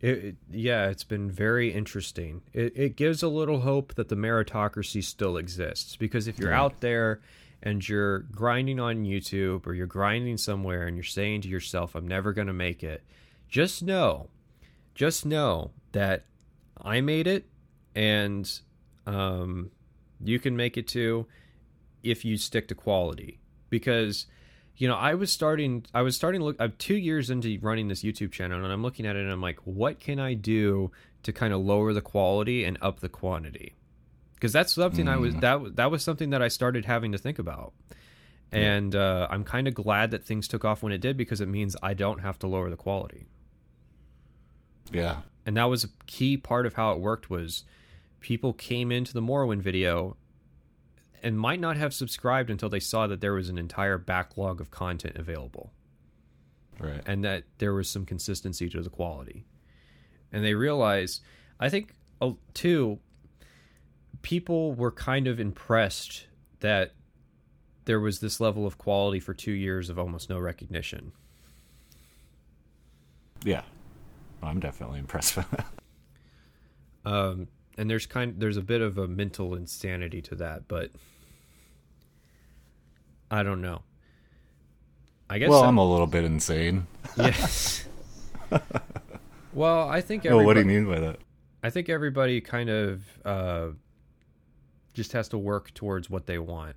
It, it- yeah, it's been very interesting. It, it gives a little hope that the meritocracy still exists because if you're Yeah. out there and you're grinding on YouTube or you're grinding somewhere and you're saying to yourself, "I'm never going to make it," just know, just know that I made it, and um, you can make it too if you stick to quality because you know, I was starting. I was starting to look. I'm two years into running this YouTube channel, and I'm looking at it, and I'm like, what can I do to kind of lower the quality and up the quantity? Because that's something I was Mm. that was- that was something that I started having to think about, and uh, I'm kind of glad that things took off when it did because it means I don't have to lower the quality. Yeah, And that was a key part of how it worked was people came into the Morrowind video and might not have subscribed until they saw that there was an entire backlog of content available right. and that there was some consistency to the quality. And they realized, I think, too, people were kind of impressed that there was this level of quality for two years of almost no recognition. Yeah, I'm definitely impressed by that. Um, and there's kind there's a bit of a mental insanity to that, but I don't know. I guess Well, I- I'm a little bit insane. yes. *laughs* well, I think *laughs* everybody, what do you mean by that? I think everybody kind of uh, just has to work towards what they want,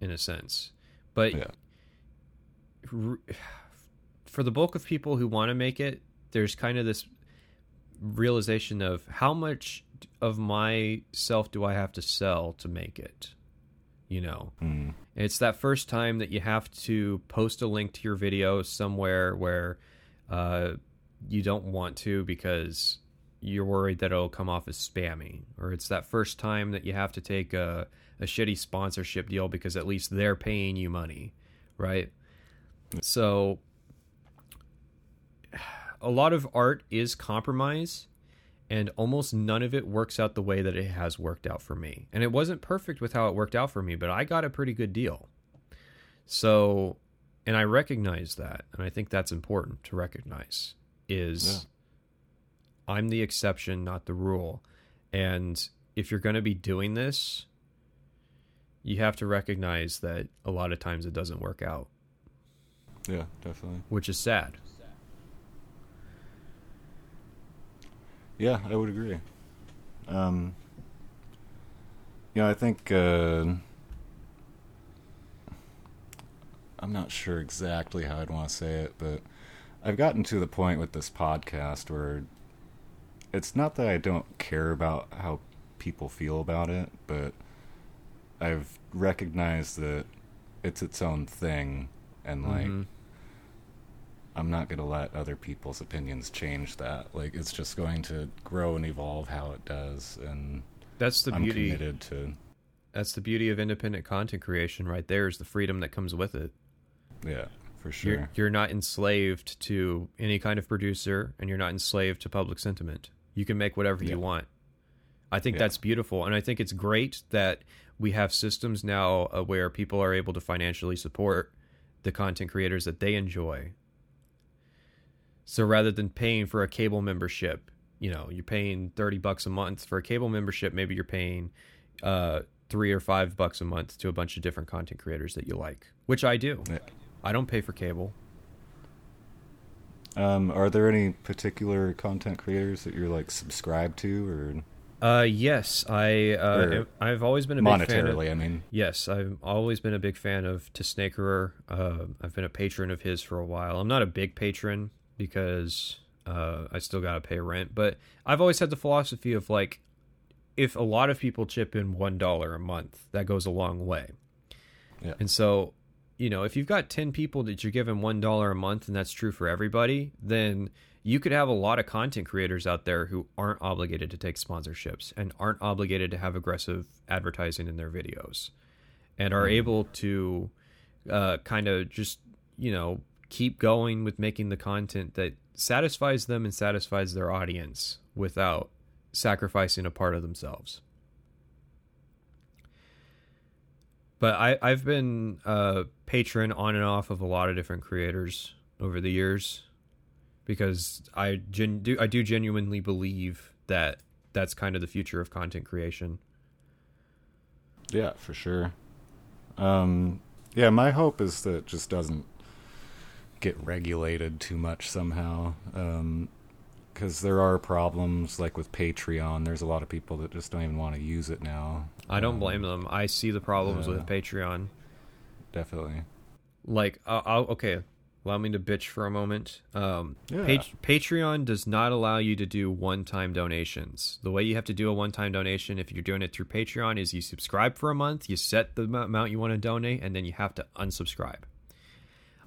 in a sense. But Yeah. for the bulk of people who want to make it, there's kind of this realization of how much of myself do I have to sell to make it? You know, Mm. it's that first time that you have to post a link to your video somewhere where uh, you don't want to because you're worried that it'll come off as spammy. Or it's that first time that you have to take a, a shitty sponsorship deal because at least they're paying you money, right? So *sighs* a lot of art is compromise and almost none of it works out the way that it has worked out for me. And it wasn't perfect with how it worked out for me, but I got a pretty good deal. So, and I recognize that, and I think that's important to recognize is yeah. I'm the exception, not the rule. And if you're going to be doing this, you have to recognize that a lot of times it doesn't work out. Yeah, definitely. Which is sad. Yeah, I would agree. Um, you know, I think uh, I'm not sure exactly how I'd want to say it, but I've gotten to the point with this podcast where it's not that I don't care about how people feel about it, but I've recognized that it's its own thing, and like. Mm-hmm I'm not going to let other people's opinions change that. Like it's just going to grow and evolve how it does, and that's the I'm beauty. Committed to. That's the beauty of independent content creation, right there. Is the freedom that comes with it. Yeah, for sure. You're, you're not enslaved to any kind of producer, and you're not enslaved to public sentiment. You can make whatever yeah. you want. I think yeah. that's beautiful, and I think it's great that we have systems now uh, where people are able to financially support the content creators that they enjoy so rather than paying for a cable membership, you know, you're paying 30 bucks a month for a cable membership, maybe you're paying uh, 3 or 5 bucks a month to a bunch of different content creators that you like, which I do. Yeah. I don't pay for cable. Um, are there any particular content creators that you're like subscribed to or uh, yes, I uh, I've always been a big fan of, I mean, yes, I've always been a big fan of Tesnakerer. Uh, I've been a patron of his for a while. I'm not a big patron because uh, I still got to pay rent. But I've always had the philosophy of like, if a lot of people chip in one dollar a month, that goes a long way. Yeah. And so, you know, if you've got ten people that you're giving one dollar a month, and that's true for everybody, then you could have a lot of content creators out there who aren't obligated to take sponsorships and aren't obligated to have aggressive advertising in their videos, and are mm-hmm. able to uh, kind of just you know keep going with making the content that satisfies them and satisfies their audience without sacrificing a part of themselves. But I, I've been a patron on and off of a lot of different creators over the years because I gen- do I do genuinely believe that that's kind of the future of content creation. Yeah, for sure. Um, yeah, my hope is that it just doesn't get regulated too much somehow. because um, there are problems like with Patreon. There's a lot of people that just don't even want to use it now. I don't blame them. I see the problems with Patreon. Definitely. Like, uh, I'll, okay, allow me to bitch for a moment. Um, yeah. Pat- Patreon does not allow you to do one-time donations. The way you have to do a one-time donation, if you're doing it through Patreon, is you subscribe for a month, you set the amount you want to donate, and then you have to unsubscribe.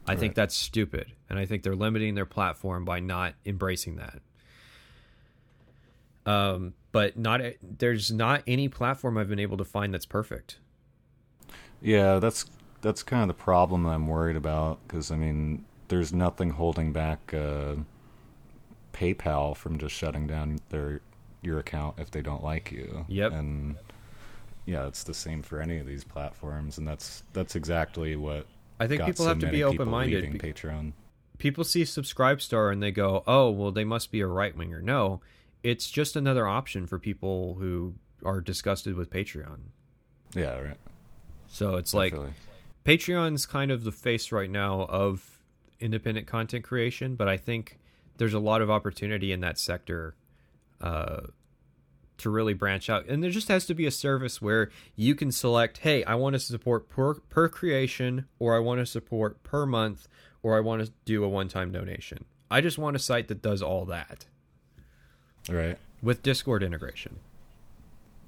I right. think that's stupid, and I think they're limiting their platform by not embracing that. Um, but not there's not any platform I've been able to find that's perfect. Yeah, that's that's kind of the problem that I'm worried about because I mean, there's nothing holding back uh, PayPal from just shutting down their your account if they don't like you. Yep. And yeah, it's the same for any of these platforms, and that's that's exactly what I think people so have to be open minded. Patreon. People see Subscribestar and they go, "Oh, well, they must be a right winger." No, it's just another option for people who are disgusted with Patreon. Yeah, right. So it's Definitely. like Patreon's kind of the face right now of independent content creation, but I think there's a lot of opportunity in that sector uh, to really branch out. And there just has to be a service where you can select, hey, I want to support per, per creation, or I want to support per month, or I want to do a one time donation. I just want a site that does all that. Right. With Discord integration.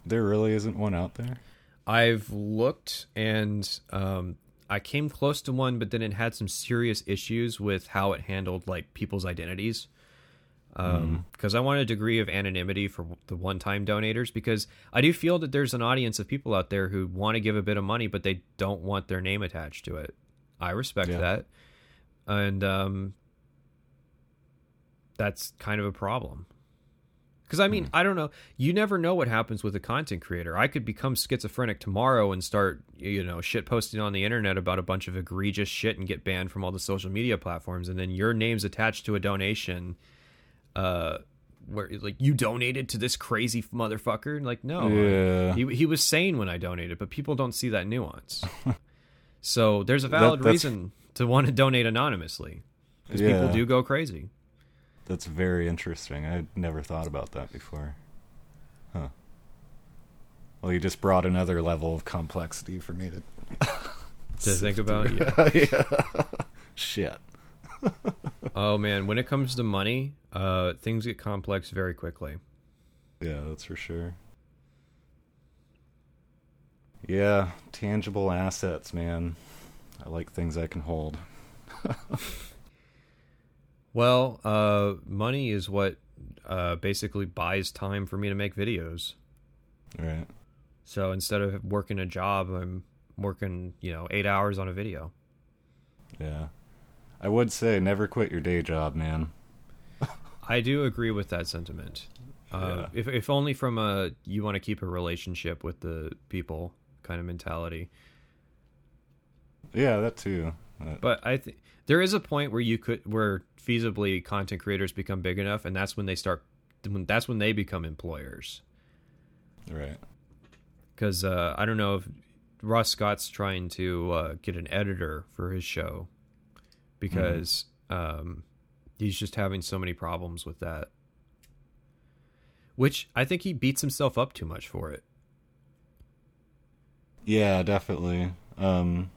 There really isn't one out there? I've looked and um, I came close to one, but then it had some serious issues with how it handled like people's identities because um, mm. I want a degree of anonymity for the one-time donators because I do feel that there's an audience of people out there who want to give a bit of money but they don't want their name attached to it. I respect yeah. that, and um, that's kind of a problem Because I mean, I don't know. You never know what happens with a content creator. I could become schizophrenic tomorrow and start, you know, shit posting on the internet about a bunch of egregious shit and get banned from all the social media platforms, and then your name's attached to a donation, uh, where like you donated to this crazy motherfucker. And like, no, Yeah. he he was sane when I donated, but people don't see that nuance. *laughs* so there's a valid that's- reason to want to donate anonymously because Yeah. people do go crazy. That's very interesting. I never thought about that before. Huh. Well, you just brought another level of complexity for me to. *laughs* To think about, *laughs* yeah. yeah. Shit. *laughs* Oh man, when it comes to money, uh, things get complex very quickly. Yeah, that's for sure. Yeah, tangible assets, man. I like things I can hold. *laughs* Well, uh, money is what uh, basically buys time for me to make videos. Right. So instead of working a job, I'm working, you know, eight hours on a video. Yeah. I would say never quit your day job, man. *laughs* I do agree with that sentiment. Uh, Yeah. if if only from a you want to keep a relationship with the people kind of mentality. Yeah, that too. Uh, But I think there is a point where you could where feasibly content creators become big enough, and that's when they start. When, that's when they become employers. right. Because uh, I don't know if Ross Scott's trying to uh, get an editor for his show because um, he's just having so many problems with that. Which I think he beats himself up too much for it. Yeah, definitely. Um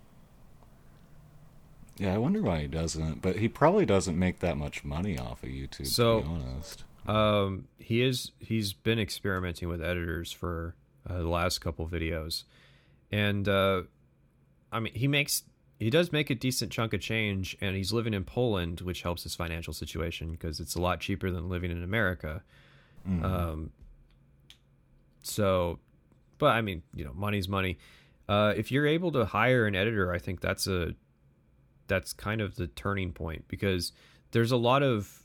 Yeah, I wonder why he doesn't, but he probably doesn't make that much money off of YouTube So- to be honest. Um, he is he's been experimenting with editors for uh, the last couple videos, and uh, I mean he makes he does make a decent chunk of change, and he's living in Poland, which helps his financial situation because it's a lot cheaper than living in America. Mhm. Um, so, but I mean, you know, money's money. Uh, if you're able to hire an editor, I think that's a that's kind of the turning point because there's a lot of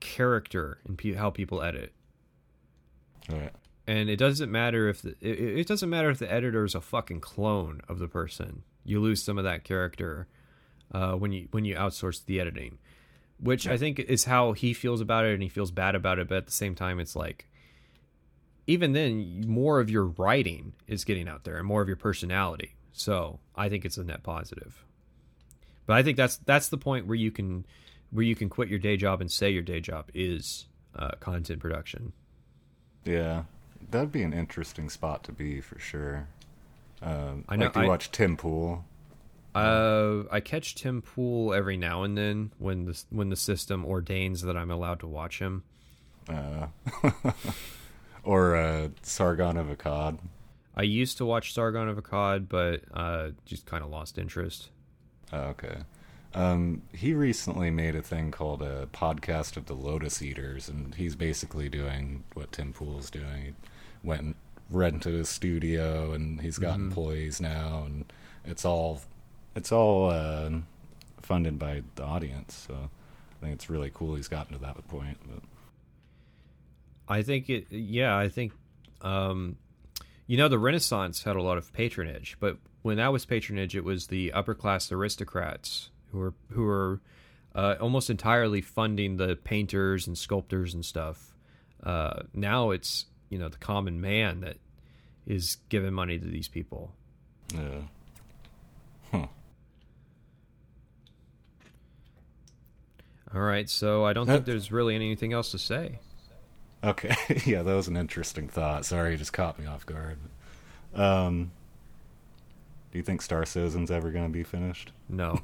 character in pe- how people edit, right. and it doesn't matter if the it, it doesn't matter if the editor is a fucking clone of the person. You lose some of that character uh, when you when you outsource the editing, which I think is how he feels about it, and he feels bad about it. But at the same time, it's like even then, more of your writing is getting out there, and more of your personality. So I think it's a net positive. But I think that's that's the point where you can where you can quit your day job and say your day job is uh, content production. Yeah. That'd be an interesting spot to be for sure. Um, I know- like do you I- watch Tim Pool? Uh, I catch Tim Pool every now and then when the when the system ordains that I'm allowed to watch him. Uh, *laughs* or uh, Sargon of Akkad? I used to watch Sargon of Akkad, but uh, just kind of lost interest. Oh, okay. Um, he recently made a thing called a podcast of the Lotus Eaters, and he's basically doing what Tim Pool's doing. He went rented a studio, and he's got employees now, and it's all it's all uh, funded by the audience. So I think it's really cool he's gotten to that point. But I think it. Yeah, I think. Um, you know, the Renaissance had a lot of patronage, but when that was patronage, it was the upper class aristocrats who were who were uh, almost entirely funding the painters and sculptors and stuff. Uh, now it's you know the common man that is giving money to these people. yeah, huh. All right, so I don't think there's really anything else to say. Okay, *laughs* yeah, that was an interesting thought. Sorry, it just caught me off guard. Um, do you think Star Citizen's ever going to be finished? No.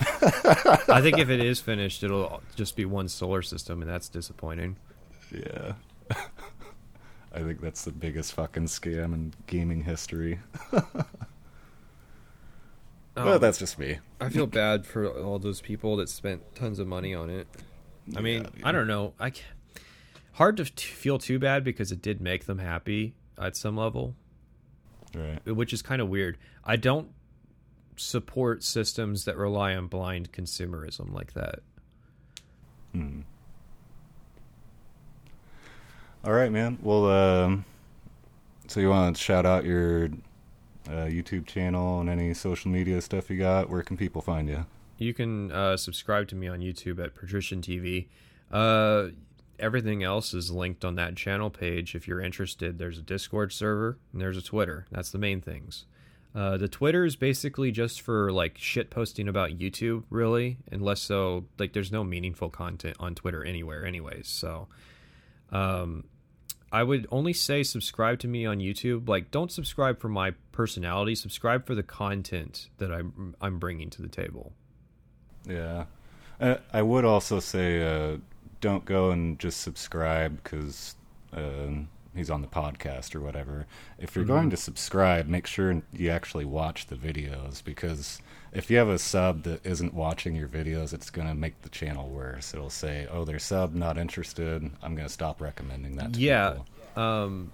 *laughs* I think if it is finished, it'll just be one solar system, and that's disappointing. Yeah. *laughs* I think that's the biggest fucking scam in gaming history. Oh, *laughs* Well, that's just me. I feel bad for all those people that spent tons of money on it. I mean, Yeah, I don't know. I ca hard to t- feel too bad because it did make them happy at some level, Right. which is kind of weird. I don't support systems that rely on blind consumerism like that. Hmm. All right, man. Well, um, so you want to shout out your uh, YouTube channel and any social media stuff you got? Where can people find you? You can uh, subscribe to me on YouTube at Patrician TV. Uh, everything else is linked on that channel page. If you're interested, there's a Discord server and there's a Twitter. That's the main things. Uh, the Twitter is basically just for like shit posting about YouTube, really, unless so like there's no meaningful content on Twitter anywhere, anyways. So, um, I would only say subscribe to me on YouTube. Like, don't subscribe for my personality. Subscribe for the content that I'm I'm bringing to the table. Yeah, uh, I would also say uh, don't go and just subscribe because. Uh, he's on the podcast or whatever. If you're mm-hmm. going to subscribe, make sure you actually watch the videos because if you have a sub that isn't watching your videos, it's going to make the channel worse. It'll say, "Oh, they're sub, not interested. I'm going to stop recommending that." yeah, um,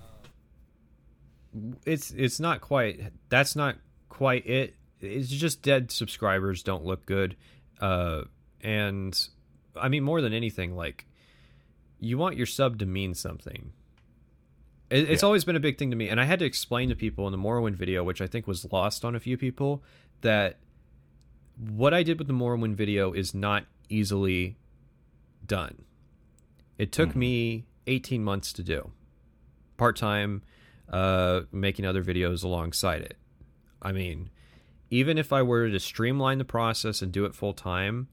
it's it's not quite. That's not quite it. It's just dead subscribers don't look good, uh, and I mean more than anything, like you want your sub to mean something it, it's yeah. always been a big thing to me, and I had to explain to people in the Morrowind video, which I think was lost on a few people, that what I did with the Morrowind video is not easily done. It took mm me 18 months to do, part time, uh, making other videos alongside it. I mean, even if I were to streamline the process and do it full time,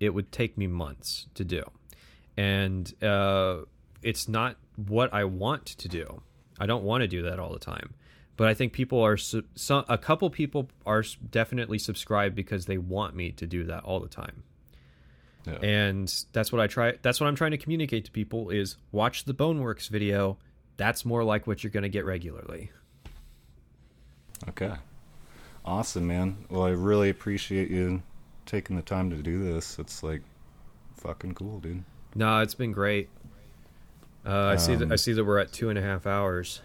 it would take me months to do. And uh, it's not what I want to do. I don't want to do that all the time. But I think people are some a couple people are definitely subscribed because they want me to do that all the time. Yeah. And that's what I try that's what I'm trying to communicate to people is watch the Boneworks video. That's more like what you're going to get regularly. Okay. Awesome, man. Well, I really appreciate you taking the time to do this. It's like fucking cool, dude. No, it's been great. Uh, I um, see that. I see that we're at two and a half hours.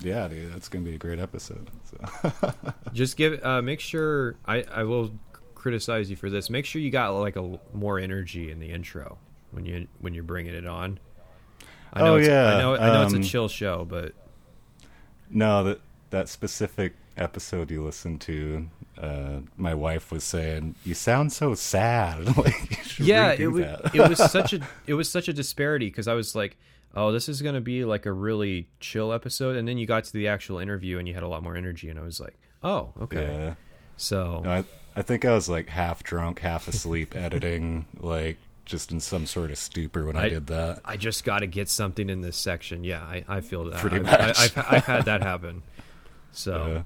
Yeah, dude, that's gonna be a great episode. So. *laughs* Just give. Uh, make sure. I I will criticize you for this. Make sure you got like a more energy in the intro when you when you're bringing it on. I know oh yeah, I know. I know um, it's a um, chill show, but no, that that specific episode you listened to, uh, my wife was saying, "You sound so sad." *laughs* like, yeah, it was. it was such a *laughs* it was such a disparity because I was like, oh, this is going to be like a really chill episode. And then you got to the actual interview and you had a lot more energy. And I was like, oh, okay. Yeah. So no, I, I think I was like half drunk, half asleep, *laughs* editing, like just in some sort of stupor when I, I did that. I just got to get something in this section. Yeah, I, I feel that. Pretty much. I, have I've had that happen. *laughs* So. Uh,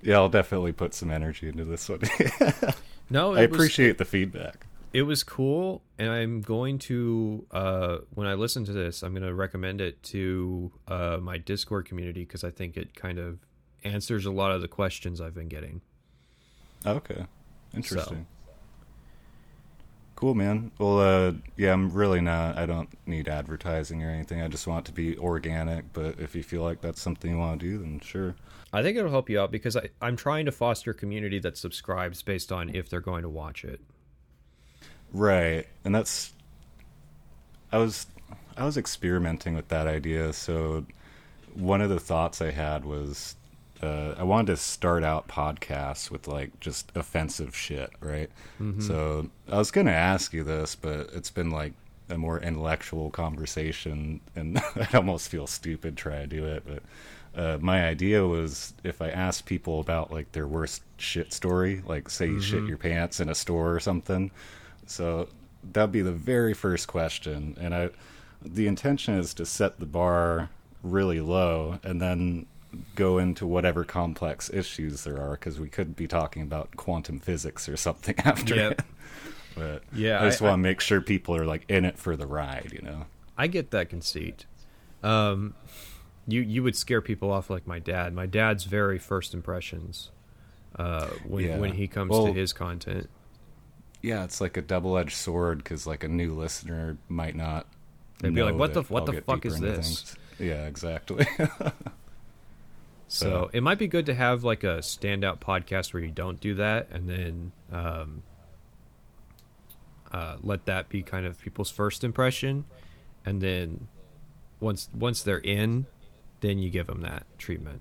yeah, I'll definitely put some energy into this one. *laughs* no, I appreciate was, the feedback it was cool and i'm going to uh, when i listen to this i'm going to recommend it to uh, my discord community because i think it kind of answers a lot of the questions i've been getting. Okay. Interesting. So. cool man. Well uh, yeah i'm really not i don't need advertising or anything. I just want it to be organic but if you feel like that's something you want to do then sure. I think it'll help you out because I, i'm trying to foster a community that subscribes based on if they're going to watch it Right. And that's I was I was experimenting with that idea. So one of the thoughts I had was uh, I wanted to start out podcasts with like just offensive shit, right? Mm-hmm. So I was going to ask you this, but it's been like a more intellectual conversation, and *laughs* I almost feel stupid trying to do it. But uh, my idea was if I asked people about like their worst shit story, like say you mm-hmm. shit your pants in a store or something, so that'd be the very first question, and I, the intention is to set the bar really low, and then go into whatever complex issues there are, because we could be talking about quantum physics or something *laughs* after yep. it. But yeah, I just want to make sure people are like in it for the ride, you know. I get that conceit. Um, you you would scare people off like my dad. My dad's very first impressions uh, when yeah. when he comes well, to his content yeah, it's like a double edged sword because like a new listener might not. They'd be like, "What the what I'll the fuck is this?" Things. Yeah, exactly. *laughs* so, so, it might be good to have like a standout podcast where you don't do that, and then um, uh, let that be kind of people's first impression, and then once once they're in, then you give them that treatment,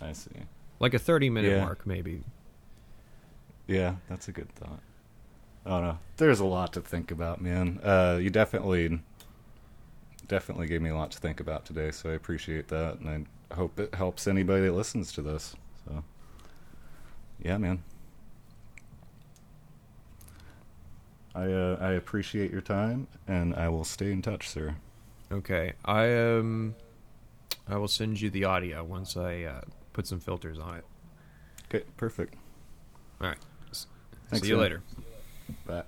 I see. like a thirty minute Yeah. mark maybe. Yeah, that's a good thought. Oh know. there's a lot to think about, man. Uh, you definitely, definitely gave me a lot to think about today, so I appreciate that, and I hope it helps anybody that listens to this. So, yeah, man. I uh, I appreciate your time, and I will stay in touch, sir. Okay, I um, I will send you the audio once I uh, put some filters on it. Okay, perfect. All right, Thanks, see you man. later. Bye.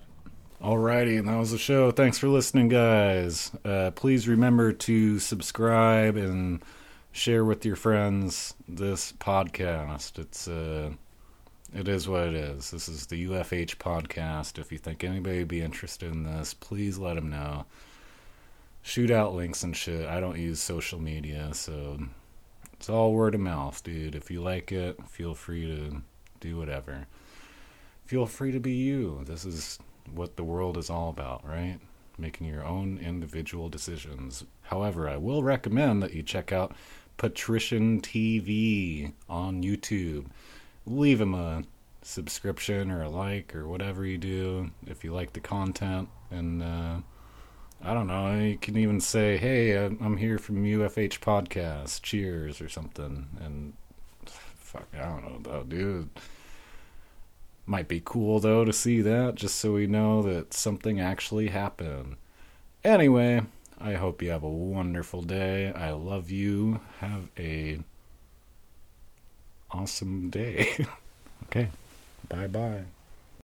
Alrighty, and that was the show. Thanks for listening, guys. Uh, please remember to subscribe and share with your friends this podcast. It's uh, it is what it is. This is the UFH podcast. If you think anybody would be interested in this, please let them know. Shoot out links and shit. I don't use social media, so it's all word of mouth, dude. If you like it, feel free to do whatever feel free to be you. This is what the world is all about, right? Making your own individual decisions. However, I will recommend that you check out Patrician TV on YouTube. Leave him a subscription or a like or whatever you do if you like the content. And uh, I don't know, you can even say, hey, I'm here from UFH Podcast. Cheers or something. And fuck, I don't know, though, dude. Might be cool though to see that, just so we know that something actually happened. Anyway, I hope you have a wonderful day. I love you. Have a awesome day. *laughs* okay. Bye bye.